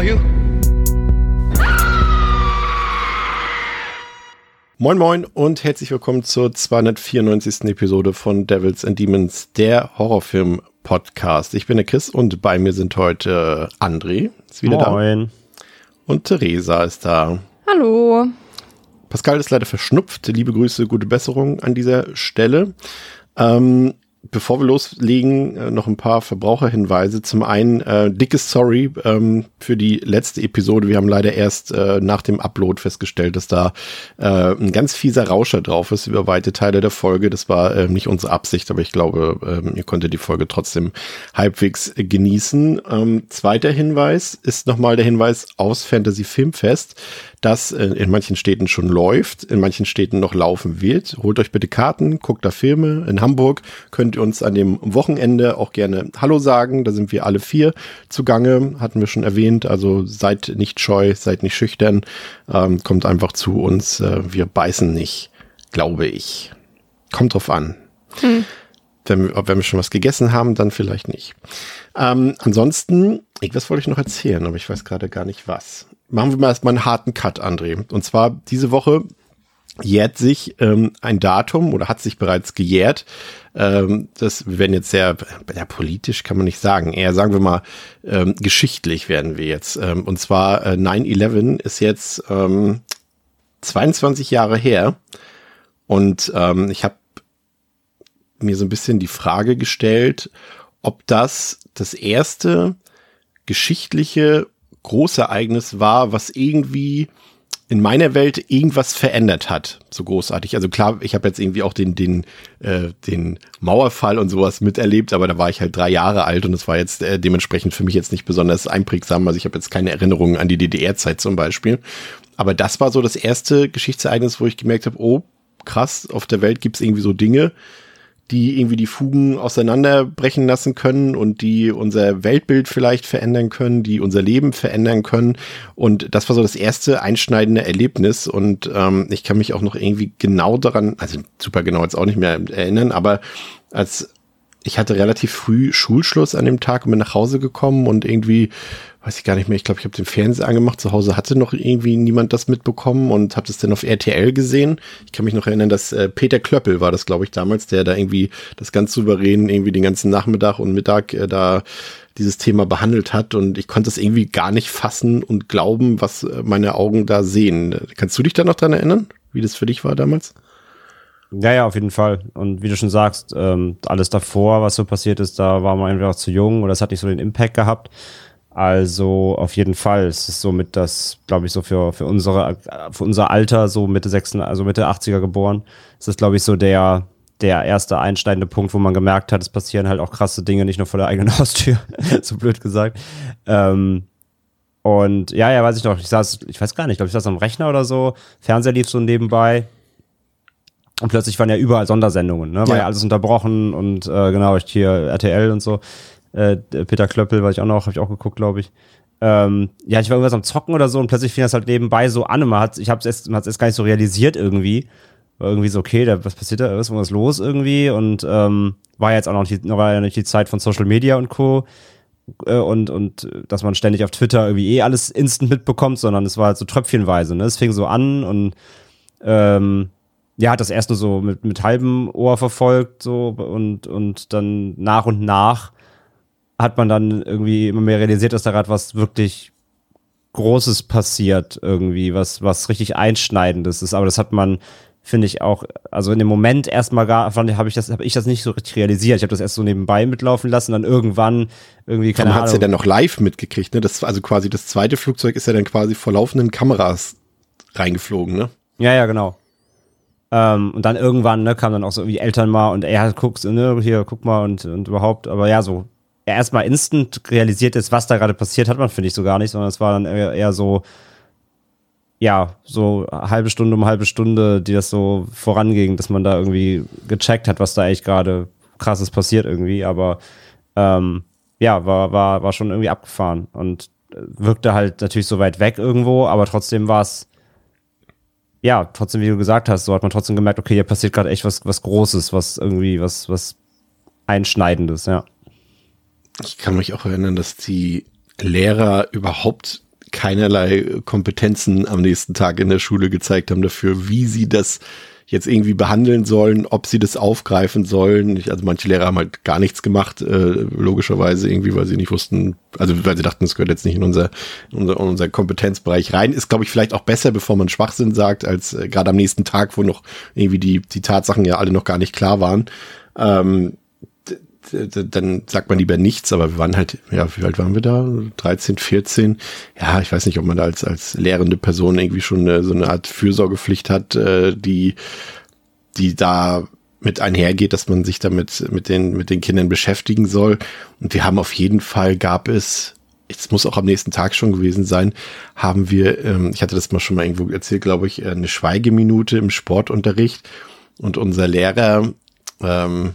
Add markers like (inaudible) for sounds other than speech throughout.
For you. Moin Moin und herzlich willkommen zur 294. Episode von Devils and Demons, der Horrorfilm-Podcast. Ich bin der Chris und bei mir sind heute André, ist wieder Moin. da. Und Theresa ist da. Hallo. Pascal ist leider verschnupft. Liebe Grüße, gute Besserung an dieser Stelle. Ähm, bevor wir loslegen, äh, noch ein paar Verbraucherhinweise. Zum einen, äh, dickes Sorry ähm, für die letzte Episode. Wir haben leider erst äh, nach dem Upload festgestellt, dass da äh, ein ganz fieser Rauscher drauf ist über weite Teile der Folge. Das war äh, nicht unsere Absicht, aber ich glaube, ähm, ihr konntet die Folge trotzdem halbwegs genießen. Ähm, zweiter Hinweis ist nochmal der Hinweis aus Fantasy Filmfest das in manchen Städten schon läuft, in manchen Städten noch laufen wird. Holt euch bitte Karten, guckt da Filme. In Hamburg könnt ihr uns an dem Wochenende auch gerne Hallo sagen. Da sind wir alle vier zugange, hatten wir schon erwähnt. Also seid nicht scheu, seid nicht schüchtern. Ähm, kommt einfach zu uns. Äh, wir beißen nicht, glaube ich. Kommt drauf an. Hm. Wenn, wir, wenn wir schon was gegessen haben, dann vielleicht nicht. Ähm, ansonsten, ich, was wollte ich noch erzählen, aber ich weiß gerade gar nicht was machen wir mal erstmal einen harten Cut, André. Und zwar diese Woche jährt sich ähm, ein Datum oder hat sich bereits gejährt. Ähm, das werden jetzt sehr, ja, politisch kann man nicht sagen, eher sagen wir mal ähm, geschichtlich werden wir jetzt. Ähm, und zwar äh, 9-11 ist jetzt ähm, 22 Jahre her. Und ähm, ich habe mir so ein bisschen die Frage gestellt, ob das das erste geschichtliche Großereignis war, was irgendwie in meiner Welt irgendwas verändert hat, so großartig. Also klar, ich habe jetzt irgendwie auch den den äh, den Mauerfall und sowas miterlebt, aber da war ich halt drei Jahre alt und es war jetzt äh, dementsprechend für mich jetzt nicht besonders einprägsam. Also ich habe jetzt keine Erinnerungen an die DDR-Zeit zum Beispiel. Aber das war so das erste Geschichtsereignis, wo ich gemerkt habe, oh krass, auf der Welt gibt's irgendwie so Dinge, die irgendwie die Fugen auseinanderbrechen lassen können und die unser Weltbild vielleicht verändern können, die unser Leben verändern können. Und das war so das erste einschneidende Erlebnis. Und ähm, ich kann mich auch noch irgendwie genau daran, also super genau jetzt auch nicht mehr erinnern, aber als ich hatte relativ früh Schulschluss an dem Tag und bin nach Hause gekommen und irgendwie weiß ich gar nicht mehr, ich glaube, ich habe den Fernseher angemacht, zu Hause hatte noch irgendwie niemand das mitbekommen und habe das dann auf RTL gesehen. Ich kann mich noch erinnern, dass äh, Peter Klöppel war das, glaube ich, damals, der da irgendwie das ganz souverän irgendwie den ganzen Nachmittag und Mittag äh, da dieses Thema behandelt hat und ich konnte es irgendwie gar nicht fassen und glauben, was äh, meine Augen da sehen. Kannst du dich da noch dran erinnern, wie das für dich war damals? Ja, ja, auf jeden Fall. Und wie du schon sagst, ähm, alles davor, was so passiert ist, da war man einfach zu jung oder es hat nicht so den Impact gehabt. Also auf jeden Fall. Es ist somit das, glaube ich, so für, für unsere, für unser Alter, so Mitte 6, also Mitte 80er geboren. Ist, glaube ich, so der, der erste einsteigende Punkt, wo man gemerkt hat, es passieren halt auch krasse Dinge, nicht nur vor der eigenen (laughs) Haustür, so blöd gesagt. Ähm, und ja, ja, weiß ich noch, ich saß, ich weiß gar nicht, ich glaube, ich saß am Rechner oder so, Fernseher lief so nebenbei. Und plötzlich waren ja überall Sondersendungen, ne? War ja, ja alles unterbrochen und äh, genau, ich hier RTL und so. Äh, Peter Klöppel, war ich auch noch, habe ich auch geguckt, glaube ich. Ähm, ja, ich war irgendwas am Zocken oder so und plötzlich fing das halt nebenbei so an und man hat, ich habe es erst, man hat's erst gar nicht so realisiert irgendwie. War irgendwie so, okay, da, was passiert da, ist was los irgendwie und ähm, war jetzt auch noch nicht, war ja nicht die Zeit von Social Media und Co. Äh, und, und dass man ständig auf Twitter irgendwie eh alles instant mitbekommt, sondern es war halt so tröpfchenweise, ne? Es fing so an und ähm, ja, hat das erst nur so mit, mit halbem Ohr verfolgt, so und, und dann nach und nach hat man dann irgendwie immer mehr realisiert, dass da gerade was wirklich Großes passiert, irgendwie, was, was richtig Einschneidendes ist. Aber das hat man, finde ich, auch, also in dem Moment erstmal gar, habe ich das, habe ich das nicht so richtig realisiert. Ich habe das erst so nebenbei mitlaufen lassen, dann irgendwann irgendwie keine Man hat es ja dann noch live mitgekriegt, ne? Das, also quasi das zweite Flugzeug ist ja dann quasi vor laufenden Kameras reingeflogen, ne? Ja, ja, genau. Ähm, und dann irgendwann, ne, kam dann auch so wie Eltern mal und er guckt, ne, hier, guck mal und, und überhaupt, aber ja, so, er erstmal instant realisiert ist, was da gerade passiert, hat man, finde ich, so gar nicht, sondern es war dann eher, eher so, ja, so halbe Stunde um halbe Stunde, die das so voranging, dass man da irgendwie gecheckt hat, was da eigentlich gerade krasses passiert irgendwie, aber ähm, ja, war, war, war schon irgendwie abgefahren und wirkte halt natürlich so weit weg irgendwo, aber trotzdem war es, ja, trotzdem, wie du gesagt hast, so hat man trotzdem gemerkt, okay, hier passiert gerade echt was, was Großes, was irgendwie, was, was Einschneidendes, ja. Ich kann mich auch erinnern, dass die Lehrer überhaupt keinerlei Kompetenzen am nächsten Tag in der Schule gezeigt haben dafür, wie sie das jetzt irgendwie behandeln sollen, ob sie das aufgreifen sollen. Also manche Lehrer haben halt gar nichts gemacht, äh, logischerweise irgendwie, weil sie nicht wussten, also weil sie dachten, es gehört jetzt nicht in unser, in unser, in unser Kompetenzbereich rein. Ist, glaube ich, vielleicht auch besser, bevor man Schwachsinn sagt, als äh, gerade am nächsten Tag, wo noch irgendwie die, die Tatsachen ja alle noch gar nicht klar waren. Ähm, dann sagt man lieber nichts, aber wir waren halt, ja, wie alt waren wir da? 13, 14. Ja, ich weiß nicht, ob man da als, als lehrende Person irgendwie schon eine, so eine Art Fürsorgepflicht hat, äh, die, die da mit einhergeht, dass man sich damit mit den, mit den Kindern beschäftigen soll. Und wir haben auf jeden Fall gab es, es muss auch am nächsten Tag schon gewesen sein, haben wir, ähm, ich hatte das mal schon mal irgendwo erzählt, glaube ich, eine Schweigeminute im Sportunterricht. Und unser Lehrer, ähm,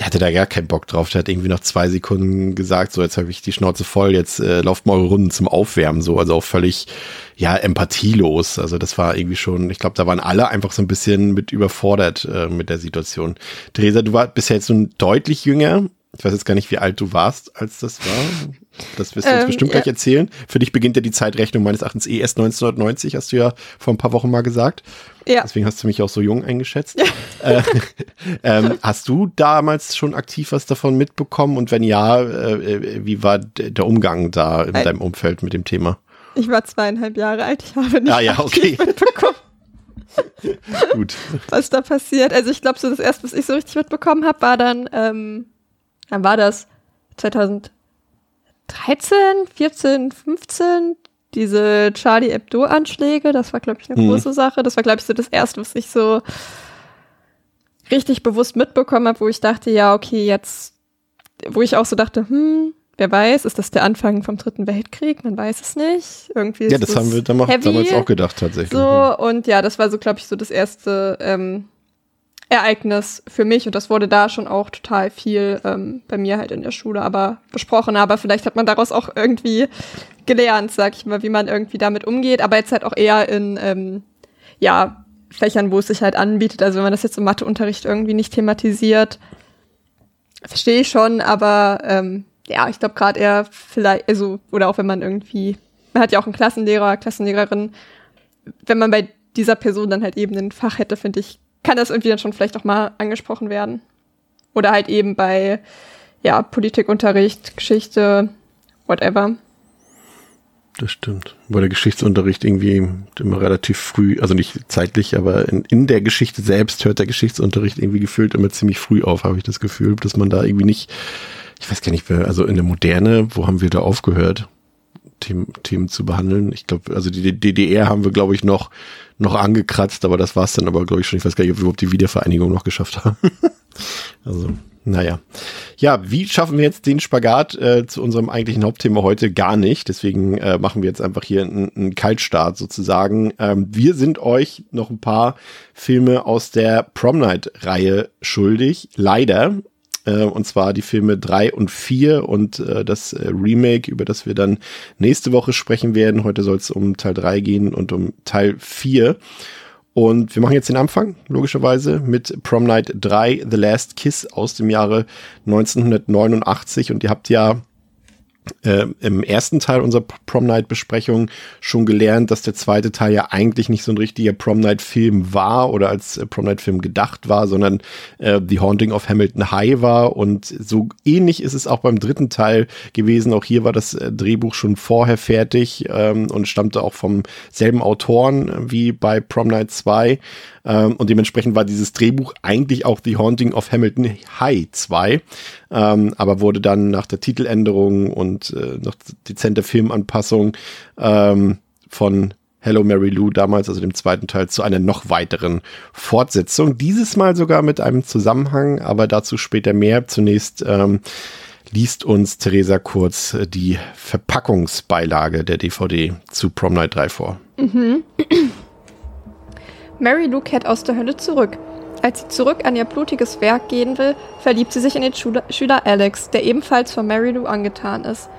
der hatte da gar keinen Bock drauf. Der hat irgendwie nach zwei Sekunden gesagt, so jetzt habe ich die Schnauze voll, jetzt äh, lauft mal eure Runden zum Aufwärmen, so also auch völlig ja empathielos. Also das war irgendwie schon, ich glaube, da waren alle einfach so ein bisschen mit überfordert äh, mit der Situation. Theresa, du warst bisher jetzt nun deutlich jünger. Ich weiß jetzt gar nicht, wie alt du warst, als das war. Das wirst du uns ähm, bestimmt ja. gleich erzählen. Für dich beginnt ja die Zeitrechnung meines Erachtens eh erst 1990, hast du ja vor ein paar Wochen mal gesagt. Ja. Deswegen hast du mich auch so jung eingeschätzt. (laughs) äh, ähm, hast du damals schon aktiv was davon mitbekommen? Und wenn ja, äh, wie war der Umgang da in deinem Umfeld mit dem Thema? Ich war zweieinhalb Jahre alt, ich habe nicht ah, ja, okay. (laughs) mitbekommen. (laughs) Gut. Was da passiert. Also ich glaube, so das erste, was ich so richtig mitbekommen habe, war dann, ähm, dann war das 2013, 14, 15, diese Charlie Hebdo-Anschläge, das war, glaube ich, eine mhm. große Sache. Das war, glaube ich, so das Erste, was ich so richtig bewusst mitbekommen habe, wo ich dachte, ja, okay, jetzt, wo ich auch so dachte, hm, wer weiß, ist das der Anfang vom Dritten Weltkrieg? Man weiß es nicht. Irgendwie ja, das haben wir damals auch gedacht, tatsächlich. So, und ja, das war so, glaube ich, so das erste ähm, Ereignis für mich und das wurde da schon auch total viel ähm, bei mir halt in der Schule aber besprochen. Aber vielleicht hat man daraus auch irgendwie gelernt, sag ich mal, wie man irgendwie damit umgeht. Aber jetzt halt auch eher in ähm, ja Fächern, wo es sich halt anbietet. Also wenn man das jetzt im Matheunterricht irgendwie nicht thematisiert, verstehe ich schon. Aber ähm, ja, ich glaube gerade eher vielleicht, also oder auch wenn man irgendwie, man hat ja auch einen Klassenlehrer, Klassenlehrerin, wenn man bei dieser Person dann halt eben ein Fach hätte, finde ich, kann das irgendwie dann schon vielleicht auch mal angesprochen werden. Oder halt eben bei, ja, Politikunterricht, Geschichte, whatever. Das stimmt. Weil der Geschichtsunterricht irgendwie immer relativ früh, also nicht zeitlich, aber in, in der Geschichte selbst hört der Geschichtsunterricht irgendwie gefühlt immer ziemlich früh auf, habe ich das Gefühl, dass man da irgendwie nicht, ich weiß gar nicht, also in der Moderne, wo haben wir da aufgehört? Themen, Themen zu behandeln. Ich glaube, also die DDR haben wir, glaube ich, noch, noch angekratzt, aber das war es dann aber, glaube ich, schon. Ich weiß gar nicht, ob wir überhaupt die Wiedervereinigung noch geschafft haben. (laughs) also, naja. Ja, wie schaffen wir jetzt den Spagat äh, zu unserem eigentlichen Hauptthema heute? Gar nicht. Deswegen äh, machen wir jetzt einfach hier einen, einen Kaltstart sozusagen. Ähm, wir sind euch noch ein paar Filme aus der Prom Night-Reihe schuldig. Leider äh, und zwar die Filme 3 und 4 und äh, das äh, Remake, über das wir dann nächste Woche sprechen werden. Heute soll es um Teil 3 gehen und um Teil 4. Und wir machen jetzt den Anfang, logischerweise, mit Prom Night 3, The Last Kiss aus dem Jahre 1989. Und ihr habt ja äh, im ersten Teil unserer Prom Night Besprechung schon gelernt, dass der zweite Teil ja eigentlich nicht so ein richtiger Prom Night Film war oder als äh, Prom Night Film gedacht war, sondern äh, The Haunting of Hamilton High war und so ähnlich ist es auch beim dritten Teil gewesen. Auch hier war das äh, Drehbuch schon vorher fertig ähm, und stammte auch vom selben Autoren wie bei Prom Night 2 ähm, und dementsprechend war dieses Drehbuch eigentlich auch The Haunting of Hamilton High 2, ähm, aber wurde dann nach der Titeländerung und äh, nach dezenter Filmanpassung ähm, von Hello Mary Lou damals, also dem zweiten Teil, zu einer noch weiteren Fortsetzung. Dieses Mal sogar mit einem Zusammenhang, aber dazu später mehr. Zunächst ähm, liest uns Theresa kurz die Verpackungsbeilage der DVD zu Prom Night 3 vor. Mhm. Mary Lou kehrt aus der Hölle zurück. Als sie zurück an ihr blutiges Werk gehen will, verliebt sie sich in den Schüler, Alex, der ebenfalls von Mary Lou angetan ist.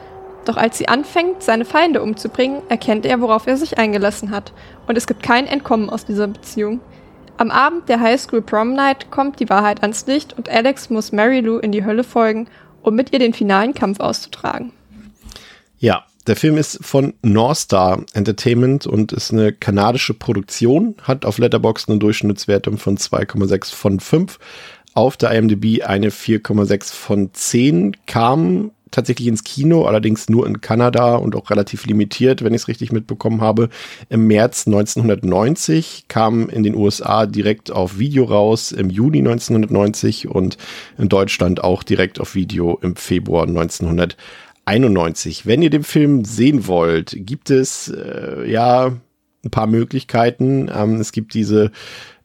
Doch als sie anfängt, seine Feinde umzubringen, erkennt er, worauf er sich eingelassen hat. Und es gibt kein Entkommen aus dieser Beziehung. Am Abend der High School Prom Night kommt die Wahrheit ans Licht und Alex muss Mary Lou in die Hölle folgen, um mit ihr den finalen Kampf auszutragen. Ja, der Film ist von North Star Entertainment und ist eine kanadische Produktion, hat auf Letterboxd eine Durchschnittswertung von 2,6 von 5, auf der IMDb eine 4,6 von 10, kam tatsächlich ins Kino, allerdings nur in Kanada und auch relativ limitiert, wenn ich es richtig mitbekommen habe. Im März 1990 kam in den USA direkt auf Video raus, im Juni 1990 und in Deutschland auch direkt auf Video im Februar 1991. Wenn ihr den Film sehen wollt, gibt es äh, ja ein paar Möglichkeiten. Ähm, es gibt diese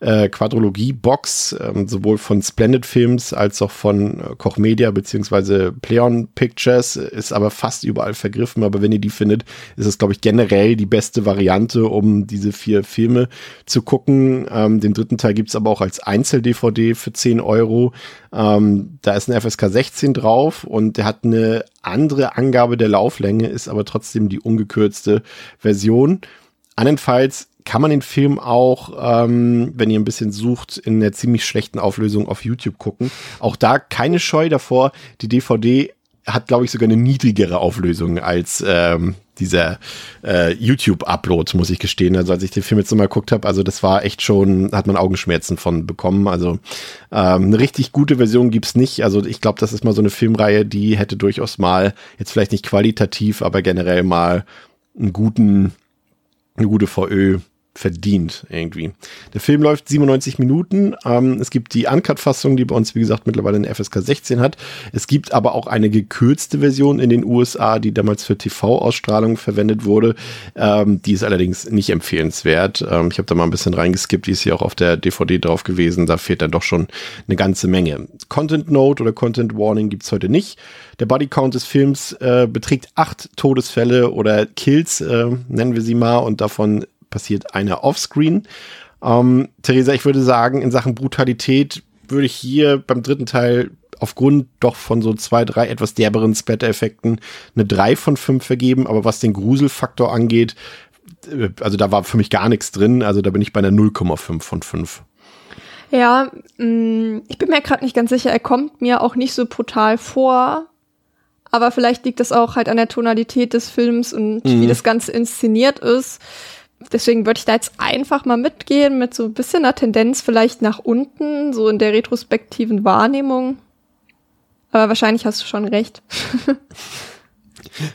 äh, Quadrologie-Box, ähm, sowohl von Splendid Films als auch von äh, Koch Media beziehungsweise Pleon Pictures, ist aber fast überall vergriffen. Aber wenn ihr die findet, ist es, glaube ich, generell die beste Variante, um diese vier Filme zu gucken. Ähm, den dritten Teil gibt's aber auch als Einzel-DVD für 10 Euro. Ähm, da ist ein FSK 16 drauf und der hat eine andere Angabe der Lauflänge, ist aber trotzdem die ungekürzte Version. Andernfalls kann man den Film auch, ähm, wenn ihr ein bisschen sucht, in einer ziemlich schlechten Auflösung auf YouTube gucken. Auch da keine Scheu davor. Die DVD hat, glaube ich, sogar eine niedrigere Auflösung als ähm, dieser äh, YouTube-Upload, muss ich gestehen. Also als ich den Film jetzt nochmal geguckt habe, also das war echt schon, hat man Augenschmerzen von bekommen. Also ähm, eine richtig gute Version gibt's nicht. Also ich glaube, das ist mal so eine Filmreihe, die hätte durchaus mal, jetzt vielleicht nicht qualitativ, aber generell mal einen guten eine gute VÖ verdient irgendwie. Der Film läuft 97 Minuten. Ähm, es gibt die Uncut-Fassung, die bei uns, wie gesagt, mittlerweile eine FSK 16 hat. Es gibt aber auch eine gekürzte Version in den USA, die damals für TV-Ausstrahlung verwendet wurde. Ähm, die ist allerdings nicht empfehlenswert. Ähm, ich habe da mal ein bisschen reingeskippt, die ist hier auch auf der DVD drauf gewesen. Da fehlt dann doch schon eine ganze Menge. Content Note oder Content Warning gibt's heute nicht. Der Bodycount des Films äh, beträgt acht Todesfälle oder Kills, äh, nennen wir sie mal, und davon passiert einer offscreen. Ähm, Theresa, ich würde sagen, in Sachen Brutalität würde ich hier beim dritten Teil aufgrund doch von so zwei, drei etwas derberen Splatter-Effekten eine drei von fünf vergeben. Aber was den Gruselfaktor angeht, äh, also da war für mich gar nichts drin. Also da bin ich bei einer 0,5 von 5. Ja, mh, mm, ich bin mir gerade nicht ganz sicher. Er kommt mir auch nicht so brutal vor. Aber vielleicht liegt das auch halt an der Tonalität des Films und mhm. wie das Ganze inszeniert ist. Deswegen würde ich da jetzt einfach mal mitgehen mit so ein bisschen einer Tendenz vielleicht nach unten, so in der retrospektiven Wahrnehmung. Aber wahrscheinlich hast du schon recht.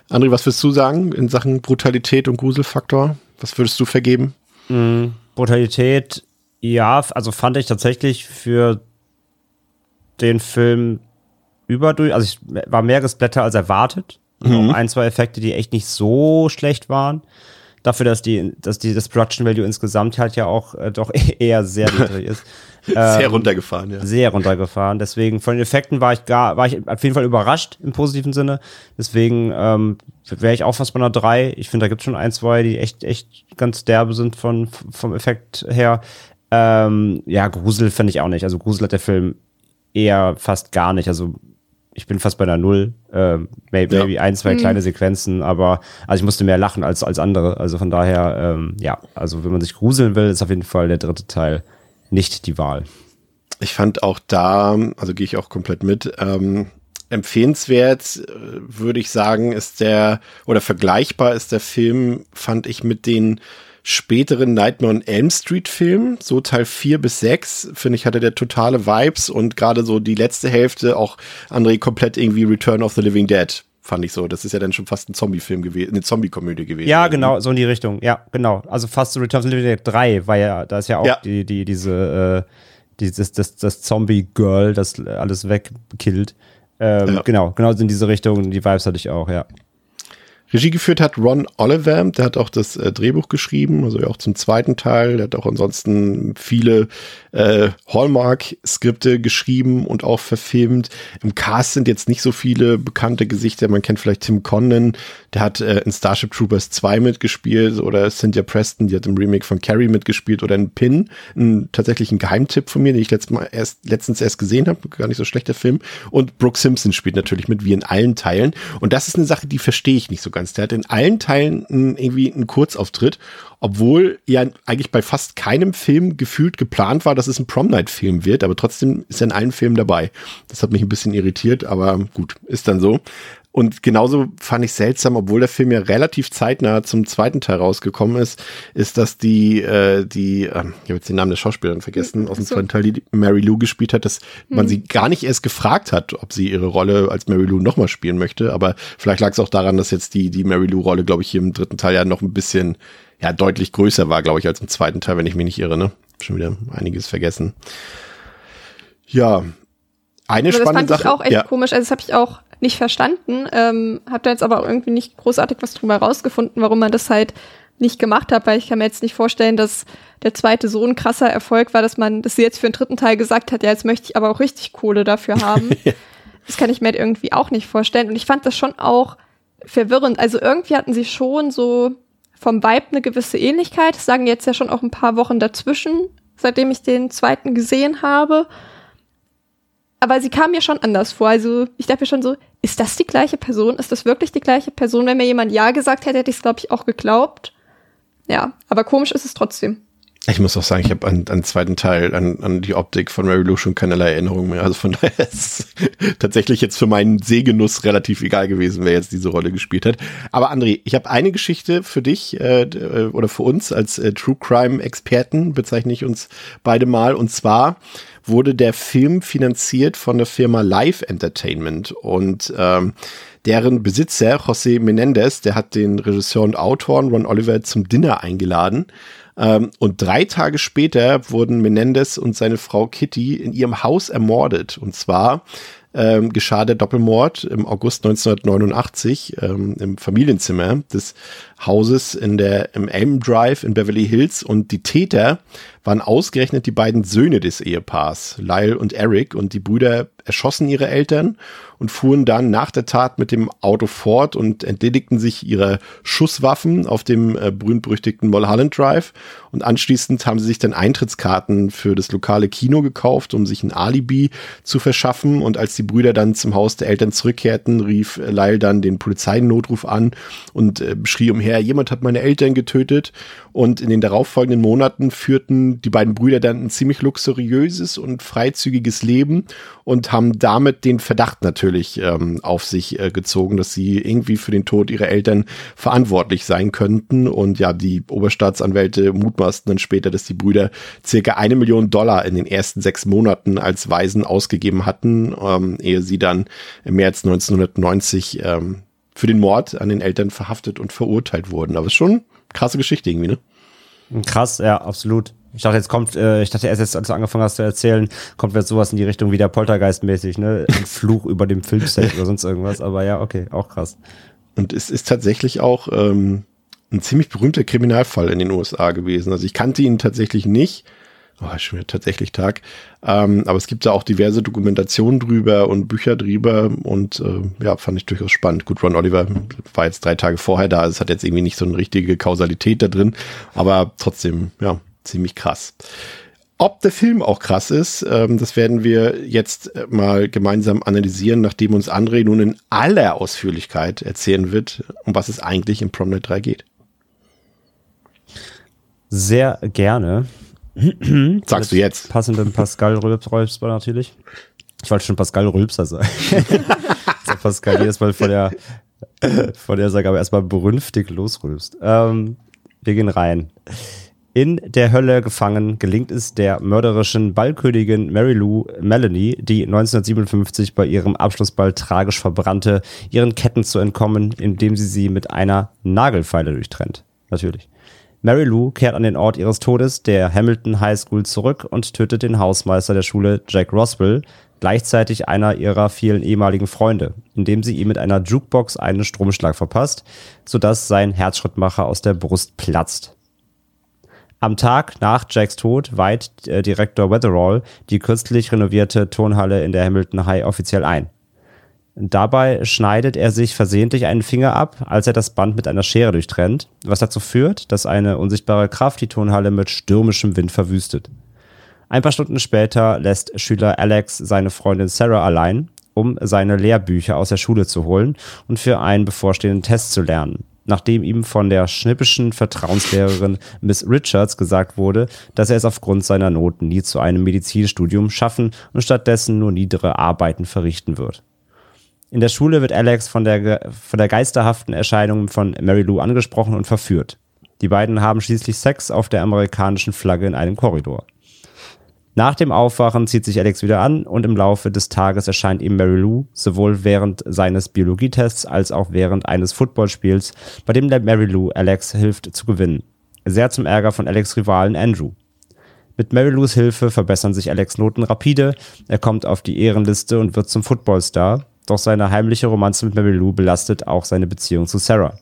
André, was würdest du sagen in Sachen Brutalität und Gruselfaktor? Was würdest du vergeben? Mm, Brutalität, ja, also fand ich tatsächlich für den Film überdurch, also ich war mehr gesplatter als erwartet. Mhm. Ein, zwei Effekte, die echt nicht so schlecht waren. Dafür, dass die, dass die, das Production Value insgesamt halt ja auch äh, doch (laughs) eher sehr (laughs) niedrig ist. sehr ähm, runtergefahren, ja. Sehr runtergefahren. Deswegen von den Effekten war ich gar, war ich auf jeden Fall überrascht im positiven Sinne. Deswegen ähm, wäre ich auch fast bei einer 3. Ich finde, da gibt es schon ein, zwei, die echt, echt ganz derbe sind von, vom Effekt her. Ähm, ja, Grusel finde ich auch nicht. Also Grusel hat der Film eher fast gar nicht. Also ich bin fast bei einer Null. Ähm, maybe, ja. maybe ein, zwei mhm. kleine Sequenzen, aber also ich musste mehr lachen als, als andere. Also von daher, ähm, ja, also wenn man sich gruseln will, ist auf jeden Fall der dritte Teil nicht die Wahl. Ich fand auch da, also gehe ich auch komplett mit, ähm, empfehlenswert, äh, würde ich sagen, ist der, oder vergleichbar ist der Film, fand ich mit den späteren Nightmare on Elm Street Film, so Teil 4 bis 6, finde ich, hatte der totale Vibes und gerade so die letzte Hälfte auch André komplett irgendwie Return of the Living Dead fand ich so. Das ist ja dann schon fast ein Zombie-Film gewesen, eine Zombie-Komödie gewesen. Ja, genau, so in die Richtung. Ja, genau. Also fast Return of the Living Dead 3, weil ja, da ist ja auch ja. die, die, diese, äh, dieses, das, das Zombie-Girl, das alles wegkillt. Ähm, ja. Genau, genau in diese Richtung. Die Vibes hatte ich auch, ja. Regie geführt hat Ron Oliver, der hat auch das äh, Drehbuch geschrieben, also auch zum zweiten Teil. Der hat auch ansonsten viele äh, Hallmark-Skripte geschrieben und auch verfilmt. Im Cast sind jetzt nicht so viele bekannte Gesichter. Man kennt vielleicht Tim Condon, der hat äh, in Starship Troopers 2 mitgespielt oder Cynthia Preston, die hat im Remake von Carrie mitgespielt oder in Pin, ein, tatsächlich ein Geheimtipp von mir, den ich letztes Mal erst, letztens erst gesehen habe, gar nicht so schlechter Film. Und Brooke Simpson spielt natürlich mit, wie in allen Teilen. Und das ist eine Sache, die verstehe ich nicht so ganz. Der hat in allen Teilen ein, irgendwie einen Kurzauftritt, obwohl ja eigentlich bei fast keinem Film gefühlt geplant war, dass es ein Prom-Night-Film wird, aber trotzdem ist er in allen Filmen dabei. Das hat mich ein bisschen irritiert, aber gut, ist dann so. Und genauso fand ich seltsam, obwohl der Film ja relativ zeitnah zum zweiten Teil rausgekommen ist, ist, dass die, äh, die, äh, ich habe jetzt den Namen der Schauspielerin vergessen, aus dem so. zweiten Teil, die Mary Lou gespielt hat, dass hm. man sie gar nicht erst gefragt hat, ob sie ihre Rolle als Mary Lou nochmal spielen möchte. Aber vielleicht lag es auch daran, dass jetzt die, die Mary Lou-Rolle, glaube ich, hier im dritten Teil ja noch ein bisschen, ja, deutlich größer war, glaube ich, als im zweiten Teil, wenn ich mich nicht irre, ne? Schon wieder einiges vergessen. Ja, eine aber spannende das fand Sache. Ich auch echt ja. komisch. Also das habe ich auch nicht verstanden. Ähm, habe da jetzt aber auch irgendwie nicht großartig was drüber rausgefunden, warum man das halt nicht gemacht hat, weil ich kann mir jetzt nicht vorstellen, dass der zweite so ein krasser Erfolg war, dass man, dass sie jetzt für den dritten Teil gesagt hat, ja, jetzt möchte ich aber auch richtig Kohle dafür haben. (laughs) das kann ich mir halt irgendwie auch nicht vorstellen. Und ich fand das schon auch verwirrend. Also irgendwie hatten sie schon so vom Vibe eine gewisse Ähnlichkeit. Das sagen jetzt ja schon auch ein paar Wochen dazwischen, seitdem ich den zweiten gesehen habe aber sie kam mir schon anders vor. Also ich dachte mir schon so, ist das die gleiche Person? Ist das wirklich die gleiche Person? Wenn mir jemand Ja gesagt hätte, hätte ich es, glaube ich, auch geglaubt. Ja, aber komisch ist es trotzdem. Ich muss auch sagen, ich habe an, an zweiten Teil, an, an die Optik von Mary schon keinerlei Erinnerung mehr. Also von daher ist es (laughs) tatsächlich jetzt für meinen Sehgenuss relativ egal gewesen, wer jetzt diese Rolle gespielt hat. Aber André, ich habe eine Geschichte für dich äh, äh, oder für uns als äh, True Crime Experten, bezeichne ich uns beide mal. Und zwar wurde der Film finanziert von der Firma Live Entertainment und ähm, deren Besitzer José Menendez, der hat den Regisseur und Autoren Ron Oliver zum Dinner eingeladen. Ähm, und drei Tage später wurden Menendez und seine Frau Kitty in ihrem Haus ermordet. Und zwar ähm, geschah der Doppelmord im August 1989 ähm, im Familienzimmer des Hauses in der, im Elm Drive in Beverly Hills und die Täter waren ausgerechnet die beiden Söhne des Ehepaars, Lyle und Eric, und die Brüder erschossen ihre Eltern und fuhren dann nach der Tat mit dem Auto fort und entledigten sich ihrer Schusswaffen auf dem äh, berühmt-berüchtigten Mulholland Drive. Und anschließend haben sie sich dann Eintrittskarten für das lokale Kino gekauft, um sich ein Alibi zu verschaffen. Und als die Brüder dann zum Haus der Eltern zurückkehrten, rief Lyle dann den Polizeinotruf an und äh, schrie umher, jemand hat meine Eltern getötet. Und in den darauffolgenden Monaten führten die beiden Brüder dann ein ziemlich luxuriöses und freizügiges Leben und haben damit den Verdacht natürlich ähm, auf sich äh, gezogen, dass sie irgendwie für den Tod ihrer Eltern verantwortlich sein könnten. Und ja, die Oberstaatsanwälte mutmaßten dann später, dass die Brüder circa eine Million Dollar in den ersten sechs Monaten als Waisen ausgegeben hatten, ähm, ehe sie dann im März 1990 ähm, für den Mord an den Eltern verhaftet und verurteilt wurden. Aber es ist schon krasse Geschichte irgendwie, ne? Krass, ja, absolut. Ich dachte, jetzt kommt, äh, ich dachte erst jetzt, als du angefangen hast zu erzählen, kommt jetzt sowas in die Richtung wie der Poltergeist-mäßig, ne? Ein (laughs) Fluch über dem Filmset oder sonst irgendwas. Aber ja, okay, auch krass. Und es ist tatsächlich auch ähm, ein ziemlich berühmter Kriminalfall in den USA gewesen. Also ich kannte ihn tatsächlich nicht oh, schon wieder tatsächlich Tag. Ähm, aber es gibt da auch diverse Dokumentationen drüber und Bücher drüber und äh, ja, fand ich durchaus spannend. Gut, Ron Oliver war jetzt drei Tage vorher da, es hat jetzt irgendwie nicht so eine richtige Kausalität da drin, aber trotzdem, ja, ziemlich krass. Ob der Film auch krass ist, ähm, das werden wir jetzt mal gemeinsam analysieren, nachdem uns André nun in aller Ausführlichkeit erzählen wird, um was es eigentlich in Promnet 3 geht. Sehr gerne. (clears throat) Sagst du jetzt? Passenden Pascal Rülpser natürlich. Ich wollte schon Pascal Rülpser sagen. (laughs) Pascal jedes Mal vor der, vor der Sage aber erstmal berünftig losrülpst. Ähm, wir gehen rein. In der Hölle gefangen gelingt es der mörderischen Ballkönigin Mary Lou Melanie, die 1957 bei ihrem Abschlussball tragisch verbrannte, ihren Ketten zu entkommen, indem sie sie mit einer Nagelfeile durchtrennt. Natürlich. Mary Lou kehrt an den Ort ihres Todes, der Hamilton High School, zurück und tötet den Hausmeister der Schule, Jack Roswell, gleichzeitig einer ihrer vielen ehemaligen Freunde, indem sie ihm mit einer Jukebox einen Stromschlag verpasst, sodass sein Herzschrittmacher aus der Brust platzt. Am Tag nach Jacks Tod weiht äh, Direktor Weatherall die kürzlich renovierte Turnhalle in der Hamilton High offiziell ein. Dabei schneidet er sich versehentlich einen Finger ab, als er das Band mit einer Schere durchtrennt, was dazu führt, dass eine unsichtbare Kraft die Turnhalle mit stürmischem Wind verwüstet. Ein paar Stunden später lässt Schüler Alex seine Freundin Sarah allein, um seine Lehrbücher aus der Schule zu holen und für einen bevorstehenden Test zu lernen, nachdem ihm von der schnippischen Vertrauenslehrerin Miss Richards gesagt wurde, dass er es aufgrund seiner Noten nie zu einem Medizinstudium schaffen und stattdessen nur niedere Arbeiten verrichten wird. In der Schule wird Alex von der, von der geisterhaften Erscheinung von Mary Lou angesprochen und verführt. Die beiden haben schließlich Sex auf der amerikanischen Flagge in einem Korridor. Nach dem Aufwachen zieht sich Alex wieder an und im Laufe des Tages erscheint ihm Mary Lou sowohl während seines Biologietests als auch während eines Footballspiels, bei dem der Mary Lou Alex hilft zu gewinnen. Sehr zum Ärger von Alex Rivalen Andrew. Mit Mary Lou's Hilfe verbessern sich Alex Noten rapide, er kommt auf die Ehrenliste und wird zum Footballstar, doch seine heimliche Romanze mit Mary Lou belastet auch seine Beziehung zu Sarah.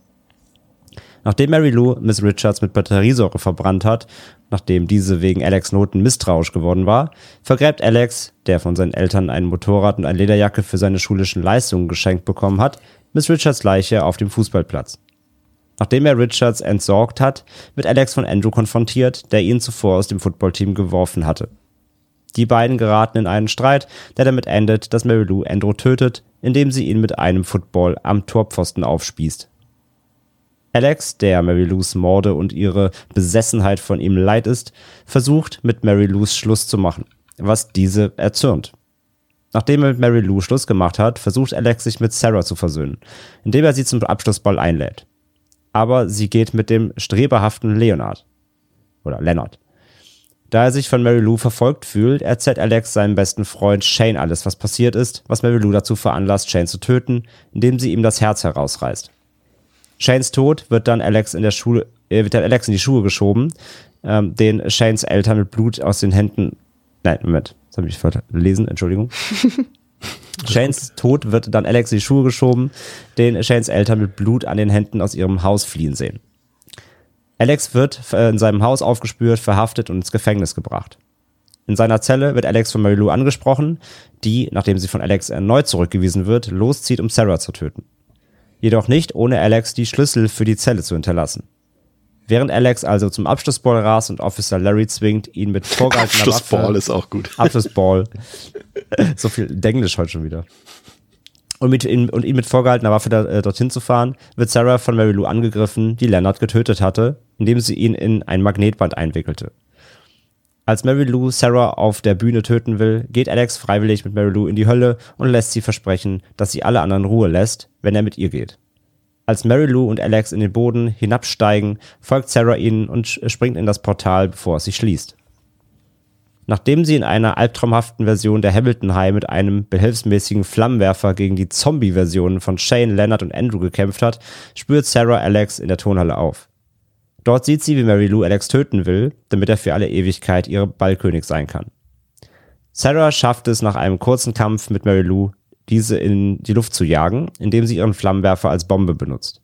Nachdem Mary Lou Miss Richards mit Batteriesäure verbrannt hat, nachdem diese wegen Alex Noten misstrauisch geworden war, vergräbt Alex, der von seinen Eltern ein Motorrad und eine Lederjacke für seine schulischen Leistungen geschenkt bekommen hat, Miss Richards Leiche auf dem Fußballplatz. Nachdem er Richards entsorgt hat, wird Alex von Andrew konfrontiert, der ihn zuvor aus dem Footballteam geworfen hatte. Die beiden geraten in einen Streit, der damit endet, dass Mary Lou Andrew tötet, indem sie ihn mit einem Football am Torpfosten aufspießt. Alex, der Mary Lou's Morde und ihre Besessenheit von ihm leid ist, versucht mit Mary Lou's Schluss zu machen, was diese erzürnt. Nachdem er mit Mary Lou Schluss gemacht hat, versucht Alex sich mit Sarah zu versöhnen, indem er sie zum Abschlussball einlädt. Aber sie geht mit dem streberhaften Leonard. Oder Leonard. Da er sich von Mary Lou verfolgt fühlt, erzählt Alex seinem besten Freund Shane alles, was passiert ist, was Mary Lou dazu veranlasst, Shane zu töten, indem sie ihm das Herz herausreißt. Shanes Tod wird dann Alex in der Schule, äh, wird dann Alex in die Schuhe geschoben, ähm, den Shanes Eltern mit Blut aus den Händen. Nein, Moment, das habe ich verlesen, Entschuldigung. (laughs) Shanes Tod wird dann Alex in die Schuhe geschoben, den Shanes Eltern mit Blut an den Händen aus ihrem Haus fliehen sehen. Alex wird äh, in seinem Haus aufgespürt, verhaftet und ins Gefängnis gebracht. In seiner Zelle wird Alex von Mary Lou angesprochen, die, nachdem sie von Alex erneut zurückgewiesen wird, loszieht, um Sarah zu töten. Jedoch nicht, ohne Alex die Schlüssel für die Zelle zu hinterlassen. Während Alex also zum Abschlussball rast und Officer Larry zwingt, ihn mit vorgehaltener Abschlussball Waffe... ist auch gut. Abschlussball. so viel Denglisch heute schon wieder und, mit ihn, und ihn mit vorgehaltener Waffe da, äh, dorthin zu fahren, wird Sarah von Mary Lou angegriffen, die Leonard getötet hatte, indem sie ihn in ein Magnetband einwickelte. Als Mary Lou Sarah auf der Bühne töten will, geht Alex freiwillig mit Mary Lou in die Hölle und lässt sie versprechen, dass sie alle anderen Ruhe lässt, wenn er mit ihr geht. Als Mary Lou und Alex in den Boden hinabsteigen, folgt Sarah ihnen und springt in das Portal, bevor es sich schließt. Nachdem sie in einer albtraumhaften Version der Hamilton High mit einem behelfsmäßigen Flammenwerfer gegen die Zombie-Versionen von Shane, Leonard und Andrew gekämpft hat, spürt Sarah Alex in der Tonhalle auf. Dort sieht sie, wie Mary Lou Alex töten will, damit er für alle Ewigkeit ihre Ballkönig sein kann. Sarah schafft es nach einem kurzen Kampf mit Mary Lou, diese in die Luft zu jagen, indem sie ihren Flammenwerfer als Bombe benutzt.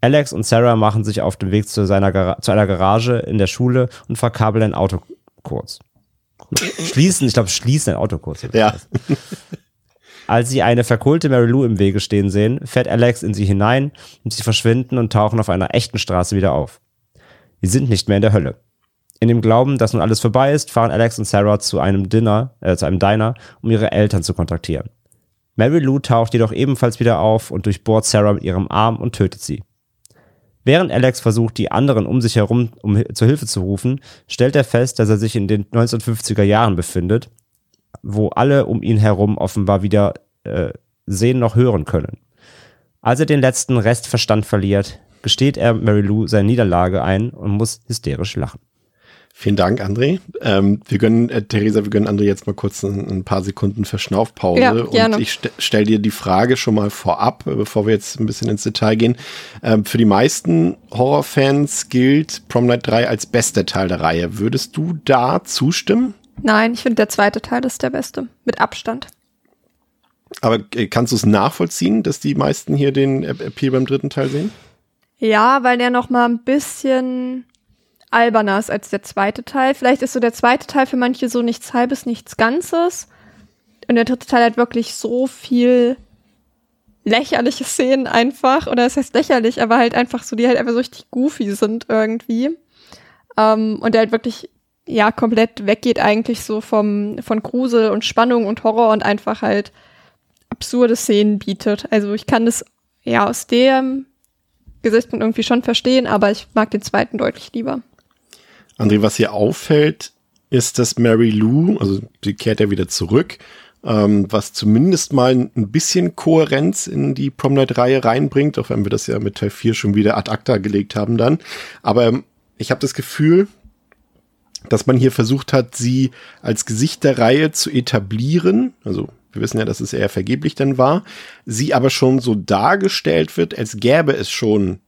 Alex und Sarah machen sich auf den Weg zu, seiner zu einer Garage in der Schule und verkabeln ein Auto kurz. Schließen, ich glaube, schließen ein Auto kurz. Ja. (laughs) Als sie eine verkohlte Mary Lou im Wege stehen sehen, fährt Alex in sie hinein und sie verschwinden und tauchen auf einer echten Straße wieder auf. Sie sind nicht mehr in der Hölle. In dem Glauben, dass nun alles vorbei ist, fahren Alex und Sarah zu einem Dinner, äh, zu einem Diner, um ihre Eltern zu kontaktieren. Mary Lou taucht jedoch ebenfalls wieder auf und durchbohrt Sarah mit ihrem Arm und tötet sie. Während Alex versucht, die anderen um sich herum um zur Hilfe zu rufen, stellt er fest, dass er sich in den 1950er Jahren befindet, wo alle um ihn herum offenbar wieder äh, sehen noch hören können. Als er den letzten Restverstand verliert, gesteht er Mary Lou seine Niederlage ein und muss hysterisch lachen. Vielen Dank, André. Ähm, wir gönnen, äh, Theresa, wir gönnen André jetzt mal kurz ein, ein paar Sekunden Verschnaufpause. Ja, gerne. Und ich st stelle dir die Frage schon mal vorab, äh, bevor wir jetzt ein bisschen ins Detail gehen. Ähm, für die meisten Horrorfans gilt Prom Night 3 als bester Teil der Reihe. Würdest du da zustimmen? Nein, ich finde der zweite Teil ist der beste. Mit Abstand. Aber äh, kannst du es nachvollziehen, dass die meisten hier den Appeal beim dritten Teil sehen? Ja, weil der noch mal ein bisschen alberner ist als der zweite Teil. Vielleicht ist so der zweite Teil für manche so nichts Halbes, nichts Ganzes. Und der dritte Teil hat wirklich so viel lächerliche Szenen einfach. Oder es das heißt lächerlich, aber halt einfach so, die halt einfach so richtig goofy sind irgendwie. Ähm, und der halt wirklich, ja, komplett weggeht eigentlich so vom, von Grusel und Spannung und Horror und einfach halt absurde Szenen bietet. Also ich kann das ja aus dem Gesichtspunkt irgendwie schon verstehen, aber ich mag den zweiten deutlich lieber. André, was hier auffällt, ist, dass Mary Lou, also sie kehrt ja wieder zurück, ähm, was zumindest mal ein bisschen Kohärenz in die Prom Night-Reihe reinbringt, auch wenn wir das ja mit Teil 4 schon wieder ad acta gelegt haben dann. Aber ähm, ich habe das Gefühl, dass man hier versucht hat, sie als Gesicht der Reihe zu etablieren. Also wir wissen ja, dass es eher vergeblich dann war. Sie aber schon so dargestellt wird, als gäbe es schon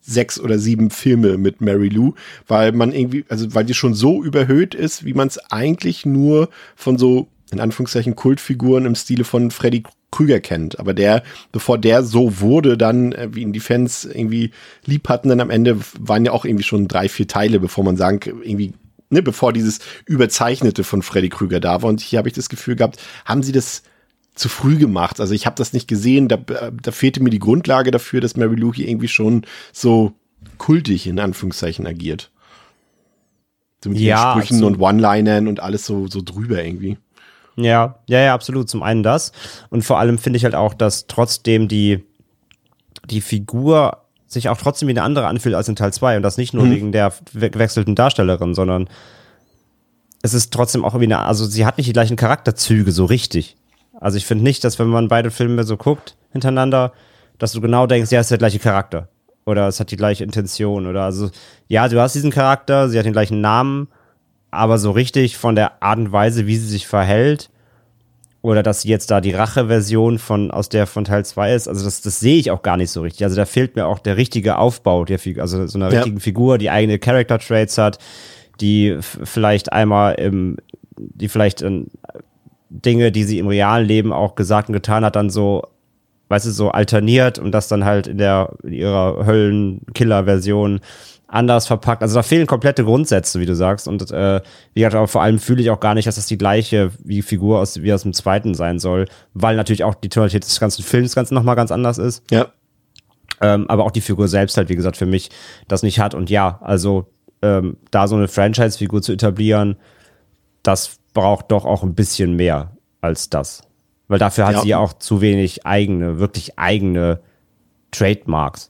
sechs oder sieben Filme mit Mary Lou, weil man irgendwie, also weil die schon so überhöht ist, wie man es eigentlich nur von so, in Anführungszeichen, Kultfiguren im Stile von Freddy Krüger kennt. Aber der, bevor der so wurde, dann, äh, wie ihn die Fans irgendwie lieb hatten, dann am Ende waren ja auch irgendwie schon drei, vier Teile, bevor man sagen, irgendwie, ne, bevor dieses Überzeichnete von Freddy Krüger da war. Und hier habe ich das Gefühl gehabt, haben sie das zu früh gemacht. Also ich habe das nicht gesehen. Da, da fehlte mir die Grundlage dafür, dass Mary Lou hier irgendwie schon so kultig in Anführungszeichen agiert. So mit ja, Sprüchen und One-Linern und alles so, so drüber irgendwie. Ja, ja, ja, absolut. Zum einen das. Und vor allem finde ich halt auch, dass trotzdem die, die Figur sich auch trotzdem wie eine andere anfühlt als in Teil 2 und das nicht nur mhm. wegen der gewechselten Darstellerin, sondern es ist trotzdem auch wie eine, also sie hat nicht die gleichen Charakterzüge so richtig. Also ich finde nicht, dass wenn man beide Filme so guckt hintereinander, dass du genau denkst, ja, es ist der gleiche Charakter. Oder es hat die gleiche Intention. Oder also, ja, du hast diesen Charakter, sie hat den gleichen Namen, aber so richtig von der Art und Weise, wie sie sich verhält, oder dass jetzt da die Rache-Version von, aus der von Teil 2 ist, also das, das sehe ich auch gar nicht so richtig. Also da fehlt mir auch der richtige Aufbau der Figur, also so einer ja. richtigen Figur, die eigene Character-Traits hat, die vielleicht einmal im, die vielleicht in, Dinge, die sie im realen Leben auch gesagt und getan hat, dann so, weißt du, so alterniert und das dann halt in der, in ihrer Höllen-Killer-Version anders verpackt. Also da fehlen komplette Grundsätze, wie du sagst. Und äh, wie gesagt, aber vor allem fühle ich auch gar nicht, dass das die gleiche wie Figur aus, wie aus dem zweiten sein soll, weil natürlich auch die Tonalität des ganzen Films ganz nochmal ganz anders ist. Ja. Ähm, aber auch die Figur selbst halt, wie gesagt, für mich das nicht hat. Und ja, also ähm, da so eine Franchise-Figur zu etablieren, das braucht doch auch ein bisschen mehr als das. Weil dafür hat ja. sie ja auch zu wenig eigene, wirklich eigene Trademarks.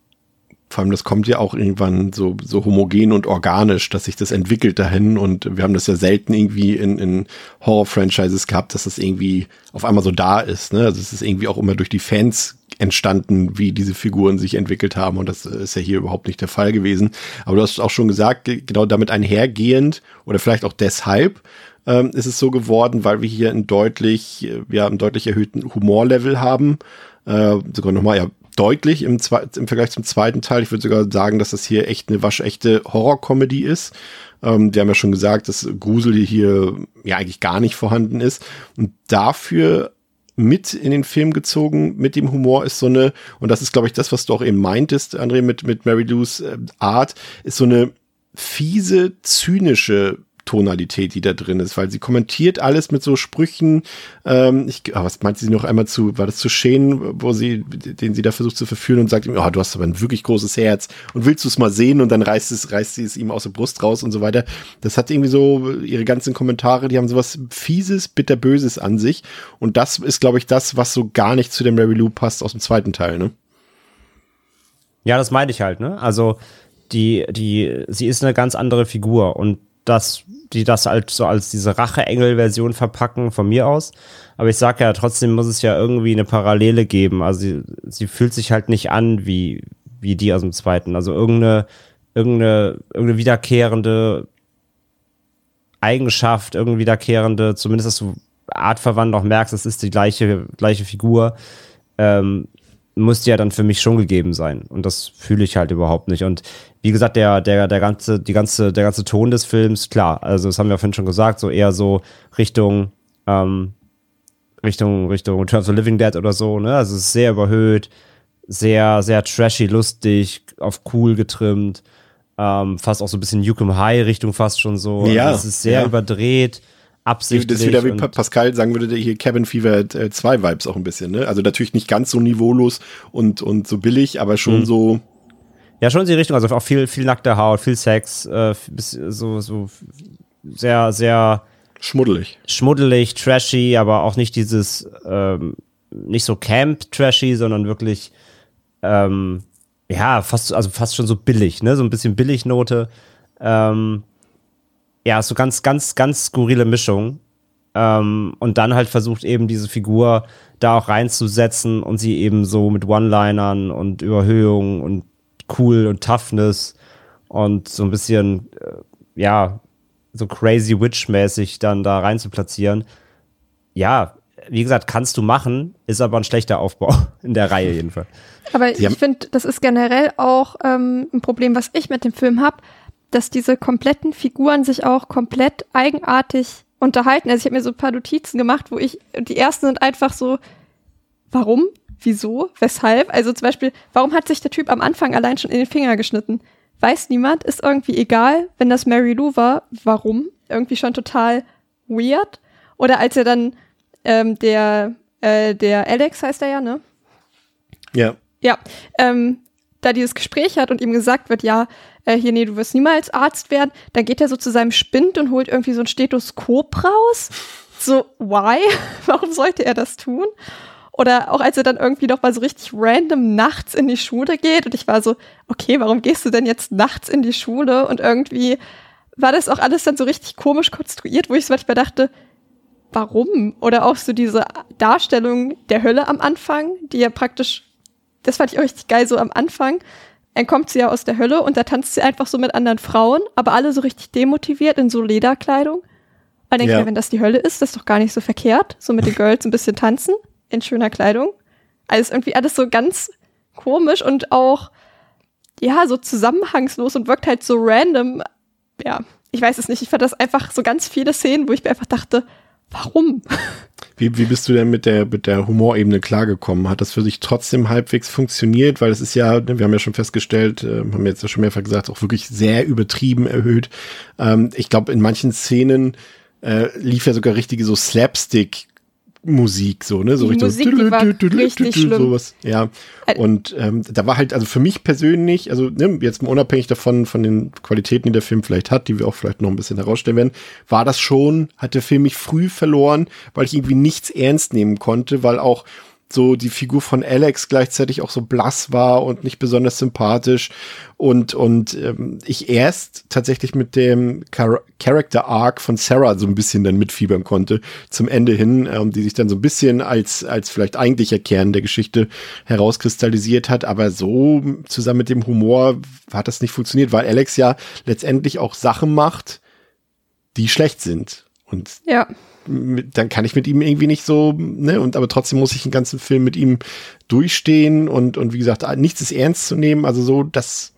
Vor allem, das kommt ja auch irgendwann so, so homogen und organisch, dass sich das entwickelt dahin. Und wir haben das ja selten irgendwie in, in Horror-Franchises gehabt, dass das irgendwie auf einmal so da ist. Ne? Also es ist irgendwie auch immer durch die Fans entstanden, wie diese Figuren sich entwickelt haben. Und das ist ja hier überhaupt nicht der Fall gewesen. Aber du hast auch schon gesagt, genau damit einhergehend oder vielleicht auch deshalb ähm, ist es so geworden, weil wir hier einen deutlich, ja, einen deutlich erhöhten Humorlevel haben. Äh, sogar nochmal, ja, deutlich im, im Vergleich zum zweiten Teil. Ich würde sogar sagen, dass das hier echt eine waschechte Horror-Comedy ist. Ähm, wir haben ja schon gesagt, dass Grusel hier ja eigentlich gar nicht vorhanden ist. Und dafür mit in den Film gezogen, mit dem Humor ist so eine, und das ist, glaube ich, das, was du auch eben meintest, André, mit, mit Mary Lou's äh, Art, ist so eine fiese, zynische Tonalität, die da drin ist, weil sie kommentiert alles mit so Sprüchen. Ähm, ich, oh, was meint sie noch einmal zu, war das zu Shane, wo sie, den sie da versucht zu verführen und sagt ihm, oh, du hast aber ein wirklich großes Herz und willst du es mal sehen und dann reißt es, reißt sie es ihm aus der Brust raus und so weiter. Das hat irgendwie so ihre ganzen Kommentare, die haben sowas fieses, bitterböses an sich und das ist, glaube ich, das, was so gar nicht zu der Mary Lou passt aus dem zweiten Teil, ne? Ja, das meine ich halt, ne? Also die, die, sie ist eine ganz andere Figur und das die das halt so als diese Rache-Engel-Version verpacken, von mir aus. Aber ich sage ja, trotzdem muss es ja irgendwie eine Parallele geben. Also sie, sie fühlt sich halt nicht an wie, wie die aus dem zweiten. Also irgendeine, irgendeine, irgendeine wiederkehrende Eigenschaft, irgendeine wiederkehrende, zumindest dass du artverwandt noch merkst, es ist die gleiche, gleiche Figur, ähm, musste ja dann für mich schon gegeben sein. Und das fühle ich halt überhaupt nicht. Und wie gesagt, der, der, der ganze, die ganze, der ganze Ton des Films, klar, also das haben wir vorhin schon gesagt, so eher so Richtung, ähm, Richtung, Richtung Return of Living Dead oder so, ne? Also es ist sehr überhöht, sehr, sehr trashy, lustig, auf cool getrimmt, ähm, fast auch so ein bisschen Yukum High Richtung fast schon so. Ja, Also es ist sehr ja. überdreht, absichtlich. Das ist wieder wie Pascal sagen würde, der hier Cabin Fever 2 Vibes auch ein bisschen, ne? Also natürlich nicht ganz so niveaulos und, und so billig, aber schon Mhm. so, Ja, schon in die Richtung, also auch viel, viel nackte Haut, viel Sex, äh, so, so sehr, sehr schmuddelig. schmuddelig, trashy, aber auch nicht dieses, ähm, nicht so Camp-trashy, sondern wirklich, ähm, ja, fast, also fast schon so billig, ne? So ein bisschen Billignote. Ähm, ja, so ganz, ganz, ganz skurrile Mischung. Ähm, und dann halt versucht eben diese Figur da auch reinzusetzen und sie eben so mit One-Linern und Überhöhung und cool und Toughness und so ein bisschen, äh, ja, so crazy witch-mäßig dann da rein zu platzieren. Ja, wie gesagt, kannst du machen, ist aber ein schlechter Aufbau (laughs) in der Reihe jedenfalls. Aber ich finde, das ist generell auch ähm, ein Problem, was ich mit dem Film habe, dass diese kompletten Figuren sich auch komplett eigenartig unterhalten. Also ich habe mir so ein paar Notizen gemacht, wo ich, die ersten sind einfach so, warum? Wieso? Weshalb? Also zum Beispiel, warum hat sich der Typ am Anfang allein schon in den Finger geschnitten? Weiß niemand, ist irgendwie egal. Wenn das Mary Lou war, warum? Irgendwie schon total weird. Oder als er dann ähm, der, äh, der Alex heißt er ja, ne? Ja. Ja, ähm, da dieses Gespräch hat und ihm gesagt wird, ja, äh, hier, nee, du wirst niemals Arzt werden, dann geht er so zu seinem Spind und holt irgendwie so ein Stethoskop raus. So, why? (laughs) Warum sollte er das tun? Oder auch als er dann irgendwie noch mal so richtig random nachts in die Schule geht und ich war so, okay, warum gehst du denn jetzt nachts in die Schule? Und irgendwie war das auch alles dann so richtig komisch konstruiert, wo ich so manchmal dachte, warum? Oder auch so diese Darstellung der Hölle am Anfang, die ja praktisch, das fand ich auch richtig geil, so am Anfang. Dann kommt sie ja aus der Hölle und da tanzt sie einfach so mit anderen Frauen, aber alle so richtig demotiviert in so Lederkleidung. Und denke Ja. mir, wenn das die Hölle ist, das ist doch gar nicht so verkehrt, so mit den Girls ein bisschen tanzen in schöner Kleidung. Also ist irgendwie alles so ganz komisch und auch, ja, so zusammenhangslos und wirkt halt so random. Ja, ich weiß es nicht. Ich fand das einfach so ganz viele Szenen, wo ich mir einfach dachte, warum? (laughs) Wie, wie bist du denn mit der, mit der Humorebene klargekommen? Hat das für dich trotzdem halbwegs funktioniert? Weil es ist ja, ne, wir haben ja schon festgestellt, äh, haben jetzt ja schon mehrfach gesagt, auch wirklich sehr übertrieben erhöht. Ähm, ich glaube, in manchen Szenen äh, lief ja sogar richtige so Slapstick. Musik so, ne? So Die richtig Musik, so, die war richtig schlimm. sowas. Ja. Äh, Und ähm, da war halt, also für mich persönlich, also ne, jetzt mal unabhängig davon, von den Qualitäten, die der Film vielleicht hat, die wir auch vielleicht noch ein bisschen herausstellen werden, war das schon, hat der Film mich früh verloren, weil ich irgendwie nichts ernst nehmen konnte, weil auch so die Figur von Alex gleichzeitig auch so blass war und nicht besonders sympathisch. Und und ähm, ich erst tatsächlich mit dem Char Character Arc von Sarah so ein bisschen dann mitfiebern konnte zum Ende hin, ähm, die sich dann so ein bisschen als als vielleicht eigentlicher Kern der Geschichte herauskristallisiert hat, aber so zusammen mit dem Humor hat das nicht funktioniert, weil Alex ja letztendlich auch Sachen macht, die schlecht sind. Und Ja. Dann kann ich mit ihm irgendwie nicht so, ne, und aber trotzdem muss ich den ganzen Film mit ihm durchstehen und, und wie gesagt, nichts ist ernst zu nehmen, also so, das,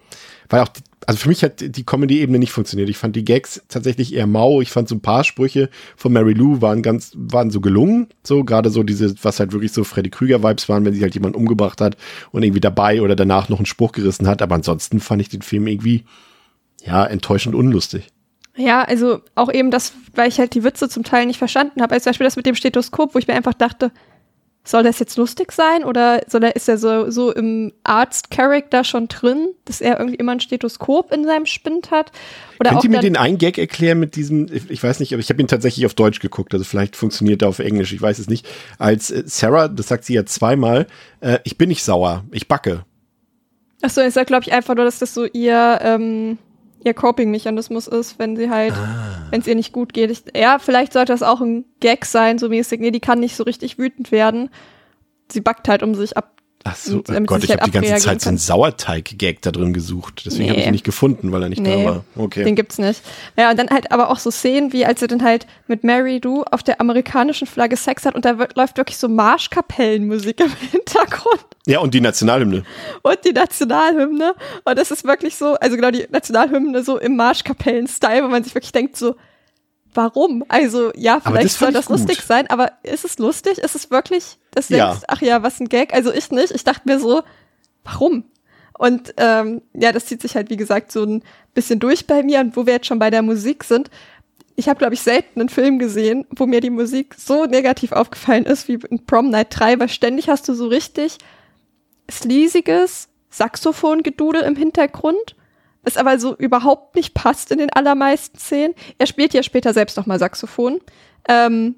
weil auch, also für mich hat die Comedy-Ebene nicht funktioniert. Ich fand die Gags tatsächlich eher mau. Ich fand so ein paar Sprüche von Mary Lou waren ganz, waren so gelungen. So, gerade so diese, was halt wirklich so Freddy Krüger-Vibes waren, wenn sie halt jemanden umgebracht hat und irgendwie dabei oder danach noch einen Spruch gerissen hat. Aber ansonsten fand ich den Film irgendwie, ja, enttäuschend unlustig. Ja, also auch eben das, weil ich halt die Witze zum Teil nicht verstanden habe. Zum Beispiel das mit dem Stethoskop, wo ich mir einfach dachte, soll das jetzt lustig sein oder soll er, ist er so, so im Arzt-Charakter schon drin, dass er irgendwie immer ein Stethoskop in seinem Spind hat? Oder Könnt ihr mir den einen Gag erklären mit diesem, ich weiß nicht, aber ich habe ihn tatsächlich auf Deutsch geguckt, also vielleicht funktioniert er auf Englisch, ich weiß es nicht. Als äh, Sarah, das sagt sie ja zweimal, äh, ich bin nicht sauer, ich backe. Achso, ich sag, glaube ich, einfach nur, dass das so ihr, ähm, ihr Coping-Mechanismus ist, wenn sie halt, Ah. wenn es ihr nicht gut geht. Ich, ja, vielleicht sollte das auch ein Gag sein, so mäßig. Nee, die kann nicht so richtig wütend werden. Sie backt halt, um sich ab, Ach so, oh Gott, ich sich habe die ganze halt Zeit so einen Sauerteig-Gag da drin gesucht. Deswegen habe ich Nee. ihn nicht gefunden, weil er nicht Nee. da war. Okay. Den gibt's nicht. Ja, und dann halt aber auch so Szenen, wie als er dann halt mit Mary Du auf der amerikanischen Flagge Sex hat und da wird, läuft wirklich so Marschkapellenmusik im (laughs) Hintergrund ja, und die Nationalhymne. und die Nationalhymne. Und das ist wirklich so, also genau die Nationalhymne so im Marschkapellen-Style, wo man sich wirklich denkt so, warum? Also ja, vielleicht das soll das lustig gut. sein, aber ist es lustig? Ist es wirklich, dass du Ja. denkst, ach ja, was ein Gag? Also ich nicht. Ich dachte mir so, warum? Und ähm, ja, das zieht sich halt, wie gesagt, so ein bisschen durch bei mir. Und wo wir jetzt schon bei der Musik sind, ich habe, glaube ich, selten einen Film gesehen, wo mir die Musik so negativ aufgefallen ist wie in Prom Night 3, weil ständig hast du so richtig sleasiges Saxophongedudel im Hintergrund, das aber so überhaupt nicht passt in den allermeisten Szenen. Er spielt ja später selbst noch mal Saxophon. Ähm,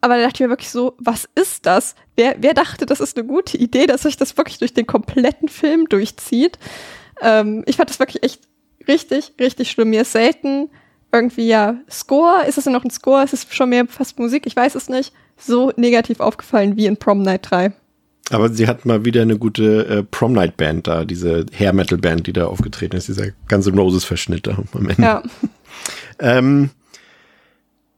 aber da dachte ich mir wirklich so, was ist das? Wer, wer dachte, das ist eine gute Idee, dass sich das wirklich durch den kompletten Film durchzieht? Ähm, ich fand das wirklich echt richtig, richtig schlimm. Mir ist selten irgendwie ja Score, ist es denn noch ein Score? Ist es schon mehr fast Musik? Ich weiß es nicht. So negativ aufgefallen wie in Prom Night 3. Aber sie hat mal wieder eine gute äh, Prom Night Band da, diese Hair Metal Band, die da aufgetreten ist, dieser ganze Roses Verschnitt da am Ende. Ja. Ähm,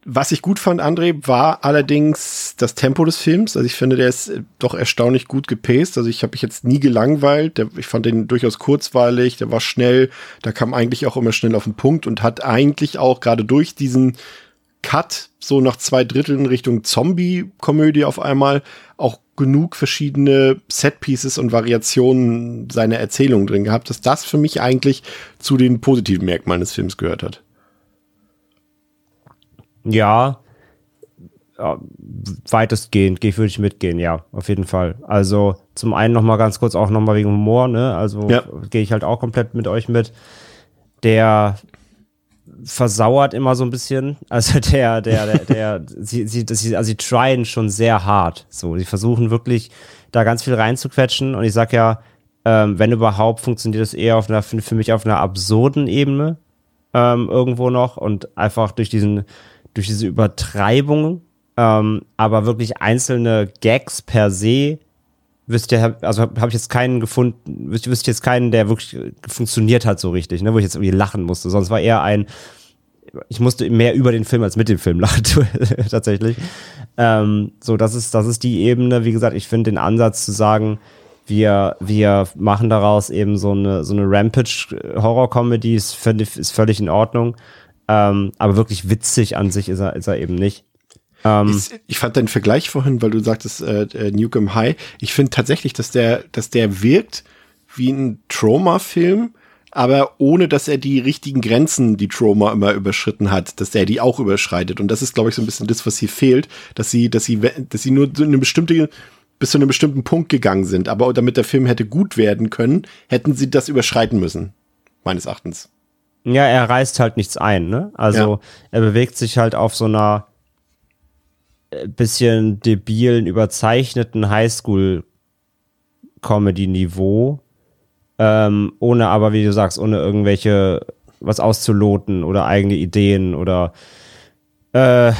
was ich gut fand, André, war allerdings das Tempo des Films. Also ich finde, der ist äh, doch erstaunlich gut gepaced. Also ich habe mich jetzt nie gelangweilt. Der, ich fand den durchaus kurzweilig, der war schnell, da kam eigentlich auch immer schnell auf den Punkt und hat eigentlich auch gerade durch diesen Cut so nach zwei Dritteln Richtung Zombie-Komödie auf einmal auch genug verschiedene Set-Pieces und Variationen seiner Erzählung drin gehabt, dass das für mich eigentlich zu den positiven Merkmalen des Films gehört hat. Ja, weitestgehend gehe würde ich mitgehen, ja, auf jeden Fall. Also zum einen noch mal ganz kurz auch noch mal wegen Humor, ne? Also Ja. gehe ich halt auch komplett mit euch mit. Der versauert immer so ein bisschen. Also (laughs) der, der, der, der sie, sie, sie, also sie tryen schon sehr hart. So, sie versuchen wirklich da ganz viel reinzuquetschen. Und ich sag ja, ähm, wenn überhaupt, funktioniert das eher auf einer, für mich auf einer absurden Ebene ähm, irgendwo noch und einfach durch diesen, durch diese Übertreibung, ähm, aber wirklich einzelne Gags per se, wisst ihr, also habe hab ich jetzt keinen gefunden, wisst ihr jetzt keinen, der wirklich funktioniert hat so richtig, ne, wo ich jetzt irgendwie lachen musste, sonst war eher ein, ich musste mehr über den Film als mit dem Film (laughs) lachen, tatsächlich. Ähm, so, das ist, das ist die Ebene, wie gesagt, ich finde den Ansatz zu sagen, wir, wir machen daraus eben so eine, so eine Rampage-Horror-Comedy, ist ist völlig in Ordnung. Ähm, aber wirklich witzig an sich ist er, ist er eben nicht. Ähm, Ich, ich fand deinen Vergleich vorhin, weil du sagtest äh, äh, Newcomb High. Ich finde tatsächlich, dass der, dass der wirkt wie ein Trauma-Film, aber ohne, dass er die richtigen Grenzen, die Trauma immer überschritten hat, dass er die auch überschreitet. Und das ist, glaube ich, so ein bisschen das, was hier fehlt, dass sie, dass sie, dass sie nur so eine bestimmte bis zu einem bestimmten Punkt gegangen sind. Aber damit der Film hätte gut werden können, hätten sie das überschreiten müssen. Meines Erachtens. Ja, er reißt halt nichts ein, ne? Also er bewegt sich halt auf so einer bisschen debilen, überzeichneten Highschool-Comedy-Niveau, ähm, ohne aber, wie du sagst, ohne irgendwelche was auszuloten oder eigene Ideen oder äh,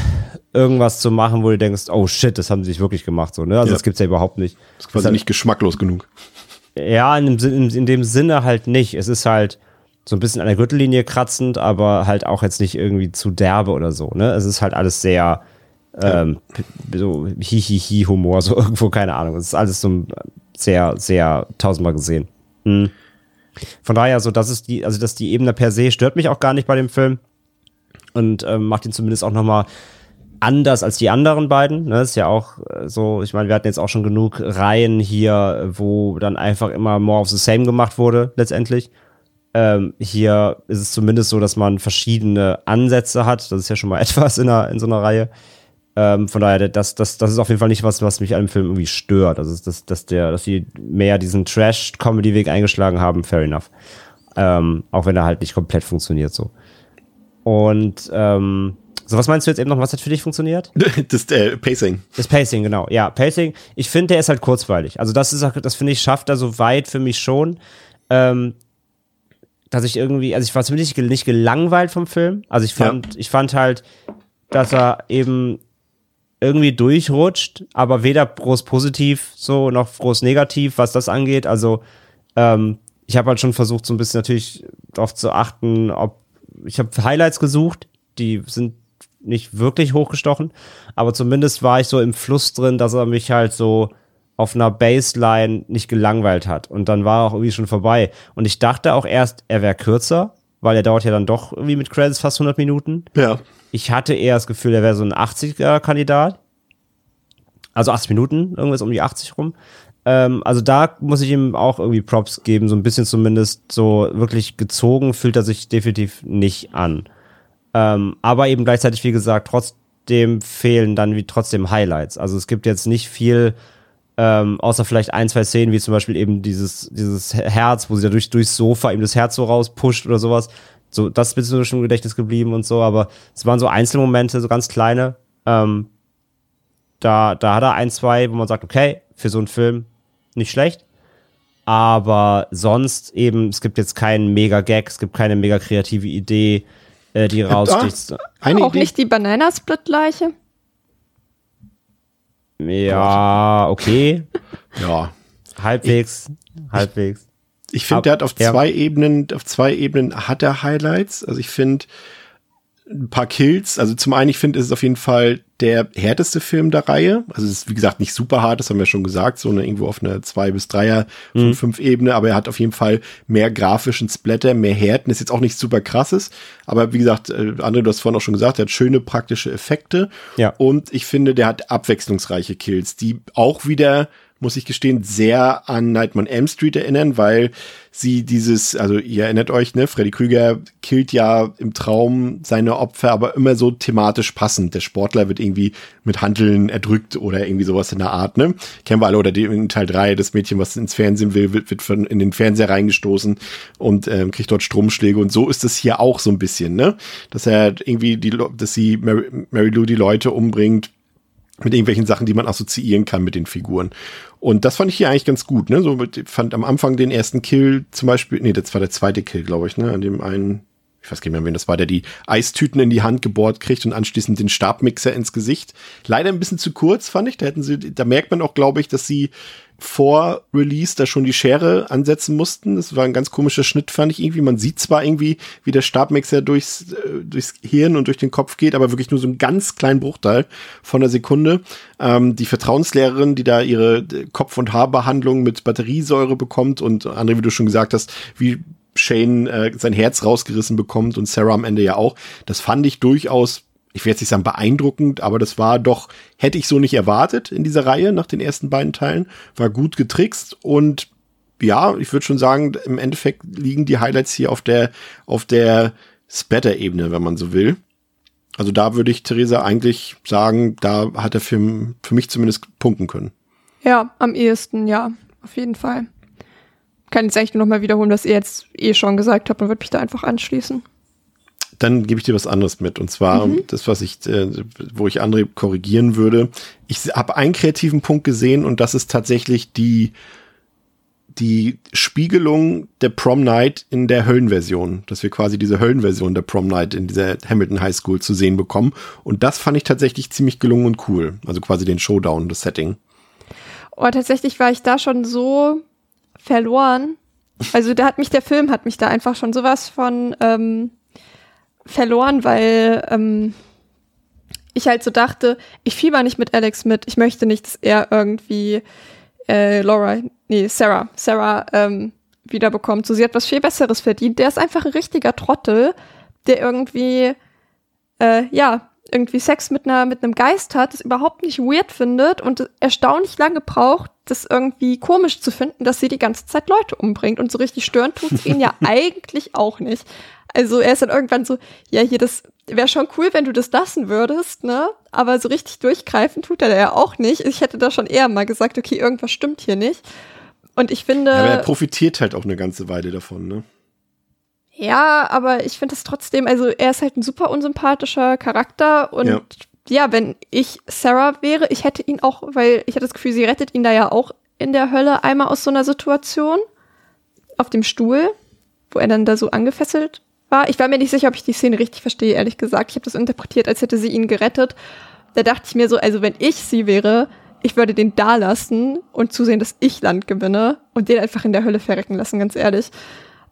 irgendwas zu machen, wo du denkst, oh shit, das haben sie sich wirklich gemacht, so, ne? Also Ja. das gibt's ja überhaupt nicht. Das ist quasi halt- nicht geschmacklos genug. Ja, in dem, in dem Sinne halt nicht. Es ist halt so ein bisschen an der Gürtellinie kratzend, aber halt auch jetzt nicht irgendwie zu derbe oder so. Ne? Es ist halt alles sehr ähm, so Hihihi-Humor, so (laughs) irgendwo, keine Ahnung. Es ist alles so sehr, sehr tausendmal gesehen. Hm. Von daher, so, das ist die, also dass die Ebene per se stört mich auch gar nicht bei dem Film und ähm, macht ihn zumindest auch nochmal anders als die anderen beiden. Ne? Ist ja auch äh, so, ich meine, wir hatten jetzt auch schon genug Reihen hier, wo dann einfach immer more of the same gemacht wurde, letztendlich. Ähm, hier ist es zumindest so, dass man verschiedene Ansätze hat. Das ist ja schon mal (laughs) etwas in, einer, in so einer Reihe. Ähm, von daher, das, das, das ist auf jeden Fall nicht was, was mich an dem Film irgendwie stört. Also, dass, dass, der, dass sie mehr diesen Trash-Comedy-Weg eingeschlagen haben, fair enough. Ähm, auch wenn er halt nicht komplett funktioniert so. Und ähm, so, was meinst du jetzt eben noch, was hat für dich funktioniert? (laughs) das äh, Pacing. Das Pacing, genau. Ja, Pacing. Ich finde, der ist halt kurzweilig. Also das ist, das finde ich, schafft er so weit für mich schon, ähm, dass ich irgendwie, also ich war zumindest nicht gelangweilt vom Film. Also ich fand, ich fand halt, dass er eben irgendwie durchrutscht, aber weder groß positiv so noch groß negativ, was das angeht. Also ähm, ich habe halt schon versucht, so ein bisschen natürlich darauf zu achten, ob ich habe Highlights gesucht, die sind nicht wirklich hochgestochen, aber zumindest war ich so im Fluss drin, dass er mich halt so auf einer Baseline nicht gelangweilt hat. Und dann war er auch irgendwie schon vorbei. Und ich dachte auch erst, er wäre kürzer, weil er dauert ja dann doch irgendwie mit Credits fast 100 Minuten. Ja. Ich hatte eher das Gefühl, er wäre so ein 80er-Kandidat. Also 80 Minuten, irgendwas um die 80 rum. Ähm, also da muss ich ihm auch irgendwie Props geben, so ein bisschen zumindest so wirklich gezogen fühlt er sich definitiv nicht an. Ähm, aber eben gleichzeitig, wie gesagt, trotzdem fehlen dann wie trotzdem Highlights. Also es gibt jetzt nicht viel, ähm, außer vielleicht ein, zwei Szenen, wie zum Beispiel eben dieses, dieses Herz, wo sie da durch, durchs Sofa ihm das Herz so rauspusht oder sowas. So, das ist mir schon im Gedächtnis geblieben und so, aber es waren so Einzelmomente, so ganz kleine. Ähm, da, da hat er ein, zwei, wo man sagt, okay, für so einen Film nicht schlecht. Aber sonst eben, es gibt jetzt keinen mega Gag, es gibt keine mega kreative Idee, äh, die raussticht. Ah, eine auch Idee. nicht die Bananasplit-Leiche. Ja, okay. Ja. Halbwegs, halbwegs. Ich finde, der hat auf ja. zwei Ebenen, auf zwei Ebenen hat er Highlights. Also ich finde ein paar Kills. Also zum einen, ich finde, es ist auf jeden Fall der härteste Film der Reihe. Also es ist, wie gesagt, nicht super hart, das haben wir schon gesagt, so eine irgendwo auf einer zwei bis dreier von fünf Ebene, aber er hat auf jeden Fall mehr grafischen Splatter, mehr Härten. Ist jetzt auch nicht super krasses, aber wie gesagt, äh, André, du hast vorhin auch schon gesagt, er hat schöne praktische Effekte. Ja. Und ich finde, der hat abwechslungsreiche Kills, die auch wieder muss ich gestehen, sehr an Nightmare on Elm Street erinnern, weil sie dieses, also ihr erinnert euch, ne, Freddy Krüger killt ja im Traum seine Opfer, aber immer so thematisch passend. Der Sportler wird irgendwie mit Handeln erdrückt oder irgendwie sowas in der Art, ne? Kennen wir alle, oder die, in Teil 3, das Mädchen, was ins Fernsehen will, wird, wird von, in den Fernseher reingestoßen und ähm, kriegt dort Stromschläge und so ist es hier auch so ein bisschen, ne? Dass er irgendwie die, dass sie Mary, Mary Lou die Leute umbringt, mit irgendwelchen Sachen, die man assoziieren kann mit den Figuren. Und das fand ich hier eigentlich ganz gut, ne? So fand am Anfang den ersten Kill zum Beispiel, nee, das war der zweite Kill, glaube ich, ne? An dem einen, ich weiß gar nicht mehr, wen das war, der die Eistüten in die Hand gebohrt kriegt und anschließend den Stabmixer ins Gesicht. Leider ein bisschen zu kurz, fand ich. Da hätten sie, da merkt man auch, glaube ich, dass sie vor Release da schon die Schere ansetzen mussten. Das war ein ganz komischer Schnitt, fand ich irgendwie. Man sieht zwar irgendwie, wie der Stabmixer durchs, äh, durchs Hirn und durch den Kopf geht, aber wirklich nur so einen ganz kleinen Bruchteil von einer Sekunde. Ähm, die Vertrauenslehrerin, die da ihre äh, Kopf- und Haarbehandlung mit Batteriesäure bekommt und André, wie du schon gesagt hast, wie Shane äh, sein Herz rausgerissen bekommt und Sarah am Ende ja auch. Das fand ich durchaus, ich werde jetzt nicht sagen beeindruckend, aber das war doch, hätte ich so nicht erwartet in dieser Reihe nach den ersten beiden Teilen. War gut getrickst und ja, ich würde schon sagen, im Endeffekt liegen die Highlights hier auf der, auf der Spatter-Ebene, wenn man so will. Also da würde ich Theresa eigentlich sagen, da hat der Film für mich zumindest punkten können. Ja, am ehesten, ja, auf jeden Fall. Kann jetzt eigentlich nur noch mal wiederholen, was ihr jetzt eh schon gesagt habt und würde mich da einfach anschließen. Dann gebe ich dir was anderes mit. Und zwar das, was ich, äh, wo ich André korrigieren würde. Ich habe einen kreativen Punkt gesehen und das ist tatsächlich die, die Spiegelung der Prom Night in der Höllenversion. Dass wir quasi diese Höllenversion der Prom Night in dieser Hamilton High School zu sehen bekommen. Und das fand ich tatsächlich ziemlich gelungen und cool. Also quasi den Showdown, das Setting. Oh, tatsächlich war ich da schon so verloren. Also da hat mich der Film hat mich da einfach schon sowas von ähm, verloren, weil ähm, ich halt so dachte, ich fieber nicht mit Alex mit. Ich möchte nicht, dass er irgendwie äh, Laura, nee, Sarah, Sarah ähm, wiederbekommt. So, sie hat was viel Besseres verdient. Der ist einfach ein richtiger Trottel, der irgendwie, äh, ja, irgendwie Sex mit einer mit einem Geist hat, das überhaupt nicht weird findet und erstaunlich lange braucht, das irgendwie komisch zu finden, dass sie die ganze Zeit Leute umbringt und so richtig stören tut's ihn ja (laughs) eigentlich auch nicht. Also er ist dann irgendwann so, ja hier das wäre schon cool, wenn du das lassen würdest, ne? Aber so richtig durchgreifen tut er ja auch nicht. Ich hätte da schon eher mal gesagt, okay, irgendwas stimmt hier nicht. Und ich finde Ja, aber er profitiert halt auch eine ganze Weile davon, ne? Ja, aber ich finde es trotzdem, also er ist halt ein super unsympathischer Charakter und Ja. ja. wenn ich Sarah wäre, ich hätte ihn auch, weil ich hatte das Gefühl, sie rettet ihn da ja auch in der Hölle einmal aus so einer Situation auf dem Stuhl, wo er dann da so angefesselt war. Ich war mir nicht sicher, ob ich die Szene richtig verstehe, ehrlich gesagt. Ich habe das interpretiert, als hätte sie ihn gerettet. da dachte ich mir so, also wenn ich sie wäre, ich würde den da lassen und zusehen, dass ich Land gewinne und den einfach in der Hölle verrecken lassen, ganz ehrlich.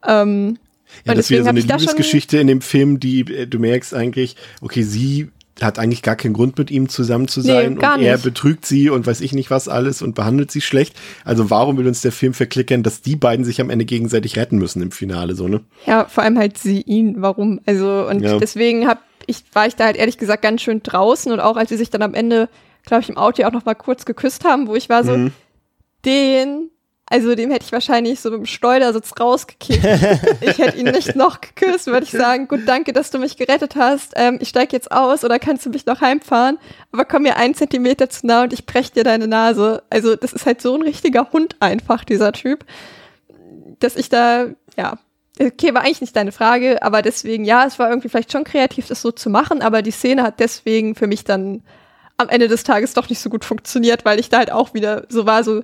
Ähm, Ja, das wäre deswegen so eine Liebesgeschichte in dem Film, die äh, du merkst eigentlich, okay, sie hat eigentlich gar keinen Grund mit ihm zusammen zu Nee, sein gar und er nicht. betrügt sie und weiß ich nicht was alles und behandelt sie schlecht. Also warum will uns der Film verklickern, dass die beiden sich am Ende gegenseitig retten müssen im Finale so, ne? Ja, vor allem halt sie ihn, warum? Also, und Ja. deswegen hab ich, war ich da halt ehrlich gesagt ganz schön draußen und auch als sie sich dann am Ende, glaube ich, im Auto auch noch mal kurz geküsst haben, wo ich war so, Mhm. den, also dem hätte ich wahrscheinlich so mit dem Schleudersitz rausgekickt. (laughs) ich hätte ihn nicht noch geküsst, würde ich sagen, gut, danke, dass du mich gerettet hast. Ähm, ich steig jetzt aus oder kannst du mich noch heimfahren? Aber komm mir einen Zentimeter zu nah und ich brech dir deine Nase. Also, das ist halt so ein richtiger Hund einfach, dieser Typ, dass ich da, ja, okay, war eigentlich nicht deine Frage, aber deswegen, ja, es war irgendwie vielleicht schon kreativ, das so zu machen, aber die Szene hat deswegen für mich dann am Ende des Tages doch nicht so gut funktioniert, weil ich da halt auch wieder so war, so,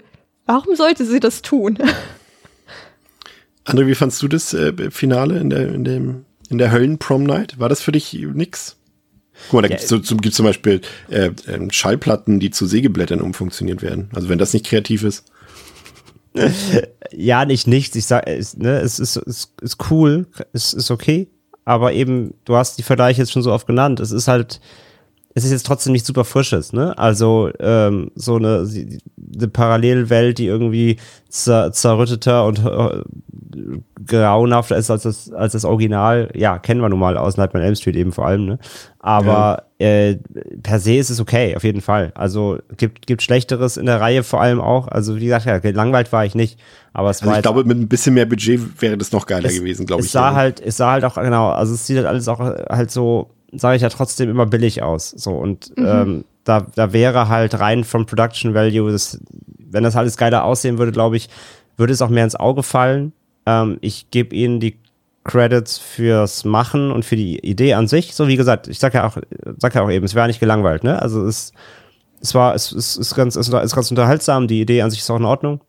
warum sollte sie das tun? (laughs) André, wie fandst du das äh, Finale in der, in dem, in der Höllen-Prom-Night? War das für dich nix? Guck mal, da gibt's, so, zum, gibt's zum Beispiel äh, ähm, Schallplatten, die zu Sägeblättern umfunktioniert werden. Also wenn das nicht kreativ ist. (laughs) Ja, nicht nichts. Ich sag, es, ne, es ist, ist, ist cool, es ist okay, aber eben, du hast die Vergleiche jetzt schon so oft genannt. Es ist halt, es ist jetzt trotzdem nicht super frisches, ne? Also ähm, so eine, eine Parallelwelt, die irgendwie zer, zerrütteter und äh, grauenhafter ist als das, als das Original. Ja, kennen wir nun mal aus Nightmare on Elm Street eben vor allem, ne? Aber äh, per se ist es okay, auf jeden Fall. Also gibt, gibt Schlechteres in der Reihe vor allem auch. Also wie gesagt, ja, gelangweilt war ich nicht. Aber es Also war ich glaube, mit ein bisschen mehr Budget wäre das noch geiler gewesen, glaube es ich. sah ja. halt, es sah halt auch, genau, also es sieht halt alles auch halt so, sage ich ja trotzdem immer billig aus. So und ähm, da, da wäre halt rein vom Production Value, das, wenn das alles geiler aussehen würde, glaube ich, würde es auch mehr ins Auge fallen. Ähm, ich gebe ihnen die Credits fürs Machen und für die Idee an sich. So wie gesagt, ich sag ja auch, sag ja auch eben, es wäre nicht gelangweilt, ne? Also es, es war, es, es ist ganz, es ist ganz unterhaltsam. Die Idee an sich ist auch in Ordnung.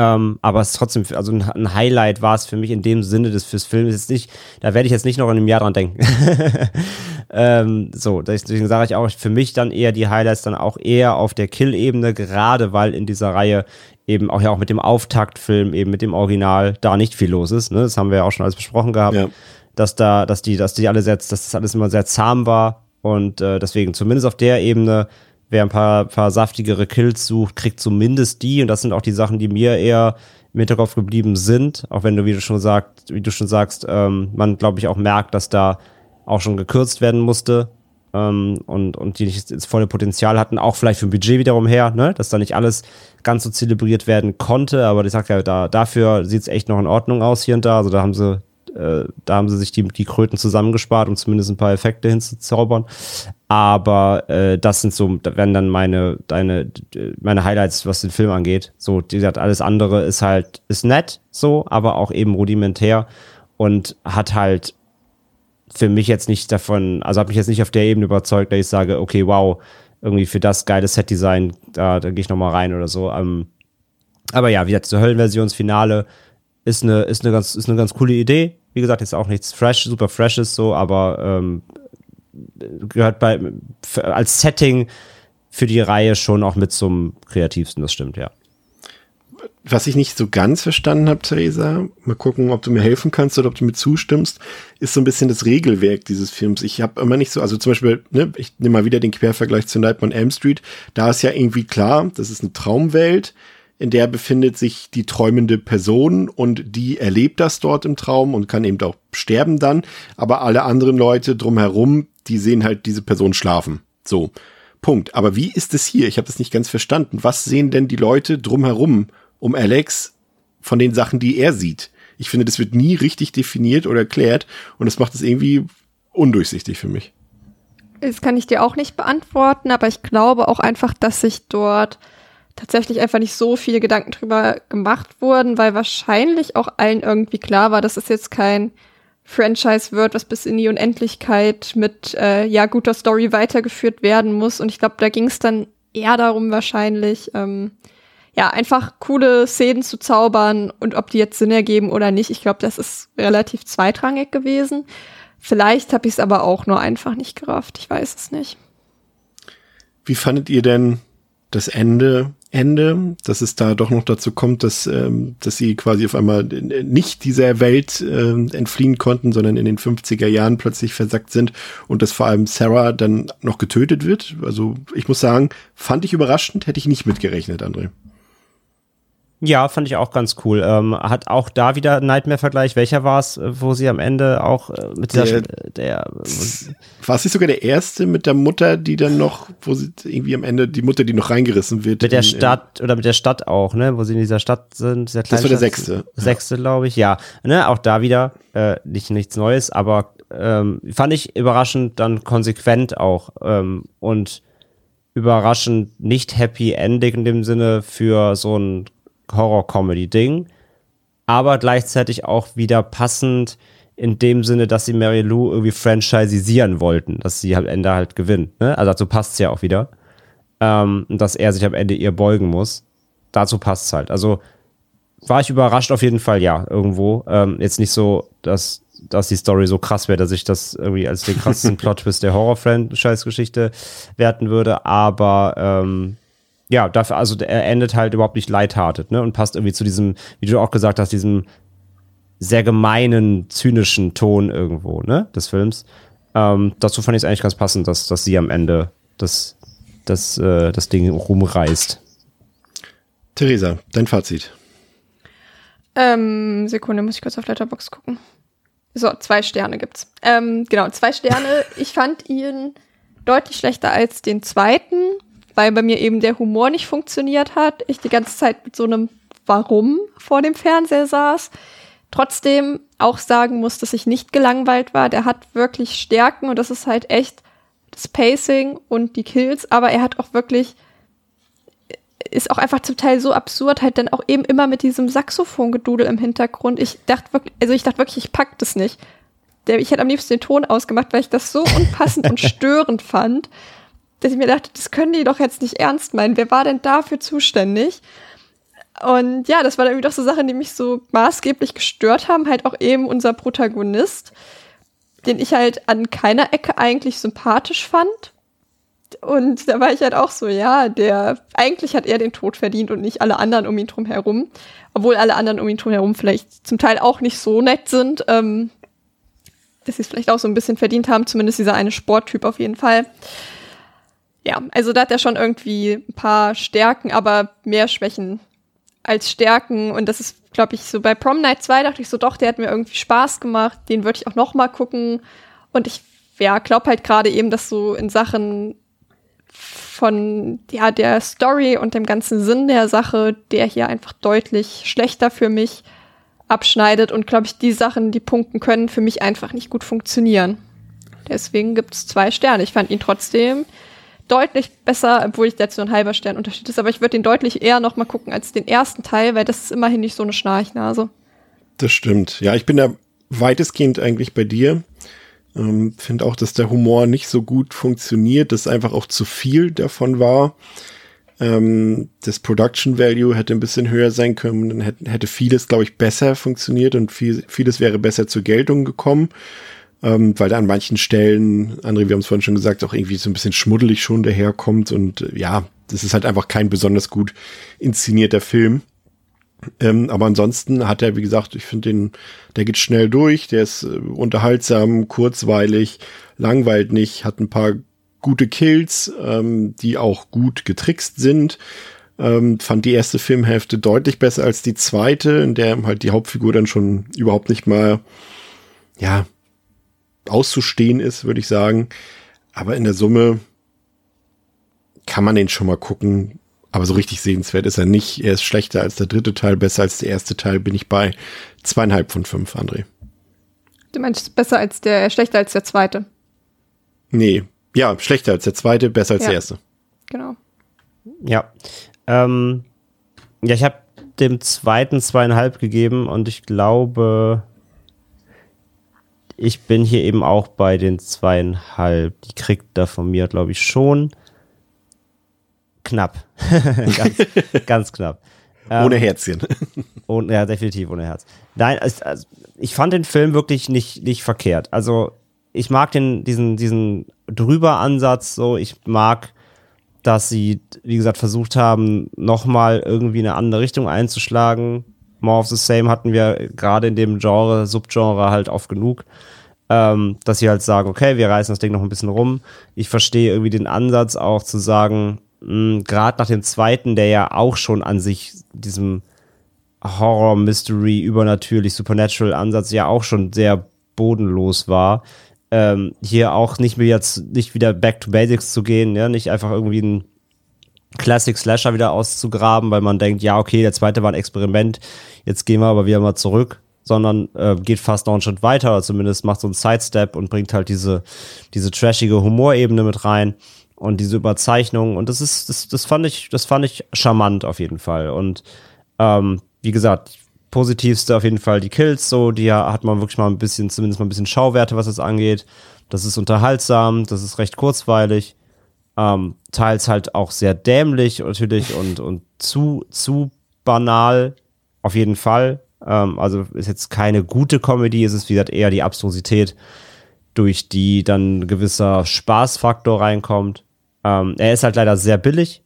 Ähm, aber es ist trotzdem, also ein, Highlight war es für mich in dem Sinne des fürs Film. Ist jetzt nicht, da werde ich jetzt nicht noch in einem Jahr dran denken. (laughs) ähm, so, deswegen sage ich auch, für mich dann eher die Highlights dann auch eher auf der Kill-Ebene, gerade weil in dieser Reihe eben auch ja auch mit dem Auftaktfilm, eben mit dem Original, da nicht viel los ist. Ne? Das haben wir ja auch schon alles besprochen gehabt, Ja. dass da, dass die, dass die alle sehr, dass das alles immer sehr zahm war. Und äh, deswegen, zumindest auf der Ebene, wer ein paar, paar saftigere Kills sucht, kriegt zumindest die. Und das sind auch die Sachen, die mir eher im Hinterkopf geblieben sind. Auch wenn du, wie du schon sagst, wie du schon sagst, ähm, man, glaube ich, auch merkt, dass da auch schon gekürzt werden musste. Ähm, und, und die nicht das volle Potenzial hatten, auch vielleicht vom Budget wiederum her, ne? dass da nicht alles ganz so zelebriert werden konnte, aber ich sag ja, da, dafür sieht's echt noch in Ordnung aus hier und da. Also da haben sie, äh, da haben sie sich die, die Kröten zusammengespart, um zumindest ein paar Effekte hinzuzaubern. Aber äh, das sind so, da werden dann meine, deine, meine Highlights, was den Film angeht. So, die gesagt, alles andere ist halt, ist nett, so, aber auch eben rudimentär und hat halt für mich jetzt nicht davon, also hat mich jetzt nicht auf der Ebene überzeugt, dass ich sage, okay, wow, irgendwie für das geile Set-Design, da, da gehe ich nochmal rein oder so. Ähm, aber ja, wie gesagt, zur Höllenversionsfinale ist eine, ist eine ganz, ist eine ganz coole Idee. Wie gesagt, jetzt auch nichts fresh, super freshes so, aber ähm, gehört bei als Setting für die Reihe schon auch mit zum kreativsten, das stimmt, ja. Was ich nicht so ganz verstanden habe, Theresa, mal gucken, ob du mir helfen kannst oder ob du mir zustimmst, ist so ein bisschen das Regelwerk dieses Films. Ich habe immer nicht so, also zum Beispiel, ne, ich nehme mal wieder den Quervergleich zu Nightmare on Elm Street. Da ist ja irgendwie klar, das ist eine Traumwelt, in der befindet sich die träumende Person und die erlebt das dort im Traum und kann eben auch sterben dann. Aber alle anderen Leute drumherum, die sehen halt diese Person schlafen. So. Punkt. Aber wie ist es hier? Ich habe das nicht ganz verstanden. Was sehen denn die Leute drumherum um Alex von den Sachen, die er sieht? Ich finde, das wird nie richtig definiert oder erklärt und das macht es irgendwie undurchsichtig für mich. Das kann ich dir auch nicht beantworten, aber ich glaube auch einfach, dass sich dort tatsächlich einfach nicht so viele Gedanken drüber gemacht wurden, weil wahrscheinlich auch allen irgendwie klar war, dass es jetzt kein Franchise wird, was bis in die Unendlichkeit mit äh, ja guter Story weitergeführt werden muss. Und ich glaube, da ging es dann eher darum wahrscheinlich, ähm, ja, einfach coole Szenen zu zaubern und ob die jetzt Sinn ergeben oder nicht. Ich glaube, das ist relativ zweitrangig gewesen. Vielleicht habe ich es aber auch nur einfach nicht gerafft. Ich weiß es nicht. Wie fandet ihr denn das Ende Ende, dass es da doch noch dazu kommt, dass, ähm, dass sie quasi auf einmal nicht dieser Welt äh, entfliehen konnten, sondern in den 50er Jahren plötzlich versackt sind und dass vor allem Sarah dann noch getötet wird. Also ich muss sagen, fand ich überraschend, hätte ich nicht mitgerechnet, André. Ja, fand ich auch ganz cool. Ähm, hat auch da wieder Nightmare-Vergleich. Welcher war es, wo sie am Ende auch äh, mit dieser. Der, der war es nicht sogar der erste mit der Mutter, die dann noch, wo sie irgendwie am Ende die Mutter, die noch reingerissen wird? Mit der in, Stadt oder mit der Stadt auch, ne? Wo sie in dieser Stadt sind. Dieser das war der sechste. Sechste, ja. glaube ich, ja. Ne? Auch da wieder äh, nicht nichts Neues, aber ähm, fand ich überraschend dann konsequent auch ähm, und überraschend nicht Happy Ending in dem Sinne für so ein Horror-Comedy-Ding, aber gleichzeitig auch wieder passend in dem Sinne, dass sie Mary Lou irgendwie franchisisieren wollten, dass sie am Ende halt gewinnt. Ne? Also dazu passt es ja auch wieder. Ähm, dass er sich am Ende ihr beugen muss. Dazu passt es halt. Also war ich überrascht auf jeden Fall, ja, irgendwo. Ähm, jetzt nicht so, dass, dass die Story so krass wäre, dass ich das irgendwie als den krassesten (laughs) Plot-Twist der Horror-Franchise-Geschichte werten würde, aber ähm, ja, dafür, also er endet halt überhaupt nicht lighthearted, ne? Und passt irgendwie zu diesem, wie du auch gesagt hast, diesem sehr gemeinen, zynischen Ton irgendwo, ne? Des Films. Ähm, dazu fand ich es eigentlich ganz passend, dass, dass sie am Ende das, das, äh, das Ding rumreißt. Theresa, dein Fazit. Ähm, Sekunde, muss ich kurz auf Letterbox gucken. So, zwei Sterne gibt's. Ähm, genau, zwei Sterne. ich fand ihn deutlich schlechter als den zweiten weil bei mir eben der Humor nicht funktioniert hat. Ich die ganze Zeit mit so einem Warum vor dem Fernseher saß. Trotzdem auch sagen muss, dass ich nicht gelangweilt war. Der hat wirklich Stärken und das ist halt echt das Pacing und die Kills, aber er hat auch wirklich ist auch einfach zum Teil so absurd, halt dann auch eben immer mit diesem Saxophongedudel im Hintergrund. Ich dachte wirklich, also ich dachte wirklich, ich pack das nicht. Der, ich hätte am liebsten den Ton ausgemacht, weil ich das so unpassend und (laughs) störend fand dass ich mir dachte, das können die doch jetzt nicht ernst meinen. Wer war denn dafür zuständig? Und ja, das war dann irgendwie doch so Sachen, die mich so maßgeblich gestört haben. Halt auch eben unser Protagonist, den ich halt an keiner Ecke eigentlich sympathisch fand. Und da war ich halt auch so, ja, der, eigentlich hat er den Tod verdient und nicht alle anderen um ihn drum herum. Obwohl alle anderen um ihn drum herum vielleicht zum Teil auch nicht so nett sind, ähm, dass sie es vielleicht auch so ein bisschen verdient haben, zumindest dieser eine Sporttyp auf jeden Fall ja, also da hat er schon irgendwie ein paar Stärken, aber mehr Schwächen als Stärken. Und das ist, glaube ich, so bei Prom Night 2 dachte ich so, doch, der hat mir irgendwie Spaß gemacht, den würde ich auch noch mal gucken. Und ich, ja, glaube halt gerade eben, dass so in Sachen von ja, der Story und dem ganzen Sinn der Sache, der hier einfach deutlich schlechter für mich abschneidet und glaube ich, die Sachen, die punkten können, für mich einfach nicht gut funktionieren. Deswegen gibt es zwei Sterne. Ich fand ihn trotzdem deutlich besser, obwohl ich nur ein halber Stern Unterschied ist, aber ich würde den deutlich eher noch mal gucken als den ersten Teil, weil das ist immerhin nicht so eine Schnarchnase. Das stimmt. Ja, ich bin da weitestgehend eigentlich bei dir. Ähm, Finde auch, dass der Humor nicht so gut funktioniert, dass einfach auch zu viel davon war. Ähm, das Production Value hätte ein bisschen höher sein können, dann hätte, hätte vieles, glaube ich, besser funktioniert und viel, vieles wäre besser zur Geltung gekommen ähm, weil da an manchen Stellen, André, wir haben es vorhin schon gesagt, auch irgendwie so ein bisschen schmuddelig schon daherkommt und äh, ja, das ist halt einfach kein besonders gut inszenierter Film. Ähm, aber ansonsten hat er, wie gesagt, ich finde den, der geht schnell durch, der ist äh, unterhaltsam, kurzweilig, langweilt nicht, hat ein paar gute Kills, ähm, die auch gut getrickst sind. Ähm, fand die erste Filmhälfte deutlich besser als die zweite, in der halt die Hauptfigur dann schon überhaupt nicht mal, ja, auszustehen ist, würde ich sagen. Aber in der Summe kann man den schon mal gucken. Aber so richtig sehenswert ist er nicht. Er ist schlechter als der dritte Teil, besser als der erste Teil. Bin ich bei zweieinhalb von fünf, André. Du meinst besser als der, schlechter als der zweite? Nee, ja, schlechter als der zweite, besser als ja. der erste. Genau. Ja. Ähm, ja, ich habe dem zweiten zweieinhalb gegeben und ich glaube, ich bin hier eben auch bei den zweieinhalb. Die kriegt da von mir, glaube ich, schon knapp. (laughs) ganz, ganz knapp. Ohne ähm, Herzchen. (laughs) Und, ja, definitiv ohne Herz. Nein, also, ich fand den Film wirklich nicht, nicht verkehrt. Also, ich mag den, diesen, diesen drüber Ansatz so. Ich mag dass sie, wie gesagt, versucht haben, nochmal irgendwie eine andere Richtung einzuschlagen. More of the Same hatten wir gerade in dem Genre, Subgenre halt oft genug. Ähm, dass sie halt sagen, okay, wir reißen das Ding noch ein bisschen rum. Ich verstehe irgendwie den Ansatz auch zu sagen, gerade nach dem zweiten, der ja auch schon an sich diesem Horror, Mystery, übernatürlich, Supernatural Ansatz ja auch schon sehr bodenlos war, ähm, hier auch nicht mehr jetzt nicht wieder back to basics zu gehen, ja, nicht einfach irgendwie ein Classic Slasher wieder auszugraben, weil man denkt, ja, okay, der zweite war ein Experiment, jetzt gehen wir aber wieder mal zurück, sondern äh, geht fast noch einen Schritt weiter, oder zumindest macht so einen Sidestep und bringt halt diese, diese trashige Humorebene mit rein und diese Überzeichnung. Und das ist, das, das fand ich, das fand ich charmant auf jeden Fall. Und ähm, wie gesagt, positivste auf jeden Fall die Kills, so, die hat man wirklich mal ein bisschen, zumindest mal ein bisschen Schauwerte, was das angeht. Das ist unterhaltsam, das ist recht kurzweilig, ähm, teils halt auch sehr dämlich natürlich und, und zu, zu banal, auf jeden Fall. Ähm, also ist jetzt keine gute Comedy, es ist wie gesagt eher die Abstrusität, durch die dann ein gewisser Spaßfaktor reinkommt. Ähm, er ist halt leider sehr billig.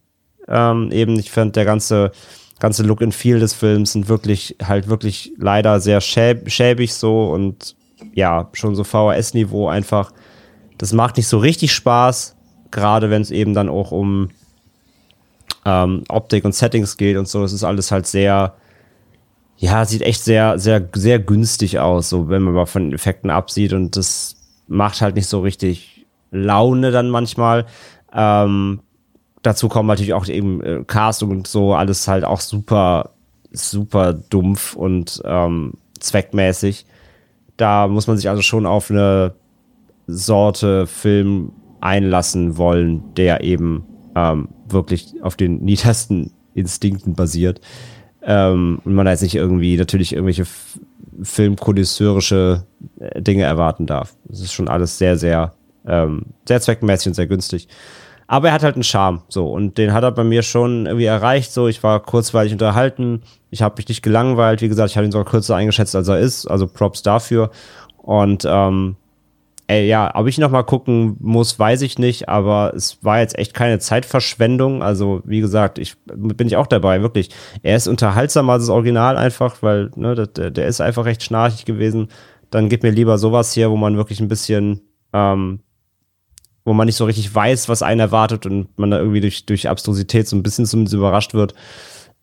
Ähm, eben, ich finde, der ganze ganze Look and Feel des Films sind wirklich, halt wirklich leider sehr schäb schäbig so und ja, schon so VHS-Niveau einfach. Das macht nicht so richtig Spaß, gerade wenn es eben dann auch um ähm, Optik und Settings geht und so. Das ist alles halt sehr, ja, sieht echt sehr, sehr, sehr günstig aus, so wenn man mal von den Effekten absieht und das macht halt nicht so richtig Laune dann manchmal. Ähm, dazu kommen natürlich auch eben äh, Casting und so, alles halt auch super, super dumpf und ähm, zweckmäßig. Da muss man sich also schon auf eine Sorte Film einlassen wollen, der eben ähm, wirklich auf den niedersten Instinkten basiert. Ähm, und man da jetzt nicht irgendwie natürlich irgendwelche filmkodisseurische äh, Dinge erwarten darf. Das ist schon alles sehr, sehr, ähm, sehr zweckmäßig und sehr günstig. Aber er hat halt einen Charme, so. Und den hat er bei mir schon irgendwie erreicht, so. Ich war kurzweilig unterhalten. Ich habe mich nicht gelangweilt. Wie gesagt, ich habe ihn sogar kürzer eingeschätzt, als er ist. Also Props dafür. Und, ähm, ey, ja, ob ich noch mal gucken muss, weiß ich nicht. Aber es war jetzt echt keine Zeitverschwendung. Also, wie gesagt, ich bin ich auch dabei, wirklich. Er ist unterhaltsamer als das Original einfach, weil, ne, der, der ist einfach recht schnarchig gewesen. Dann gib mir lieber sowas hier, wo man wirklich ein bisschen, ähm, wo man nicht so richtig weiß, was einen erwartet und man da irgendwie durch, durch Abstrusität so ein bisschen zumindest überrascht wird.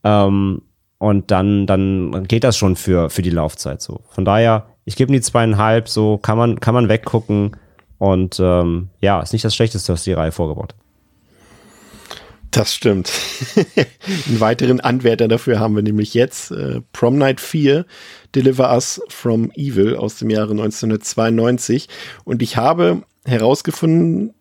Ähm, und dann, dann geht das schon für, für die Laufzeit so. Von daher, ich gebe die zweieinhalb, so kann man, kann man weggucken. Und ähm, ja, ist nicht das Schlechteste, was die Reihe vorgebaut. Das stimmt. (laughs) Einen weiteren Anwärter dafür haben wir nämlich jetzt. Äh, Prom Night 4, Deliver Us from Evil aus dem Jahre 1992. Und ich habe herausgefunden,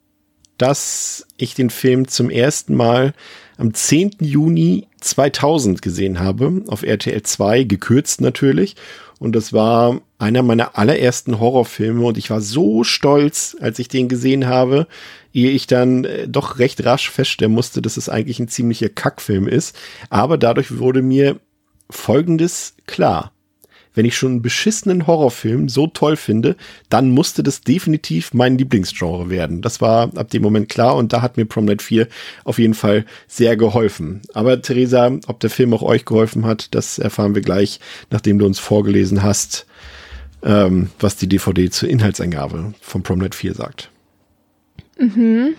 dass ich den Film zum ersten Mal am 10. Juni 2000 gesehen habe, auf RTL 2, gekürzt natürlich. Und das war einer meiner allerersten Horrorfilme und ich war so stolz, als ich den gesehen habe, ehe ich dann äh, doch recht rasch feststellen musste, dass es eigentlich ein ziemlicher Kackfilm ist. Aber dadurch wurde mir Folgendes klar wenn ich schon einen beschissenen Horrorfilm so toll finde, dann musste das definitiv mein Lieblingsgenre werden. Das war ab dem Moment klar und da hat mir Prom Night 4 auf jeden Fall sehr geholfen. Aber Theresa, ob der Film auch euch geholfen hat, das erfahren wir gleich, nachdem du uns vorgelesen hast, ähm, was die DVD zur Inhaltsangabe von Prom Night 4 sagt. Mhm.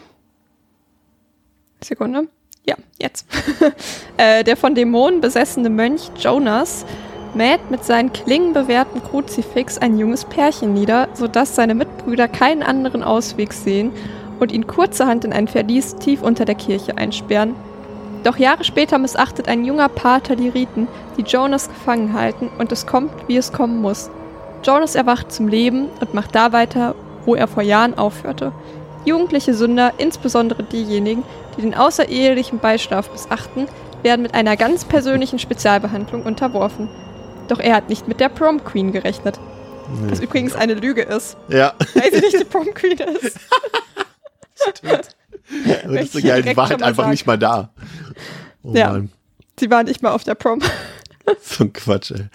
Sekunde. Ja, jetzt. (laughs) äh, der von Dämonen besessene Mönch Jonas mäht mit seinen klingenbewehrten Kruzifix ein junges Pärchen nieder, sodass seine Mitbrüder keinen anderen Ausweg sehen und ihn kurzerhand in ein Verlies tief unter der Kirche einsperren. Doch Jahre später missachtet ein junger Pater die Riten, die Jonas gefangen halten, und es kommt, wie es kommen muss. Jonas erwacht zum Leben und macht da weiter, wo er vor Jahren aufhörte. Jugendliche Sünder, insbesondere diejenigen, die den außerehelichen Beischlaf missachten, werden mit einer ganz persönlichen Spezialbehandlung unterworfen. Doch er hat nicht mit der Prom Queen gerechnet. Nee. Was übrigens eine Lüge ist. Ja. Weil sie nicht die Prom Queen ist. (laughs) Stimmt. Aber das ist die war halt einfach sagen. nicht mal da. Oh ja. Mann. Sie war nicht mal auf der Prom. (laughs) so ein Quatsch, ey.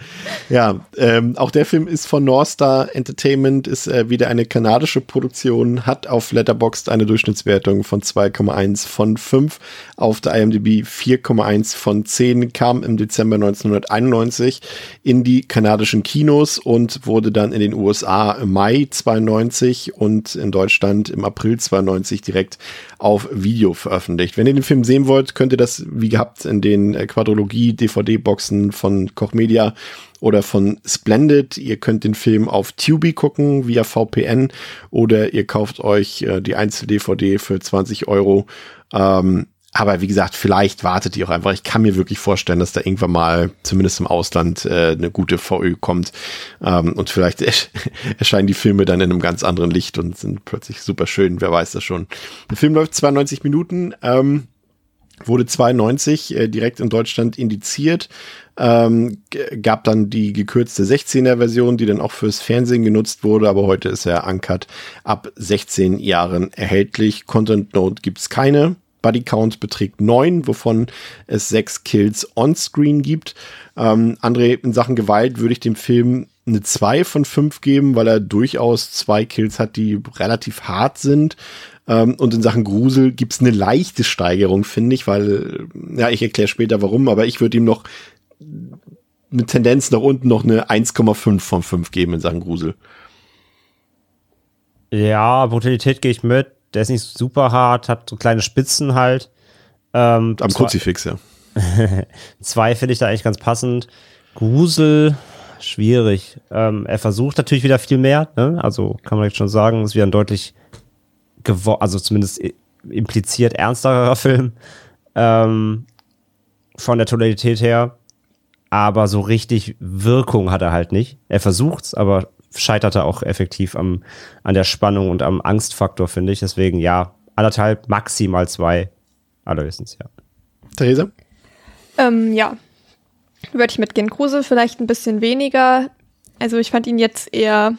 Ja, ähm, auch der Film ist von North Star Entertainment, ist äh, wieder eine kanadische Produktion, hat auf Letterboxd eine Durchschnittswertung von 2,1 von 5, auf der IMDb 4,1 von 10, kam im Dezember 1991 in die kanadischen Kinos und wurde dann in den USA im Mai 92 und in Deutschland im April 92 direkt auf Video veröffentlicht. Wenn ihr den Film sehen wollt, könnt ihr das wie gehabt in den äh, Quadrologie DVD-Boxen von Koch Media oder von Splendid. Ihr könnt den Film auf Tubi gucken via VPN oder ihr kauft euch äh, die Einzel-DVD für 20 Euro. Ähm, aber wie gesagt, vielleicht wartet ihr auch einfach. Ich kann mir wirklich vorstellen, dass da irgendwann mal, zumindest im Ausland, äh, eine gute VÖ kommt. Ähm, und vielleicht (laughs) erscheinen die Filme dann in einem ganz anderen Licht und sind plötzlich super schön. Wer weiß das schon. Der Film läuft 92 Minuten. Ähm, wurde 92 äh, direkt in Deutschland indiziert, ähm, gab dann die gekürzte 16er Version, die dann auch fürs Fernsehen genutzt wurde, aber heute ist er uncut ab 16 Jahren erhältlich. Content Note gibt's keine. Body Count beträgt neun, wovon es sechs Kills on-screen gibt. Ähm, André, in Sachen Gewalt würde ich dem Film eine 2 von 5 geben, weil er durchaus zwei Kills hat, die relativ hart sind. Ähm, und in Sachen Grusel gibt's eine leichte Steigerung, finde ich, weil, ja, ich erkläre später warum, aber ich würde ihm noch eine Tendenz nach unten noch eine 1,5 von 5 geben in Sachen Grusel. Ja, Brutalität gehe ich mit. Der ist nicht super hart, hat so kleine Spitzen halt. Ähm, Am Kruzifix, ja. (laughs) zwei finde ich da eigentlich ganz passend. Grusel, schwierig. Ähm, er versucht natürlich wieder viel mehr, ne? also kann man jetzt schon sagen, ist wieder ein deutlich, also zumindest impliziert ernsterer (laughs) Film ähm, von der Tonalität her. Aber so richtig Wirkung hat er halt nicht. Er versucht's, aber scheiterte auch effektiv am, an der Spannung und am Angstfaktor, finde ich. Deswegen ja, anderthalb, maximal zwei, allerhöchstens, ja. Theresa? Ähm, ja, würde ich mitgehen. Kruse vielleicht ein bisschen weniger. Also ich fand ihn jetzt eher,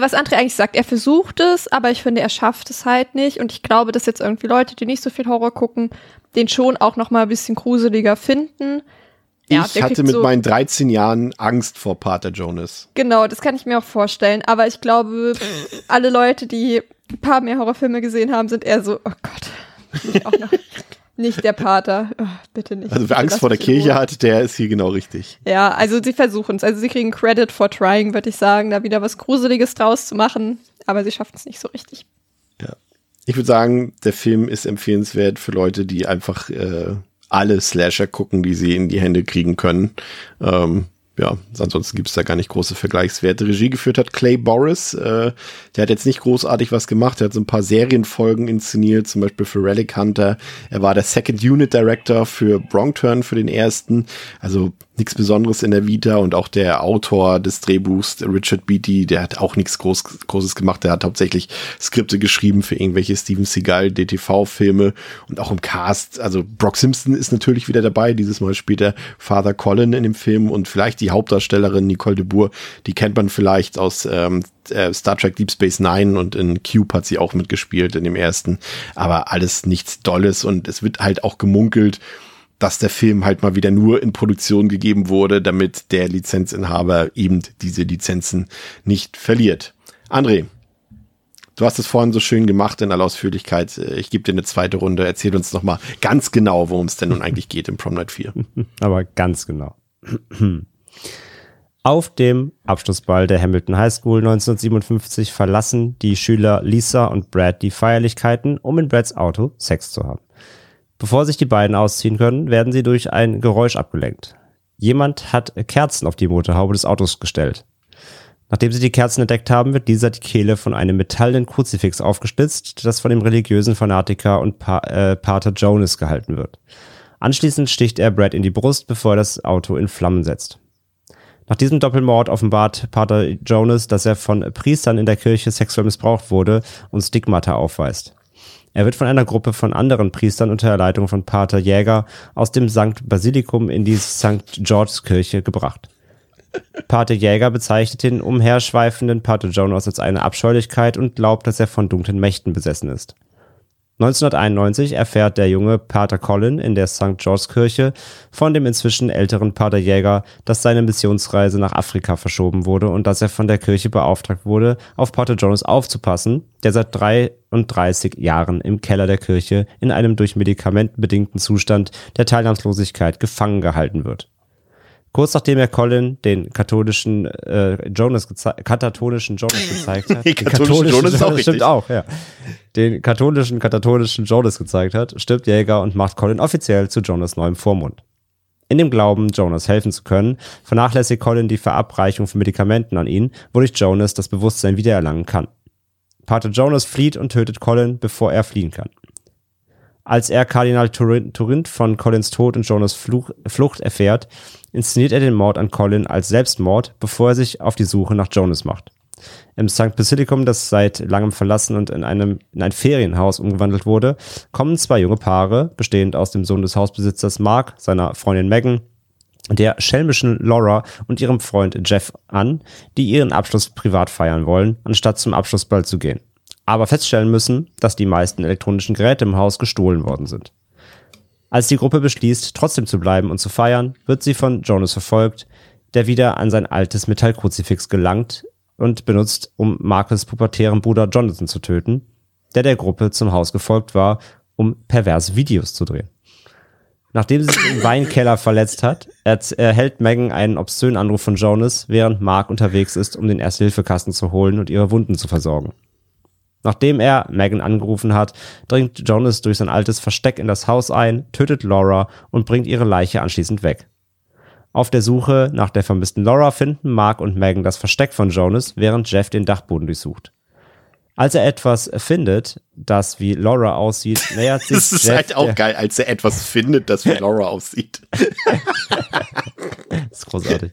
was André eigentlich sagt, er versucht es, aber ich finde, er schafft es halt nicht. Und ich glaube, dass jetzt irgendwie Leute, die nicht so viel Horror gucken, den schon auch noch mal ein bisschen gruseliger finden. Ja, ich hatte mit so meinen 13 Jahren Angst vor Pater Jonas. Genau, das kann ich mir auch vorstellen. Aber ich glaube, alle Leute, die ein paar mehr Horrorfilme gesehen haben, sind eher so, oh Gott, nicht auch noch. (laughs) Nicht der Pater, oh, bitte nicht. Also wer Angst vor der Kirche hat, der ist hier genau richtig. Ja, also sie versuchen es. Also sie kriegen Credit for trying, würde ich sagen, da wieder was Gruseliges draus zu machen. Aber sie schaffen es nicht so richtig. Ja. Ich würde sagen, der Film ist empfehlenswert für Leute, die einfach äh, alle Slasher gucken, die sie in die Hände kriegen können. Ähm, ja, ansonsten gibt's da gar nicht große Vergleichswerte. Regie geführt hat Clay Boris. Äh, der hat jetzt nicht großartig was gemacht. Er hat so ein paar Serienfolgen inszeniert, zum Beispiel für Relic Hunter. Er war der Second Unit Director für Bronx Turn für den ersten. Also nichts Besonderes in der Vita und auch der Autor des Drehbuchs, Richard Beatty, der hat auch nichts Groß, Großes gemacht. Der hat hauptsächlich Skripte geschrieben für irgendwelche Steven Seagal DTV-Filme und auch im Cast. Also Brock Simpson ist natürlich wieder dabei. Dieses Mal später Father Colin in dem Film und vielleicht die Hauptdarstellerin Nicole de Boer. Die kennt man vielleicht aus ähm, äh, Star Trek Deep Space Nine und in Cube hat sie auch mitgespielt in dem ersten. Aber alles nichts Dolles und es wird halt auch gemunkelt, dass der Film halt mal wieder nur in Produktion gegeben wurde, damit der Lizenzinhaber eben diese Lizenzen nicht verliert. André, du hast es vorhin so schön gemacht in aller Ausführlichkeit. Ich gebe dir eine zweite Runde. Erzähl uns noch mal ganz genau, worum es denn nun eigentlich geht im Prom Night 4. (laughs) Aber ganz genau. Auf dem Abschlussball der Hamilton High School 1957 verlassen die Schüler Lisa und Brad die Feierlichkeiten, um in Brads Auto Sex zu haben. Bevor sich die beiden ausziehen können, werden sie durch ein Geräusch abgelenkt. Jemand hat Kerzen auf die Motorhaube des Autos gestellt. Nachdem sie die Kerzen entdeckt haben, wird dieser die Kehle von einem metallenen Kruzifix aufgestützt, das von dem religiösen Fanatiker und pa äh, Pater Jonas gehalten wird. Anschließend sticht er Brad in die Brust, bevor er das Auto in Flammen setzt. Nach diesem Doppelmord offenbart Pater Jonas, dass er von Priestern in der Kirche sexuell missbraucht wurde und Stigmata aufweist. Er wird von einer Gruppe von anderen Priestern unter der Leitung von Pater Jäger aus dem St. Basilikum in die St. George's Kirche gebracht. Pater Jäger bezeichnet den umherschweifenden Pater Jonas als eine Abscheulichkeit und glaubt, dass er von dunklen Mächten besessen ist. 1991 erfährt der junge Pater Colin in der St. George's Kirche von dem inzwischen älteren Pater Jäger, dass seine Missionsreise nach Afrika verschoben wurde und dass er von der Kirche beauftragt wurde, auf Pater Jonas aufzupassen, der seit 33 Jahren im Keller der Kirche in einem durch Medikamenten bedingten Zustand der Teilnahmslosigkeit gefangen gehalten wird. Kurz nachdem er Colin den katholischen äh, Jonas katatonischen Jonas (laughs) gezeigt hat, Nee, den katholischen Jonas auch stimmt auch, ja, den katholischen katatonischen Jonas gezeigt hat, stirbt Jäger und macht Colin offiziell zu Jonas neuem Vormund. In dem Glauben, Jonas helfen zu können, vernachlässigt Colin die Verabreichung von Medikamenten an ihn, wodurch Jonas das Bewusstsein wiedererlangen kann. Pater Jonas flieht und tötet Colin, bevor er fliehen kann. Als er Kardinal Turin- Turint von Collins Tod und Jonas Fluch, Flucht erfährt, inszeniert er den Mord an Colin als Selbstmord, bevor er sich auf die Suche nach Jonas macht. Im St. Basilicum, das seit langem verlassen und in, einem, in ein Ferienhaus umgewandelt wurde, kommen zwei junge Paare, bestehend aus dem Sohn des Hausbesitzers Mark, seiner Freundin Megan, der schelmischen Laura und ihrem Freund Jeff an, die ihren Abschluss privat feiern wollen, anstatt zum Abschlussball zu gehen. Aber feststellen müssen, dass die meisten elektronischen Geräte im Haus gestohlen worden sind. Als die Gruppe beschließt, trotzdem zu bleiben und zu feiern, wird sie von Jonas verfolgt, der wieder an sein altes Metallkruzifix gelangt und benutzt, um Marcus pubertären Bruder Jonathan zu töten, der der Gruppe zum Haus gefolgt war, um perverse Videos zu drehen. Nachdem sie sich im (laughs) Weinkeller verletzt hat, erhält Megan einen obszönen Anruf von Jonas, während Mark unterwegs ist, um den Erste-Hilfe-Kasten zu holen und ihre Wunden zu versorgen. Nachdem er Megan angerufen hat, dringt Jonas durch sein altes Versteck in das Haus ein, tötet Laura und bringt ihre Leiche anschließend weg. Auf der Suche nach der vermissten Laura finden Mark und Megan das Versteck von Jonas, während Jeff den Dachboden durchsucht. Als er etwas findet, das wie Laura aussieht, (laughs) nähert sich Das ist Jeff halt auch geil, als er etwas findet, das wie Laura aussieht. Das (laughs) ist großartig.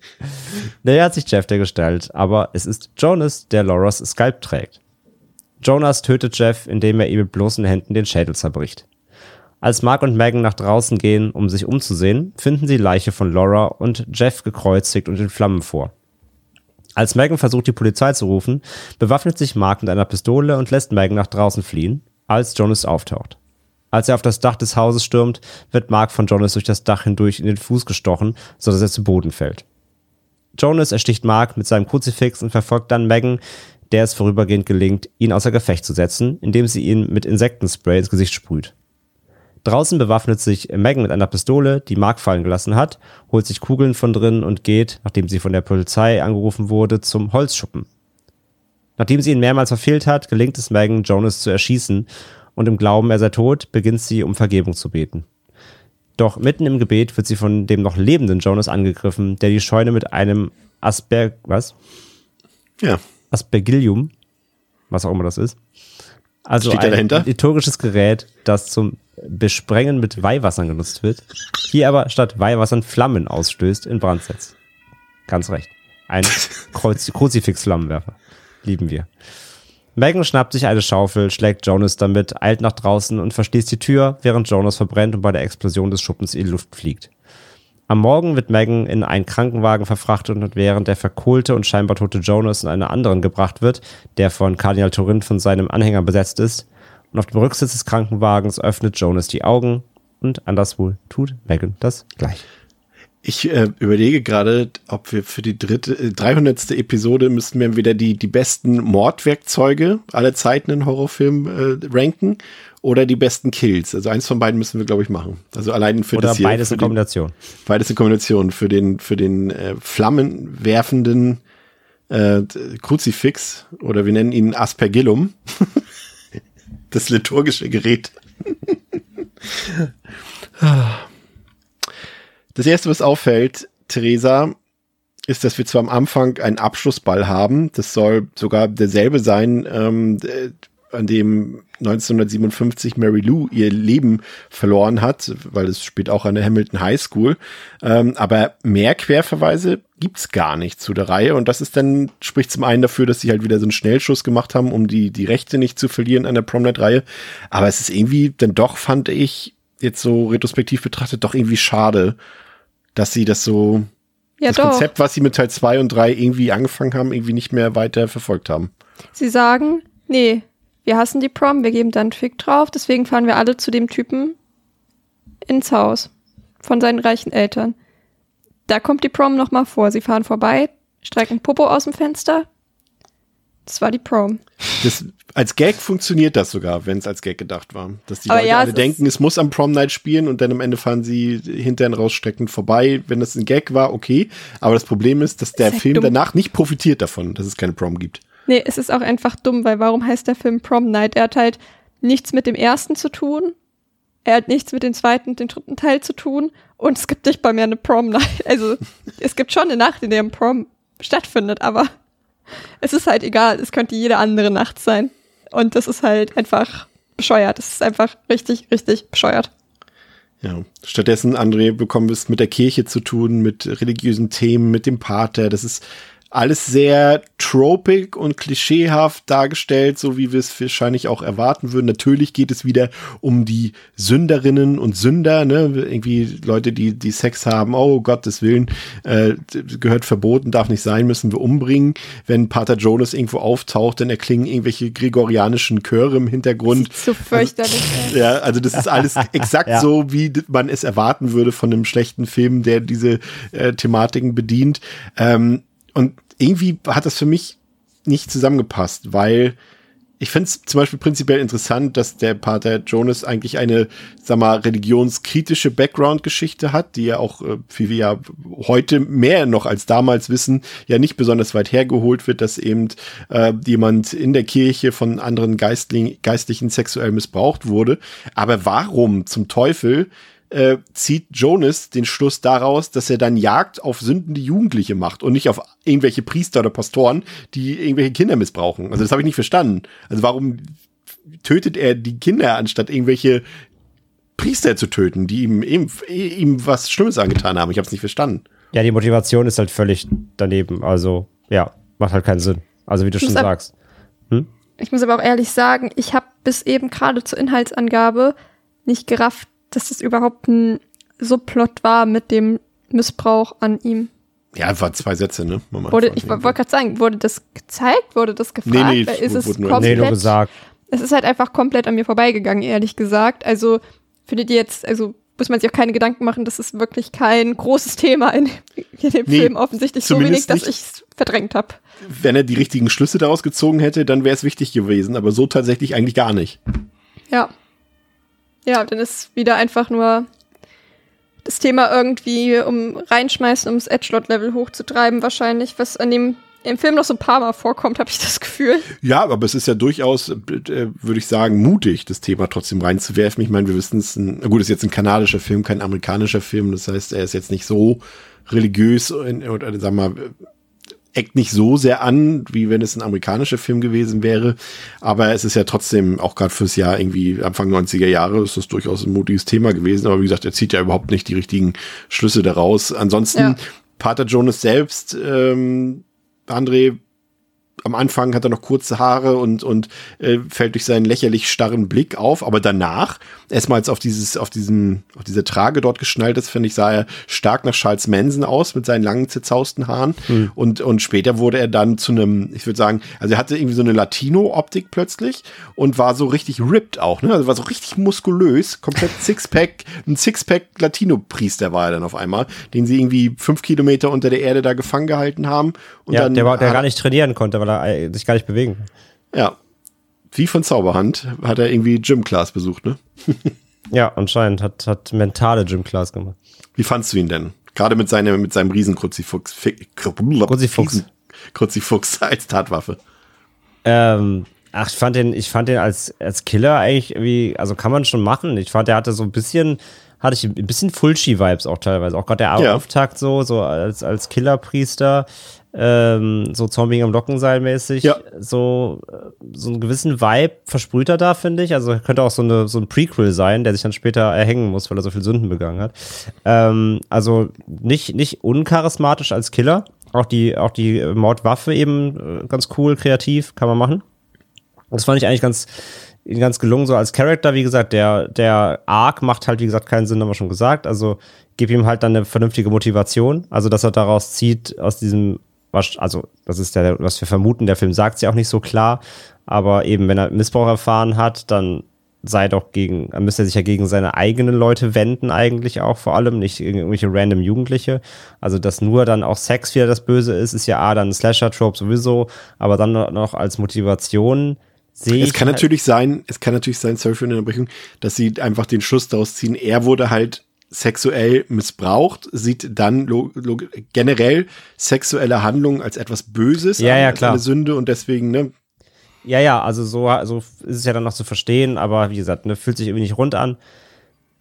Nähert sich Jeff der Gestalt, aber es ist Jonas, der Lauras Skalp trägt. Jonas tötet Jeff, indem er ihm mit bloßen Händen den Schädel zerbricht. Als Mark und Megan nach draußen gehen, um sich umzusehen, finden sie Leiche von Laura und Jeff gekreuzigt und in Flammen vor. Als Megan versucht, die Polizei zu rufen, bewaffnet sich Mark mit einer Pistole und lässt Megan nach draußen fliehen, als Jonas auftaucht. Als er auf das Dach des Hauses stürmt, wird Mark von Jonas durch das Dach hindurch in den Fuß gestochen, sodass er zu Boden fällt. Jonas ersticht Mark mit seinem Kruzifix und verfolgt dann Megan, der es vorübergehend gelingt, ihn außer Gefecht zu setzen, indem sie ihn mit Insektenspray ins Gesicht sprüht. Draußen bewaffnet sich Megan mit einer Pistole, die Mark fallen gelassen hat, holt sich Kugeln von drinnen und geht, nachdem sie von der Polizei angerufen wurde, zum Holzschuppen. Nachdem sie ihn mehrmals verfehlt hat, gelingt es Megan, Jonas zu erschießen und im Glauben, er sei tot, beginnt sie um Vergebung zu beten. Doch mitten im Gebet wird sie von dem noch lebenden Jonas angegriffen, der die Scheune mit einem Asper was? Ja. Aspergillium, was auch immer das ist. Also Steht ein liturgisches Gerät, das zum Besprengen mit Weihwassern genutzt wird, hier aber statt Weihwassern Flammen ausstößt, in Brand setzt. Ganz recht. Ein (laughs) Kreuz Kruzifix-Flammenwerfer. Lieben wir. Megan schnappt sich eine Schaufel, schlägt Jonas damit, eilt nach draußen und verschließt die Tür, während Jonas verbrennt und bei der Explosion des Schuppens in die Luft fliegt. Am Morgen wird Megan in einen Krankenwagen verfrachtet und während der verkohlte und scheinbar tote Jonas in einen anderen gebracht wird, der von Kardinal Turin von seinem Anhänger besetzt ist. Und auf dem Rücksitz des Krankenwagens öffnet Jonas die Augen und anderswo tut Megan das gleich. Ich äh, überlege gerade, ob wir für die dritte, äh, 300. Episode müssten wir wieder die, die besten Mordwerkzeuge aller Zeiten in Horrorfilmen äh, ranken oder die besten Kills. Also eins von beiden müssen wir, glaube ich, machen. Also allein für Oder das hier. beides für in Kombination. Beides in Kombination. Für den, für den äh, flammenwerfenden äh, Kruzifix oder wir nennen ihn Aspergillum. (laughs) das liturgische Gerät. (laughs) das erste, was auffällt, Theresa, ist, dass wir zwar am Anfang einen Abschlussball haben. Das soll sogar derselbe sein, ähm, an dem 1957 Mary Lou ihr Leben verloren hat, weil es spielt auch an der Hamilton High School. Ähm, aber mehr Querverweise gibt's gar nicht zu der Reihe. Und das ist dann, spricht zum einen dafür, dass sie halt wieder so einen Schnellschuss gemacht haben, um die, die Rechte nicht zu verlieren an der Promnet-Reihe. Aber es ist irgendwie dann doch, fand ich, jetzt so retrospektiv betrachtet, doch irgendwie schade, dass sie das so, Ja, das doch. Konzept, was sie mit Teil 2 und 3 irgendwie angefangen haben, irgendwie nicht mehr weiter verfolgt haben. Sie sagen, nee, wir hassen die Prom, wir geben da einen Fick drauf, deswegen fahren wir alle zu dem Typen ins Haus von seinen reichen Eltern. Da kommt die Prom nochmal vor. Sie fahren vorbei, strecken Popo aus dem Fenster. Das war die Prom. Das, als Gag funktioniert das sogar, wenn es als Gag gedacht war. Dass die Aber Leute ja, alle es denken, es muss am Prom Night spielen und dann am Ende fahren sie hinterher rausstreckend vorbei. Wenn das ein Gag war, okay. Aber das Problem ist, dass der ist halt Film dumm. danach nicht profitiert davon, dass es keine Prom gibt. Nee, es ist auch einfach dumm, weil warum heißt der Film Prom Night? Er hat halt nichts mit dem ersten zu tun. Er hat nichts mit dem zweiten und dem dritten Teil zu tun. Und es gibt nicht bei mir eine Prom Night. Also, es gibt schon eine Nacht, in der ein Prom stattfindet, aber es ist halt egal. Es könnte jede andere Nacht sein. Und das ist halt einfach bescheuert. Es ist einfach richtig, richtig bescheuert. Ja. Stattdessen, André, bekommen wir es mit der Kirche zu tun, mit religiösen Themen, mit dem Pater. Das ist alles sehr tropig und klischeehaft dargestellt, so wie wir es wahrscheinlich auch erwarten würden. Natürlich geht es wieder um die Sünderinnen und Sünder, ne? Irgendwie Leute, die, die Sex haben, oh Gottes Willen, äh, gehört verboten, darf nicht sein, müssen wir umbringen. Wenn Pater Jonas irgendwo auftaucht, dann erklingen irgendwelche gregorianischen Chöre im Hintergrund. So fürchterlich. ey. Ja, also das ist alles exakt (laughs) Ja. so, wie man es erwarten würde von einem schlechten Film, der diese äh, Thematiken bedient. Ähm, und irgendwie hat das für mich nicht zusammengepasst, weil ich finde es zum Beispiel prinzipiell interessant, dass der Pater Jonas eigentlich eine, sag mal, religionskritische Background-Geschichte hat, die ja auch, äh, wie wir ja heute mehr noch als damals wissen, ja nicht besonders weit hergeholt wird, dass eben äh, jemand in der Kirche von anderen Geistlichen sexuell missbraucht wurde. Aber warum zum Teufel äh, zieht Jonas den Schluss daraus, dass er dann Jagd auf sündende Jugendliche macht und nicht auf irgendwelche Priester oder Pastoren, die irgendwelche Kinder missbrauchen. Also das habe ich nicht verstanden. Also warum tötet er die Kinder, anstatt irgendwelche Priester zu töten, die ihm, ihm, ihm was Schlimmes angetan haben? Ich habe es nicht verstanden. Ja, die Motivation ist halt völlig daneben. Also, ja, macht halt keinen Sinn. Also, wie du schon sagst. Ich muss aber auch ehrlich sagen, ich habe bis eben gerade zur Inhaltsangabe nicht gerafft, dass das überhaupt ein Subplot war mit dem Missbrauch an ihm. Ja, war zwei Sätze, ne? Wurde, ich wollte gerade sagen, wurde das gezeigt? Wurde das gefragt? Nee, nee, Weil ist es wurde nur- komplett, Nee, nur gesagt. Es ist halt einfach komplett an mir vorbeigegangen, ehrlich gesagt. Also findet ihr jetzt, also muss man sich auch keine Gedanken machen, das ist wirklich kein großes Thema in, in dem Nee, Film offensichtlich so wenig, dass ich es verdrängt habe. Wenn er die richtigen Schlüsse daraus gezogen hätte, dann wäre es wichtig gewesen, aber so tatsächlich eigentlich gar nicht. Ja. Ja, dann ist wieder einfach nur das Thema irgendwie um reinschmeißen, um das Edgelord-Level hochzutreiben, wahrscheinlich, was an dem im Film noch so ein paar Mal vorkommt, (laughs) habe ich das Gefühl. Ja, aber es ist ja durchaus, äh, würde ich sagen, mutig, das Thema trotzdem reinzuwerfen. Ich meine, wir wissen es, gut, es ist jetzt ein kanadischer Film, kein amerikanischer Film. Das heißt, er ist jetzt nicht so religiös oder sag mal, eckt nicht so sehr an, wie wenn es ein amerikanischer Film gewesen wäre. Aber es ist ja trotzdem, auch gerade fürs Jahr irgendwie Anfang 90er Jahre, ist das durchaus ein mutiges Thema gewesen. Aber wie gesagt, er zieht ja überhaupt nicht die richtigen Schlüsse daraus. Ansonsten, Ja. Pater Jonas selbst, ähm, André, am Anfang hat er noch kurze Haare und, und äh, fällt durch seinen lächerlich starren Blick auf, aber danach, erstmals auf dieses, auf diesem, auf diese Trage dort geschnallt ist, finde ich, sah er stark nach Charles Manson aus mit seinen langen, zerzausten Haaren. Und, und später wurde er dann zu einem, ich würde sagen, also er hatte irgendwie so eine Latino-Optik plötzlich und war so richtig ripped auch, ne? Also war so richtig muskulös, komplett (laughs) Sixpack, ein Sixpack-Latino-Priester war er dann auf einmal, den sie irgendwie fünf Kilometer unter der Erde da gefangen gehalten haben. Und Ja, dann der, war, der gar nicht trainieren konnte, weil er äh, sich gar nicht bewegen ja. Wie von Zauberhand hat er irgendwie Gym-Class besucht, ne? (laughs) Ja, anscheinend hat, hat mentale Gym-Class gemacht. Wie fandst du ihn denn? Gerade mit seinem, mit seinem Riesenkruzifuchs. Kruzifuchs. Riesen- Kruzifuchs als Tatwaffe. Ähm, ach, ich fand den, ich fand den als, als Killer eigentlich irgendwie, also kann man schon machen. Ich fand, der hatte so ein bisschen, hatte ich ein bisschen Fulci-Vibes auch teilweise. Auch gerade der Ja. Auftakt so, so als, als Killerpriester, ähm, so Zombie am Lockenseil mäßig. Ja. So, äh, so einen gewissen Vibe versprüht er da, finde ich. Also könnte auch so, eine, so ein Prequel sein, der sich dann später erhängen muss, weil er so viel Sünden begangen hat. Ähm, also nicht, nicht uncharismatisch als Killer. Auch die, auch die Mordwaffe eben äh, ganz cool, kreativ, kann man machen. Das fand ich eigentlich ganz, ganz gelungen, so als Charakter. Wie gesagt, der, der Arc macht halt, wie gesagt, keinen Sinn, haben wir schon gesagt. Also gib ihm halt dann eine vernünftige Motivation. Also, dass er daraus zieht, aus diesem also das ist ja, was wir vermuten, der Film sagt es ja auch nicht so klar, aber eben, wenn er Missbrauch erfahren hat, dann sei doch gegen, dann müsste er sich ja gegen seine eigenen Leute wenden, eigentlich auch vor allem, nicht gegen irgendwelche random Jugendliche. Also, dass nur dann auch Sex wieder das Böse ist, ist ja A, dann Slasher-Trope sowieso, aber dann noch als Motivation sehe Es kann halt natürlich sein, es kann natürlich sein, sorry für eine Unterbrechung, dass sie einfach den Schluss daraus ziehen, er wurde halt sexuell missbraucht, sieht dann generell sexuelle Handlungen als etwas Böses, ja, ja, klar. eine Sünde und deswegen, ne? Ja, ja, also so, so ist es ja dann noch zu verstehen, aber wie gesagt, ne, fühlt sich irgendwie nicht rund an.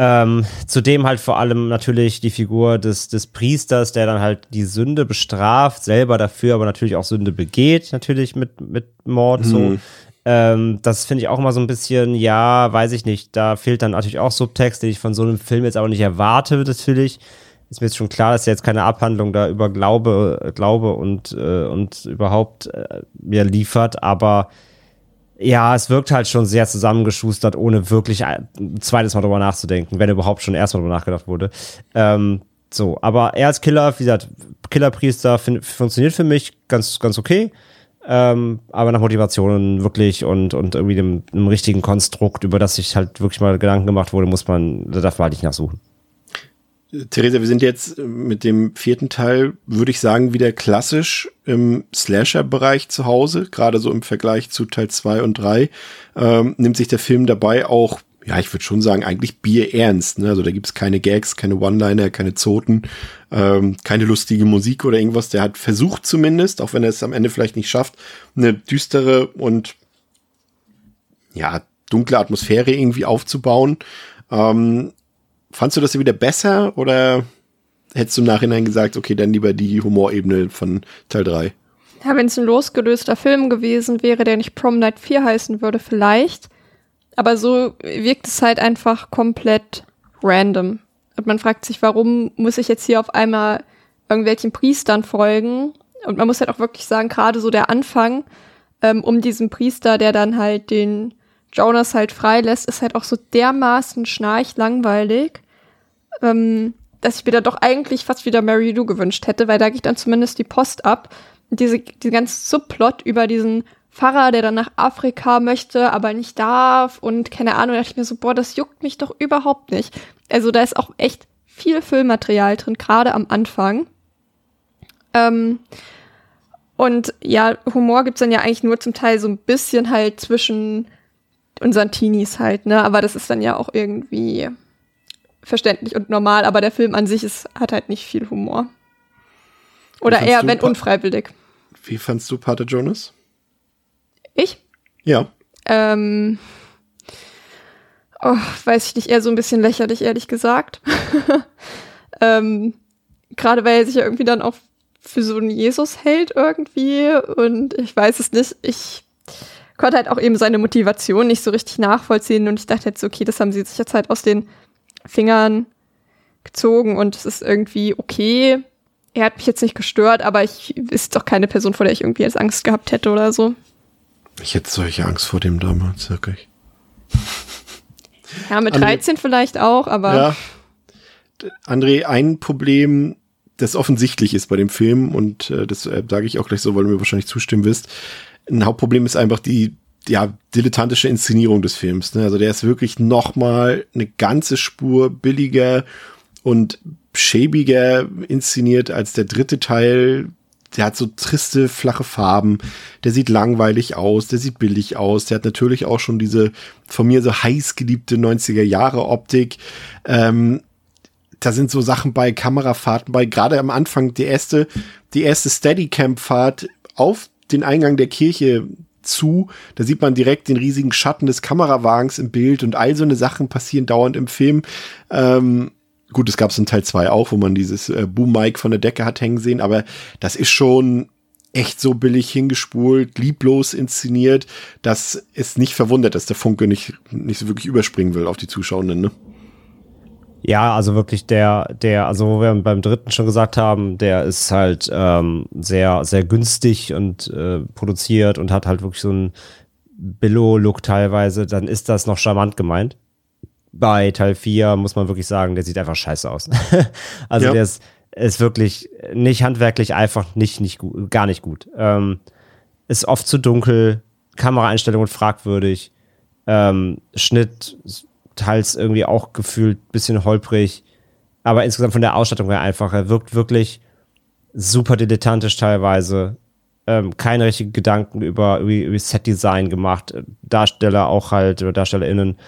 Ähm, zudem halt vor allem natürlich die Figur des, des Priesters, der dann halt die Sünde bestraft, selber dafür aber natürlich auch Sünde begeht, natürlich mit, mit Mord, mhm. so. Ähm, das finde ich auch immer so ein bisschen, ja, weiß ich nicht. Da fehlt dann natürlich auch Subtext, den ich von so einem Film jetzt aber nicht erwarte, natürlich. Ist mir jetzt schon klar, dass jetzt keine Abhandlung da über Glaube, Glaube und, äh, und überhaupt äh, mir liefert, aber ja, es wirkt halt schon sehr zusammengeschustert, ohne wirklich ein zweites Mal drüber nachzudenken, wenn überhaupt schon erstmal drüber nachgedacht wurde. Ähm, so, aber er als Killer, wie gesagt, Killerpriester funktioniert für mich ganz, ganz okay ähm, aber nach Motivationen wirklich und, und irgendwie dem, einem richtigen Konstrukt, über das sich halt wirklich mal Gedanken gemacht wurde, muss man, da darf man halt nicht nachsuchen. Theresa, wir sind jetzt mit dem vierten Teil, würde ich sagen, wieder klassisch im Slasher-Bereich zu Hause, gerade so im Vergleich zu Teil zwei und drei ähm, nimmt sich der Film dabei auch ja, ich würde schon sagen, eigentlich Bier ernst. Ne? Also da gibt's keine Gags, keine One-Liner, keine Zoten, ähm, keine lustige Musik oder irgendwas. Der hat versucht zumindest, auch wenn er es am Ende vielleicht nicht schafft, eine düstere und ja, dunkle Atmosphäre irgendwie aufzubauen. Ähm, fandst du das wieder besser oder hättest du im Nachhinein gesagt, okay, dann lieber die Humorebene von Teil 3? Ja, wenn es ein losgelöster Film gewesen wäre, der nicht Prom Night 4 heißen würde, vielleicht. Aber so wirkt es halt einfach komplett random. Und man fragt sich, warum muss ich jetzt hier auf einmal irgendwelchen Priestern folgen? Und man muss halt auch wirklich sagen, gerade so der Anfang, ähm, um diesen Priester, der dann halt den Jonas halt freilässt, ist halt auch so dermaßen schnarchlangweilig, ähm, dass ich mir da doch eigentlich fast wieder Mary Lou gewünscht hätte, weil da geht dann zumindest die Post ab. Und diese, diese ganze Subplot über diesen Pfarrer, der dann nach Afrika möchte, aber nicht darf und keine Ahnung, da dachte ich mir so, boah, das juckt mich doch überhaupt nicht. Also da ist auch echt viel Filmmaterial drin, gerade am Anfang. Ähm, und ja, Humor gibt's dann ja eigentlich nur zum Teil so ein bisschen halt zwischen unseren Teenies halt, ne? Aber das ist dann ja auch irgendwie verständlich und normal, aber der Film an sich ist, hat halt nicht viel Humor. Oder eher, wenn unfreiwillig. Wie fandst du Pater Jonas? Ich? Ja. Ähm, oh, weiß ich nicht, eher so ein bisschen lächerlich, ehrlich gesagt. (laughs) ähm, Gerade weil er sich ja irgendwie dann auch für so einen Jesus hält irgendwie und ich weiß es nicht. Ich konnte halt auch eben seine Motivation nicht so richtig nachvollziehen und ich dachte jetzt, okay, das haben sie sich jetzt halt aus den Fingern gezogen und es ist irgendwie okay. Er hat mich jetzt nicht gestört, aber ich ist doch keine Person, vor der ich irgendwie jetzt Angst gehabt hätte oder so. Ich hätte solche Angst vor dem damals, wirklich. Ja, mit André, 13 vielleicht auch, aber. Ja. André, ein Problem, das offensichtlich ist bei dem Film, und äh, das äh, sage ich auch gleich so, weil du mir wahrscheinlich zustimmen wirst. Ein Hauptproblem ist einfach die, ja, dilettantische Inszenierung des Films. Ne? Also der ist wirklich noch mal eine ganze Spur billiger und schäbiger inszeniert als der dritte Teil, der hat so triste, flache Farben, der sieht langweilig aus, der sieht billig aus, der hat natürlich auch schon diese von mir so heiß geliebte 90er Jahre Optik. Ähm, da sind so Sachen bei Kamerafahrten bei, gerade am Anfang die erste, die erste Steadicam-Fahrt auf den Eingang der Kirche zu. Da sieht man direkt den riesigen Schatten des Kamerawagens im Bild und all so eine Sachen passieren dauernd im Film. Ähm, Gut, es gab es in Teil 2 auch, wo man dieses äh, Boom-Mic von der Decke hat hängen sehen, aber das ist schon echt so billig hingespult, lieblos inszeniert, dass es nicht verwundert, dass der Funke nicht, nicht so wirklich überspringen will auf die Zuschauenden, ne? Ja, also wirklich der, der, also wo wir beim dritten schon gesagt haben, der ist halt ähm, sehr, sehr günstig und äh, produziert und hat halt wirklich so einen Billo-Look teilweise, dann ist das noch charmant gemeint bei Teil 4 muss man wirklich sagen, der sieht einfach scheiße aus. (laughs) also ja. der ist, ist wirklich nicht handwerklich einfach nicht, nicht gut, gar nicht gut. Ähm, ist oft zu dunkel, Kameraeinstellungen fragwürdig, ähm, Schnitt teils irgendwie auch gefühlt bisschen holprig, aber insgesamt von der Ausstattung her einfach. Er wirkt wirklich super dilettantisch teilweise. Ähm, keine richtigen Gedanken über, über, Set-Design gemacht. Darsteller auch halt, oder DarstellerInnen,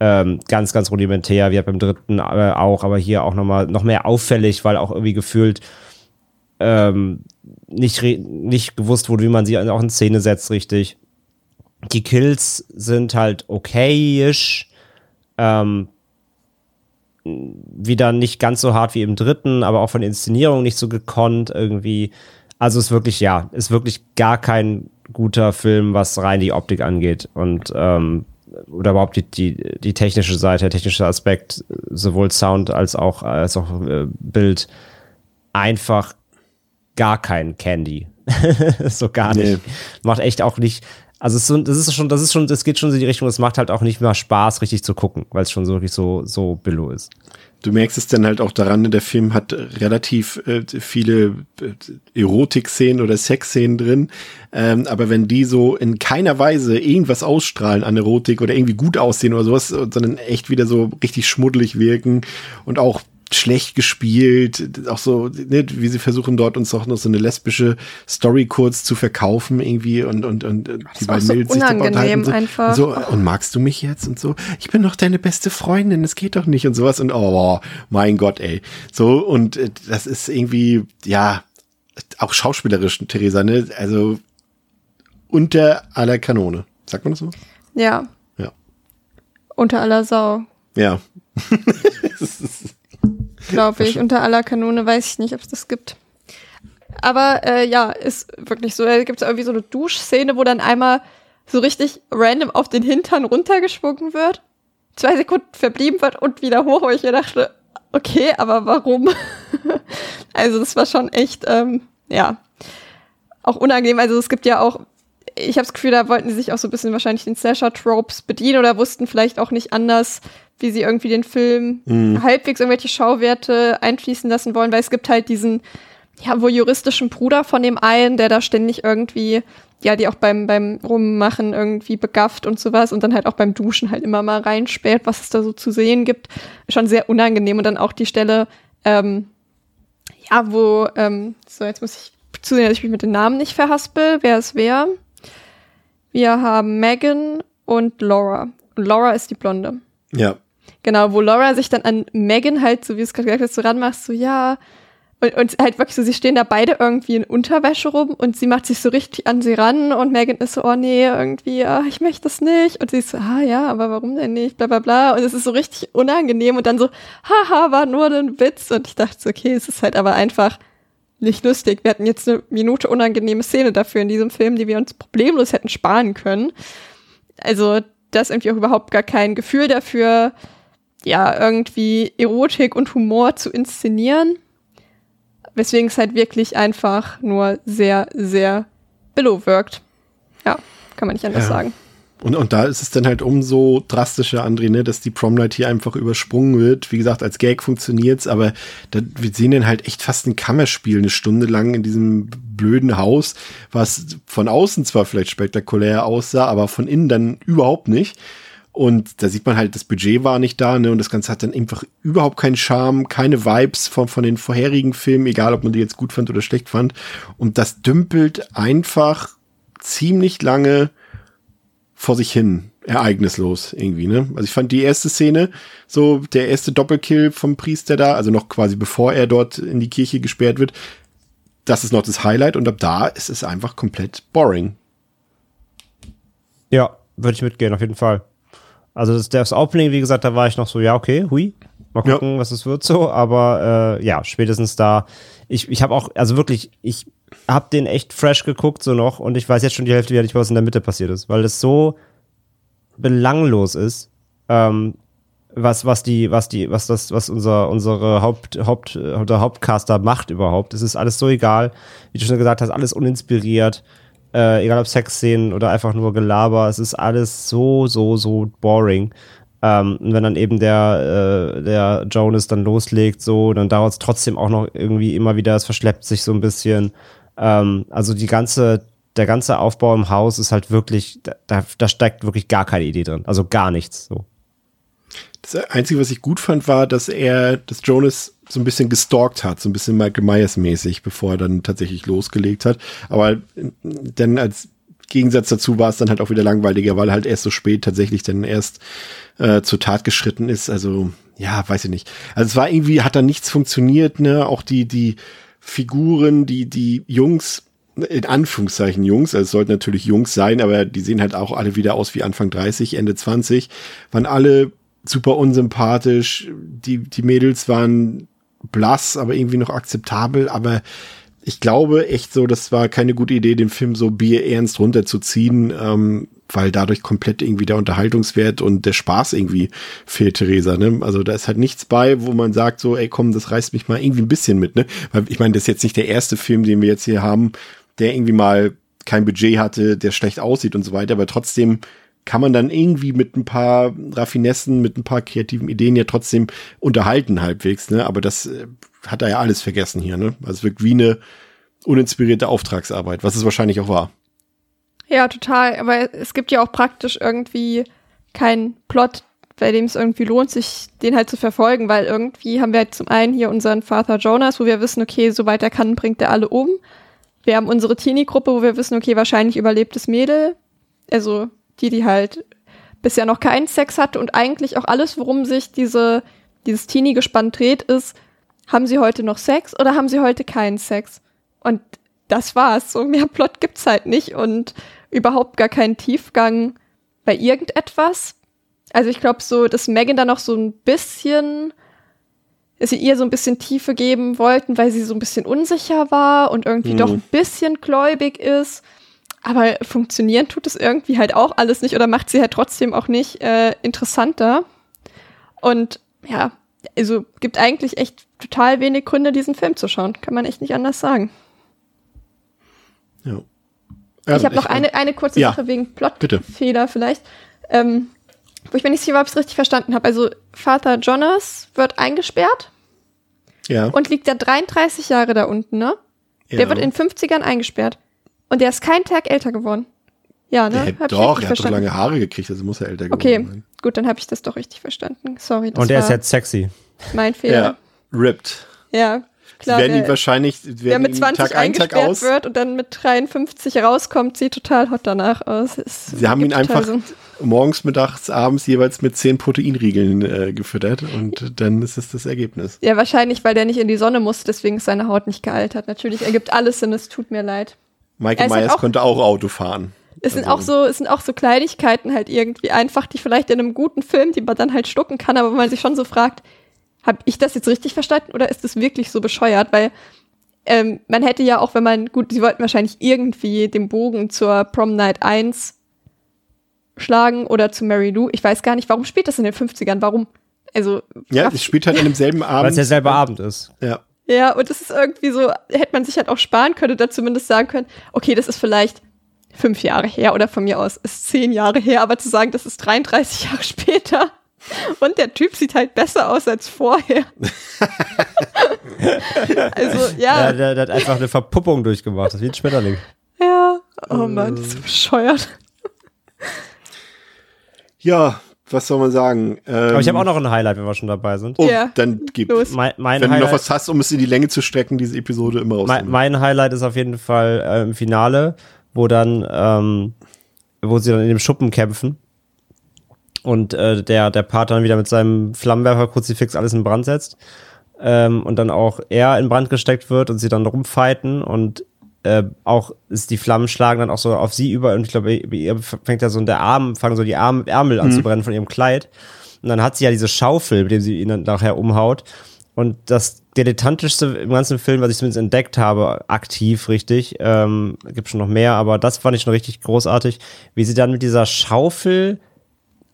ähm, ganz, ganz rudimentär, wie beim dritten äh, auch, aber hier auch nochmal noch mehr auffällig, weil auch irgendwie gefühlt ähm, nicht, nicht gewusst wurde, wie man sie auch in Szene setzt, richtig. Die Kills sind halt okayisch. Ähm, wieder nicht ganz so hart wie im dritten, aber auch von Inszenierung nicht so gekonnt irgendwie. Also ist wirklich, ja, ist wirklich gar kein guter Film, was rein die Optik angeht. Und ähm, oder überhaupt die, die, die technische Seite, der technische Aspekt, sowohl Sound als auch, als auch äh, Bild, einfach gar kein Candy. (laughs) so gar nicht. Nee. Macht echt auch nicht. Also es das ist schon, das ist schon, das geht schon in die Richtung, es macht halt auch nicht mehr Spaß, richtig zu gucken, weil es schon so wirklich so, so billo ist. Du merkst es dann halt auch daran, der Film hat relativ äh, viele äh, Erotik-Szenen oder Sex-Szenen drin. Ähm, aber wenn die so in keiner Weise irgendwas ausstrahlen an Erotik oder irgendwie gut aussehen oder sowas, sondern echt wieder so richtig schmuddelig wirken und auch schlecht gespielt, auch so, ne, wie sie versuchen dort uns auch noch so eine lesbische Story kurz zu verkaufen irgendwie und und und das die beiden so Mädels sich unangenehm so, einfach. so und magst du mich jetzt und so, ich bin doch deine beste Freundin, es geht doch nicht und sowas und oh mein Gott, ey. So und äh, das ist irgendwie ja auch schauspielerisch Theresa, ne? Also unter aller Kanone. Sagt man das so? Ja. Ja. Unter aller Sau. Ja. (laughs) glaube ich. Unter aller Kanone weiß ich nicht, ob es das gibt. Aber äh, ja, ist wirklich so. Da gibt es irgendwie so eine Duschszene, wo dann einmal so richtig random auf den Hintern runtergeschwungen wird, zwei Sekunden verblieben wird und wieder hoch, wo ich mir dachte, okay, aber warum? (laughs) also das war schon echt, ähm, ja, auch unangenehm. Also es gibt ja auch, ich habe das Gefühl, da wollten sie sich auch so ein bisschen wahrscheinlich den Slasher-Tropes bedienen oder wussten vielleicht auch nicht anders, wie sie irgendwie den Film mhm. halbwegs irgendwelche Schauwerte einfließen lassen wollen, weil es gibt halt diesen, ja, wohl juristischen Bruder von dem einen, der da ständig irgendwie, ja, die auch beim, beim Rummachen irgendwie begafft und sowas und dann halt auch beim Duschen halt immer mal reinspäht, was es da so zu sehen gibt. Schon sehr unangenehm und dann auch die Stelle, ähm, ja, wo, ähm, so, jetzt muss ich zusehen, dass ich mich mit den Namen nicht verhaspel, wer es wer. Wir haben Megan und Laura. Und Laura ist die Blonde. Ja. Genau, wo Laura sich dann an Megan halt, so wie es gerade gesagt hast, so ranmachst, so ja. Und, und halt wirklich so, sie stehen da beide irgendwie in Unterwäsche rum und sie macht sich so richtig an sie ran und Megan ist so, oh nee, irgendwie, ah, ich möchte das nicht. Und sie ist so, ah ja, aber warum denn nicht? Bla bla bla. Und es ist so richtig unangenehm und dann so, haha, war nur ein Witz. Und ich dachte so, okay, es ist halt aber einfach nicht lustig. Wir hatten jetzt eine Minute unangenehme Szene dafür in diesem Film, die wir uns problemlos hätten sparen können. Also, das irgendwie auch überhaupt gar kein Gefühl dafür ja, irgendwie Erotik und Humor zu inszenieren. Weswegen es halt wirklich einfach nur sehr, sehr billow wirkt. Ja, kann man nicht anders ja. sagen. Und, und da ist es dann halt umso drastischer, André, ne, dass die Promlight hier einfach übersprungen wird. Wie gesagt, als Gag funktioniert's, aber da, wir sehen dann halt echt fast ein Kammerspiel eine Stunde lang in diesem blöden Haus, was von außen zwar vielleicht spektakulär aussah, aber von innen dann überhaupt nicht. Und da sieht man halt, das Budget war nicht da, ne? Und das Ganze hat dann einfach überhaupt keinen Charme, keine Vibes von, von den vorherigen Filmen, egal ob man die jetzt gut fand oder schlecht fand. Und das dümpelt einfach ziemlich lange vor sich hin, ereignislos irgendwie, ne? Also ich fand die erste Szene, so der erste Doppelkill vom Priester da, also noch quasi bevor er dort in die Kirche gesperrt wird, das ist noch das Highlight und ab da ist es einfach komplett boring. Ja, würde ich mitgehen, auf jeden Fall. Also das, das Opening, wie gesagt, da war ich noch so, ja, okay, hui. Mal gucken, ja. was es wird so. Aber äh, ja, spätestens da. Ich, ich habe auch, also wirklich, ich habe den echt fresh geguckt so noch und ich weiß jetzt schon die Hälfte, wie nicht, was in der Mitte passiert ist, weil es so belanglos ist. Ähm, was, was die, was die, was das, was unser, unsere Haupt, Haupt, der Hauptcaster macht überhaupt. Es ist alles so egal. Wie du schon gesagt hast, alles uninspiriert. Äh, egal ob Sexszenen oder einfach nur Gelaber, es ist alles so, so, so boring. Ähm, und wenn dann eben der, äh, der Jonas dann loslegt, so, dann dauert es trotzdem auch noch irgendwie immer wieder, es verschleppt sich so ein bisschen. Ähm, also die ganze, der ganze Aufbau im Haus ist halt wirklich, da, da steckt wirklich gar keine Idee drin. Also gar nichts. So. Das Einzige, was ich gut fand, war, dass er, dass Jonas so ein bisschen gestalkt hat, so ein bisschen Michael Myers mäßig, bevor er dann tatsächlich losgelegt hat. Aber dann als Gegensatz dazu war es dann halt auch wieder langweiliger, weil halt erst so spät tatsächlich dann erst äh, zur Tat geschritten ist. Also ja, weiß ich nicht. Also es war irgendwie, hat da nichts funktioniert, ne? Auch die, die Figuren, die, die Jungs, in Anführungszeichen Jungs, also es sollten natürlich Jungs sein, aber die sehen halt auch alle wieder aus wie Anfang 30, Ende 20, waren alle super unsympathisch. Die, die Mädels waren blass, aber irgendwie noch akzeptabel, aber ich glaube echt so, das war keine gute Idee, den Film so bierernst runterzuziehen, ähm, weil dadurch komplett irgendwie der Unterhaltungswert und der Spaß irgendwie fehlt, Theresa. Ne? Also da ist halt nichts bei, wo man sagt so, ey komm, das reißt mich mal irgendwie ein bisschen mit. Ne? Weil ich meine, das ist jetzt nicht der erste Film, den wir jetzt hier haben, der irgendwie mal kein Budget hatte, der schlecht aussieht und so weiter, aber trotzdem kann man dann irgendwie mit ein paar Raffinessen, mit ein paar kreativen Ideen ja trotzdem unterhalten halbwegs, ne? Aber das äh, hat er ja alles vergessen hier, ne? Also wirkt wie eine uninspirierte Auftragsarbeit, was es wahrscheinlich auch war. Ja, total. Aber es gibt ja auch praktisch irgendwie keinen Plot, bei dem es irgendwie lohnt, sich den halt zu verfolgen, weil irgendwie haben wir halt zum einen hier unseren Vater Jonas, wo wir wissen, okay, soweit er kann, bringt er alle um. Wir haben unsere Teenie-Gruppe, wo wir wissen, okay, wahrscheinlich überlebt das Mädel. Also die, die halt bisher noch keinen Sex hatte und eigentlich auch alles, worum sich diese, dieses Teenie-Gespann dreht, ist, haben sie heute noch Sex oder haben sie heute keinen Sex? Und das war's. So mehr Plot gibt's halt nicht und überhaupt gar keinen Tiefgang bei irgendetwas. Also ich glaube so, dass Megan da noch so ein bisschen, dass sie ihr so ein bisschen Tiefe geben wollten, weil sie so ein bisschen unsicher war und irgendwie mhm. doch ein bisschen gläubig ist. Aber funktionieren tut es irgendwie halt auch alles nicht oder macht sie halt trotzdem auch nicht äh, interessanter. Und ja, also gibt eigentlich echt total wenig Gründe, diesen Film zu schauen. Kann man echt nicht anders sagen. Ja. Ähm, ich habe noch eine, eine kurze ja, Sache wegen Plotfehler vielleicht. Ähm, wo ich mir nicht sicher war, ob ich es richtig verstanden habe. Also Vater Jonas wird eingesperrt ja. und liegt da 33 Jahre da unten, ne? Ja. Der wird in 50ern eingesperrt. Und der ist keinen Tag älter geworden. Ja, ne? Hab doch, er hat doch lange Haare gekriegt, also muss er älter okay. geworden sein. Okay, gut, dann habe ich das doch richtig verstanden. Sorry. Und er ist jetzt sexy. Mein Fehler. Ja, ripped. Ja, klar. Sie werden ihn wahrscheinlich, werden wer mit 20 Tag ein, Tag aus. wird und dann mit 53 rauskommt, sieht total hot danach aus. Es Sie haben ihn einfach so. morgens, mittags, abends jeweils mit 10 Proteinriegeln äh, gefüttert und dann ist es das Ergebnis. Ja, wahrscheinlich, weil der nicht in die Sonne muss, deswegen ist seine Haut nicht gealtert. Natürlich ergibt alles Sinn, es tut mir leid. Michael Myers auch, konnte auch Auto fahren. Es sind also. auch so, es sind auch so Kleinigkeiten halt irgendwie einfach, die vielleicht in einem guten Film, die man dann halt schlucken kann, aber wo man sich schon so fragt, habe ich das jetzt richtig verstanden oder ist das wirklich so bescheuert? Weil ähm, man hätte ja auch, wenn man, gut, sie wollten wahrscheinlich irgendwie den Bogen zur Prom Night 1 schlagen oder zu Mary Lou. Ich weiß gar nicht, warum spielt das in den 50ern? Warum? Also. Ja, es spielt halt an demselben (laughs) Abend. Weil es derselbe Abend ist. Ja. Ja, und es ist irgendwie so, hätte man sich halt auch sparen können, da zumindest sagen können, okay, das ist vielleicht fünf Jahre her oder von mir aus ist zehn Jahre her, aber zu sagen, das ist 33 (laughs) Jahre später und der Typ sieht halt besser aus als vorher. (laughs) also, ja. ja der, der, hat einfach eine Verpuppung durchgemacht, das ist wie ein Schmetterling. Ja, oh Mann, das ist so bescheuert. Ja, was soll man sagen? Ähm, Aber ich habe auch noch ein Highlight, wenn wir schon dabei sind. Oh, ja. dann gib. Mein, mein wenn Highlight, du noch was hast, um es in die Länge zu strecken, diese Episode immer rauszunehmen. Mein, mein Highlight ist auf jeden Fall äh, im Finale, wo dann, ähm, wo sie dann in dem Schuppen kämpfen und äh, der, der Pater dann wieder mit seinem Flammenwerfer-Kruzifix alles in Brand setzt. Ähm, und dann auch er in Brand gesteckt wird und sie dann rumfighten und äh, auch ist die Flammen schlagen dann auch so auf sie über und ich glaube, ihr fängt ja so in der Arm, fangen so die Arm, Ärmel an mhm. zu brennen von ihrem Kleid. Und dann hat sie ja diese Schaufel, mit dem sie ihn dann nachher umhaut. Und das dilettantischste im ganzen Film, was ich zumindest entdeckt habe, aktiv richtig, ähm, gibt schon noch mehr, aber das fand ich schon richtig großartig, wie sie dann mit dieser Schaufel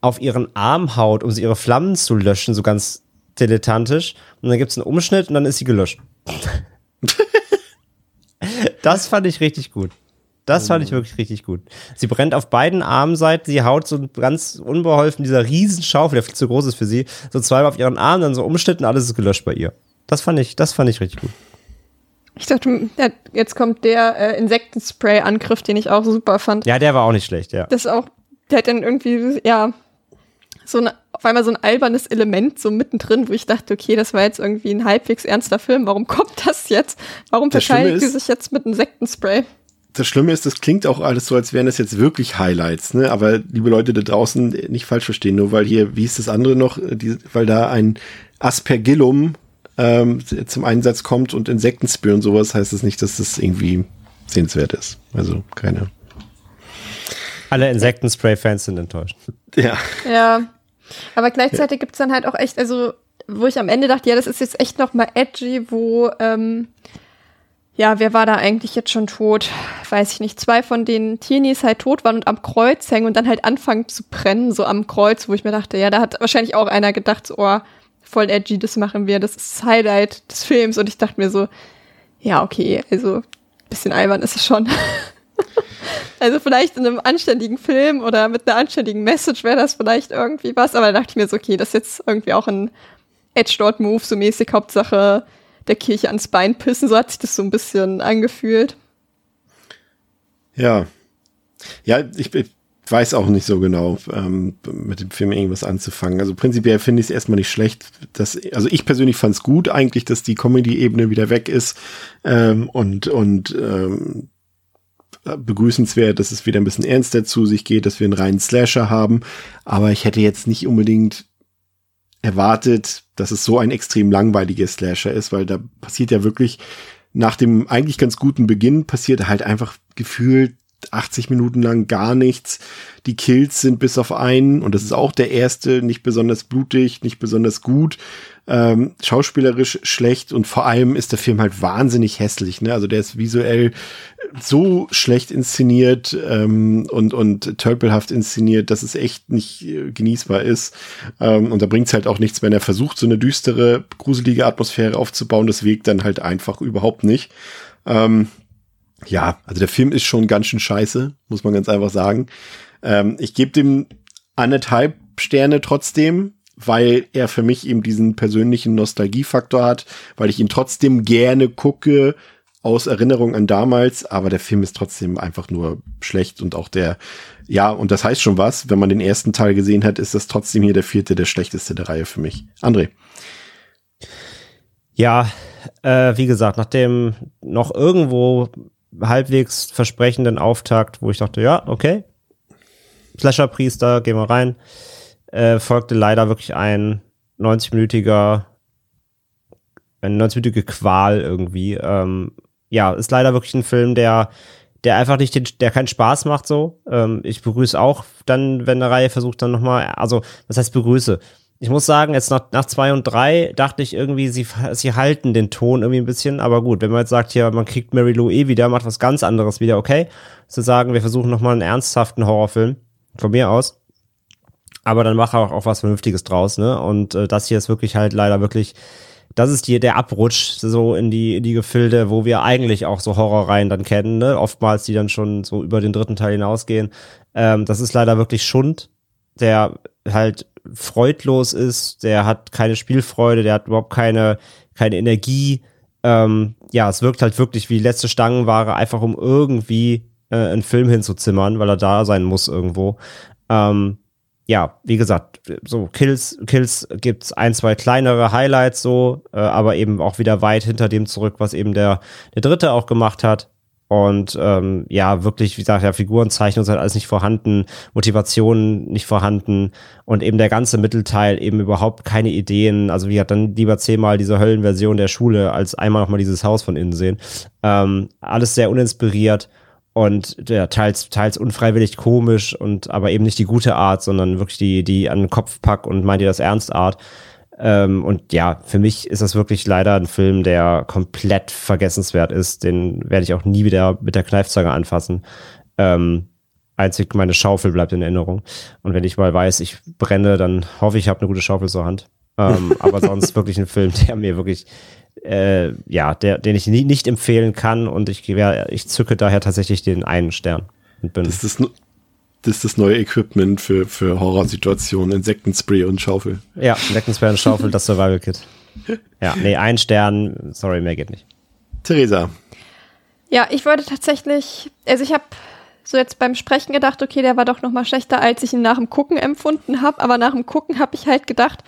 auf ihren Arm haut, um sie ihre Flammen zu löschen, so ganz dilettantisch. Und dann gibt es einen Umschnitt und dann ist sie gelöscht. Das fand ich richtig gut. Das fand ich wirklich richtig gut. Sie brennt auf beiden Armseiten, sie haut so ganz unbeholfen dieser Riesenschaufel, der viel zu groß ist für sie, so zweimal auf ihren Arm, dann so umschnitten, alles ist gelöscht bei ihr. Das fand ich, das fand ich richtig gut. Ich dachte, jetzt kommt der äh, Insektenspray-Angriff, den ich auch super fand. Ja, der war auch nicht schlecht, ja. Das ist auch, der hat dann irgendwie, ja, so ein, auf einmal so ein albernes Element so mittendrin, wo ich dachte, okay, das war jetzt irgendwie ein halbwegs ernster Film. Warum kommt das jetzt? Warum die ist- sich jetzt mit Insektenspray? Das Schlimme ist, das klingt auch alles so, als wären das jetzt wirklich Highlights, ne? Aber liebe Leute da draußen, nicht falsch verstehen, nur weil hier, wie ist das andere noch, die, weil da ein Aspergillum ähm, zum Einsatz kommt und Insektenspray und sowas, heißt das nicht, dass das irgendwie sehenswert ist. Also keine. Alle Insektenspray-Fans sind enttäuscht. Ja. Ja. Aber gleichzeitig gibt's dann halt auch echt, also, wo ich am Ende dachte, ja, das ist jetzt echt noch mal edgy, wo, ähm, ja, wer war da eigentlich jetzt schon tot? Weiß ich nicht. Zwei von den Teenies halt tot waren und am Kreuz hängen und dann halt anfangen zu brennen, so am Kreuz, wo ich mir dachte, ja, da hat wahrscheinlich auch einer gedacht, so, oh, voll edgy, das machen wir, das ist das Highlight des Films. Und ich dachte mir so, ja, okay, also, bisschen albern ist es schon. (laughs) (laughs) Also vielleicht in einem anständigen Film oder mit einer anständigen Message wäre das vielleicht irgendwie was, aber da dachte ich mir so, okay, das ist jetzt irgendwie auch ein Edge-Dot-Move, so mäßig, Hauptsache der Kirche ans Bein pissen, so hat sich das so ein bisschen angefühlt. Ja. Ja, ich, ich weiß auch nicht so genau, ähm, mit dem Film irgendwas anzufangen. Also prinzipiell finde ich es erstmal nicht schlecht. Dass, also ich persönlich fand es gut eigentlich, dass die Comedy-Ebene wieder weg ist ähm, und, und ähm, begrüßenswert, dass es wieder ein bisschen ernster zu sich geht, dass wir einen reinen Slasher haben. Aber ich hätte jetzt nicht unbedingt erwartet, dass es so ein extrem langweiliger Slasher ist, weil da passiert ja wirklich nach dem eigentlich ganz guten Beginn passiert halt einfach gefühlt 80 Minuten lang gar nichts. Die Kills sind bis auf einen, und das ist auch der erste, nicht besonders blutig, nicht besonders gut, ähm, schauspielerisch schlecht und vor allem ist der Film halt wahnsinnig hässlich. Ne? Also der ist visuell so schlecht inszeniert ähm, und, und tölpelhaft inszeniert, dass es echt nicht äh, genießbar ist. Ähm, und da bringt es halt auch nichts, wenn er versucht, so eine düstere, gruselige Atmosphäre aufzubauen. Das wirkt dann halt einfach überhaupt nicht. Ähm, ja, also der Film ist schon ganz schön scheiße, muss man ganz einfach sagen. Ähm, ich gebe dem anderthalb Sterne trotzdem, weil er für mich eben diesen persönlichen Nostalgiefaktor hat, weil ich ihn trotzdem gerne gucke aus Erinnerung an damals, aber der Film ist trotzdem einfach nur schlecht und auch der, ja, und das heißt schon was, wenn man den ersten Teil gesehen hat, ist das trotzdem hier der vierte, der schlechteste der Reihe für mich. André. Ja, äh, wie gesagt, nach dem noch irgendwo halbwegs versprechenden Auftakt, wo ich dachte, ja, okay, Slasher-Priester, gehen wir rein, äh, folgte leider wirklich ein 90-minütiger, eine 90-minütige Qual irgendwie. Ähm, ja, ist leider wirklich ein Film, der der einfach nicht den, der keinen Spaß macht so. Ähm, ich begrüße auch dann, wenn eine Reihe versucht, dann nochmal, also, was heißt begrüße? Ich muss sagen, jetzt nach, nach zwei und drei dachte ich irgendwie, sie, sie halten den Ton irgendwie ein bisschen, aber gut, wenn man jetzt sagt, hier, man kriegt Mary Lou eh wieder, macht was ganz anderes wieder, okay. Zu sagen, wir versuchen nochmal einen ernsthaften Horrorfilm, von mir aus. Aber dann mach auch, auch was Vernünftiges draus, ne? Und äh, das hier ist wirklich halt leider wirklich, das ist hier der Abrutsch so in die, in die Gefilde, wo wir eigentlich auch so Horrorreihen dann kennen, ne? Oftmals, die dann schon so über den dritten Teil hinausgehen. Ähm, das ist leider wirklich Schund, der halt freudlos ist, der hat keine Spielfreude, der hat überhaupt keine, keine Energie. Ähm, ja, es wirkt halt wirklich wie letzte Stangenware, einfach um irgendwie äh, einen Film hinzuzimmern, weil er da sein muss irgendwo. Ähm, ja, wie gesagt, so Kills, Kills gibt's ein, zwei kleinere Highlights so, äh, aber eben auch wieder weit hinter dem zurück, was eben der, der dritte auch gemacht hat. Und ähm, ja, wirklich, wie gesagt, ja, Figurenzeichnung halt alles nicht vorhanden, Motivation nicht vorhanden und eben der ganze Mittelteil eben überhaupt keine Ideen. Also wie gesagt, dann lieber zehnmal diese Höllenversion der Schule, als einmal nochmal dieses Haus von innen sehen. Ähm, alles sehr uninspiriert und ja, teils, teils unfreiwillig komisch und aber eben nicht die gute Art, sondern wirklich die, die an den Kopf pack und meint ihr das ernst Art. Ähm, und ja, für mich ist das wirklich leider ein Film, der komplett vergessenswert ist. Den werde ich auch nie wieder mit der Kneifzange anfassen. Ähm, einzig meine Schaufel bleibt in Erinnerung. Und wenn ich mal weiß, ich brenne, dann hoffe ich, ich habe eine gute Schaufel zur Hand. Ähm, (laughs) aber sonst wirklich ein Film, der mir wirklich, äh, ja, der, den ich nie, nicht empfehlen kann und ich, ja, ich zücke daher tatsächlich den einen Stern. Und bin Das ist, das ist das neue Equipment für, für Horrorsituationen, Insektenspray und Schaufel. Ja, Insektenspray und Schaufel, das Survival Kit. Ja, nee, ein Stern, sorry, mehr geht nicht. Theresa, Ja, ich wollte tatsächlich, also ich habe so jetzt beim Sprechen gedacht, okay, der war doch noch mal schlechter, als ich ihn nach dem Gucken empfunden habe. Aber nach dem Gucken habe ich halt gedacht,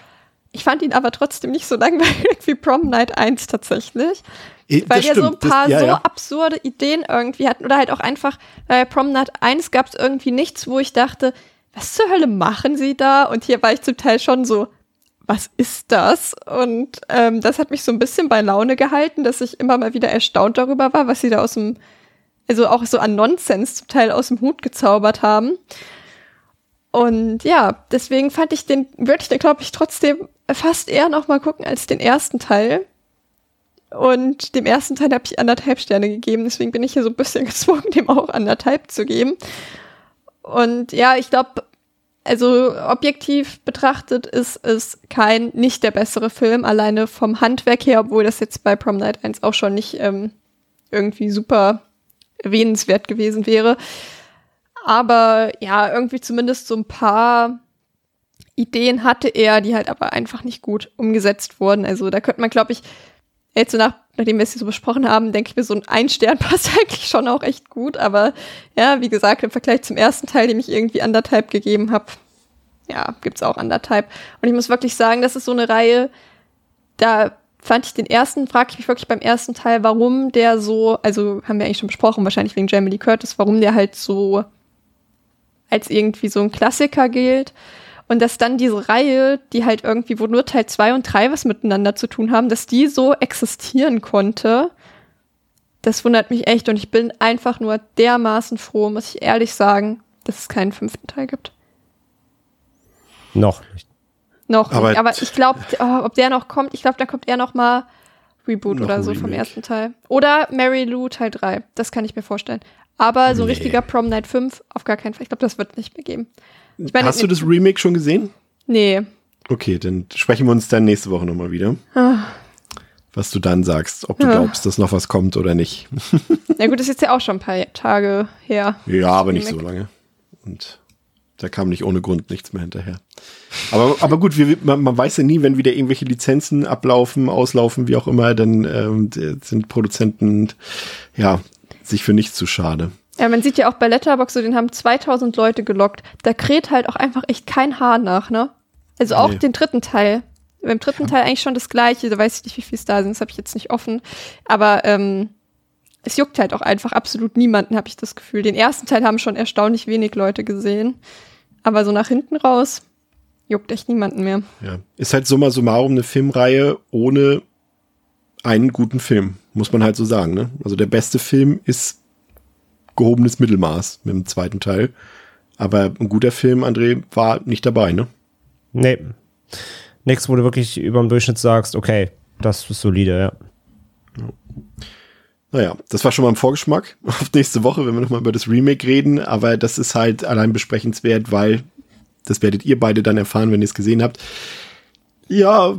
ich fand ihn aber trotzdem nicht so langweilig wie Prom Night 1 tatsächlich. Weil das der so ein stimmt. Das- paar ja, so ja. absurde Ideen irgendwie hatten. Oder halt auch einfach, bei Prom Night 1 gab es irgendwie nichts, wo ich dachte, was zur Hölle machen sie da? Und hier war ich zum Teil schon so, was ist das? Und ähm, das hat mich so ein bisschen bei Laune gehalten, dass ich immer mal wieder erstaunt darüber war, was sie da aus dem, also auch so an Nonsens zum Teil aus dem Hut gezaubert haben. Und ja, deswegen fand ich den, würde ich den, glaube ich, trotzdem fast eher noch mal gucken als den ersten Teil. Und dem ersten Teil habe ich anderthalb Sterne gegeben, deswegen bin ich hier so ein bisschen (laughs) gezwungen, dem auch anderthalb zu geben. Und ja, ich glaube, also objektiv betrachtet ist es kein, nicht der bessere Film, alleine vom Handwerk her, obwohl das jetzt bei Prom Night 1 auch schon nicht ähm, irgendwie super erwähnenswert gewesen wäre. Aber ja, irgendwie zumindest so ein paar Ideen hatte er, die halt aber einfach nicht gut umgesetzt wurden. Also da könnte man, glaube ich, jetzt so nach, nachdem wir es hier so besprochen haben, denke ich mir, so ein Ein-Stern (laughs) passt eigentlich schon auch echt gut. Aber ja, wie gesagt, im Vergleich zum ersten Teil, dem ich irgendwie anderthalb gegeben habe, ja, gibt's auch anderthalb. Und ich muss wirklich sagen, das ist so eine Reihe, da fand ich den ersten, frage ich mich wirklich beim ersten Teil, warum der so, also haben wir eigentlich schon besprochen, wahrscheinlich wegen Jamie Lee Curtis, warum der halt so als irgendwie so ein Klassiker gilt. Und dass dann diese Reihe, die halt irgendwie, wo nur Teil 2 und 3 was miteinander zu tun haben, dass die so existieren konnte, das wundert mich echt. Und ich bin einfach nur dermaßen froh, muss ich ehrlich sagen, dass es keinen fünften Teil gibt. Noch nicht. Noch Aber- nicht. Aber ich glaube, oh, ob der noch kommt, ich glaube, da kommt eher noch mal Reboot Noch oder so vom ersten Teil. Oder Mary Lou Teil 3. Das kann ich mir vorstellen. Aber so Nee. richtiger Prom Night 5 auf gar keinen Fall. Ich glaube, das wird nicht mehr geben. Ich meine, Hast du das Remake schon gesehen? Nee. Okay, dann sprechen wir uns dann nächste Woche nochmal wieder. Was du dann sagst, ob du Ah. Ja. glaubst, dass noch was kommt oder nicht. Na gut, das ist jetzt ja auch schon ein paar Tage her. Ja, aber nicht so lange. Und da kam nicht ohne Grund nichts mehr hinterher. Aber, aber gut, wir, man, man weiß ja nie, wenn wieder irgendwelche Lizenzen ablaufen, auslaufen, wie auch immer, dann ähm, sind Produzenten ja sich für nichts zu schade. Ja, man sieht ja auch bei Letterboxd, so, den haben 2000 Leute gelockt. Da kräht halt auch einfach echt kein Haar nach, ne? Also auch Nee. den dritten Teil. Beim dritten Teil eigentlich schon das gleiche. Da weiß ich nicht, wie viel es da sind. Das habe ich jetzt nicht offen. Aber ähm, es juckt halt auch einfach absolut niemanden, habe ich das Gefühl. Den ersten Teil haben schon erstaunlich wenig Leute gesehen. Aber so nach hinten raus juckt echt niemanden mehr. Ja. Ist halt summa summarum eine Filmreihe ohne einen guten Film, muss man halt so sagen. Ne? Also der beste Film ist gehobenes Mittelmaß mit dem zweiten Teil. Aber ein guter Film, André, war nicht dabei, ne? Nee. Nichts, wo du wirklich über dem Durchschnitt sagst, okay, das ist solide, ja. Naja, das war schon mal ein Vorgeschmack (laughs) auf nächste Woche, wenn wir nochmal über das Remake reden. Aber das ist halt allein besprechenswert, weil das werdet ihr beide dann erfahren, wenn ihr es gesehen habt. Ja,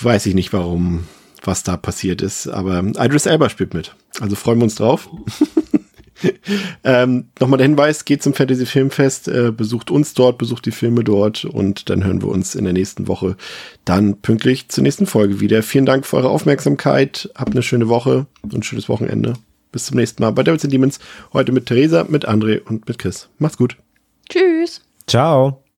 weiß ich nicht, warum, was da passiert ist. Aber Idris Elba spielt mit. Also freuen wir uns drauf. (laughs) (laughs) ähm, Nochmal der Hinweis, geht zum Fantasy Filmfest, äh, besucht uns dort, besucht die Filme dort und dann hören wir uns in der nächsten Woche dann pünktlich zur nächsten Folge wieder. Vielen Dank für eure Aufmerksamkeit. Habt eine schöne Woche und ein schönes Wochenende. Bis zum nächsten Mal bei Devils and Demons. Heute mit Theresa, mit André und mit Chris. Macht's gut. Tschüss. Ciao.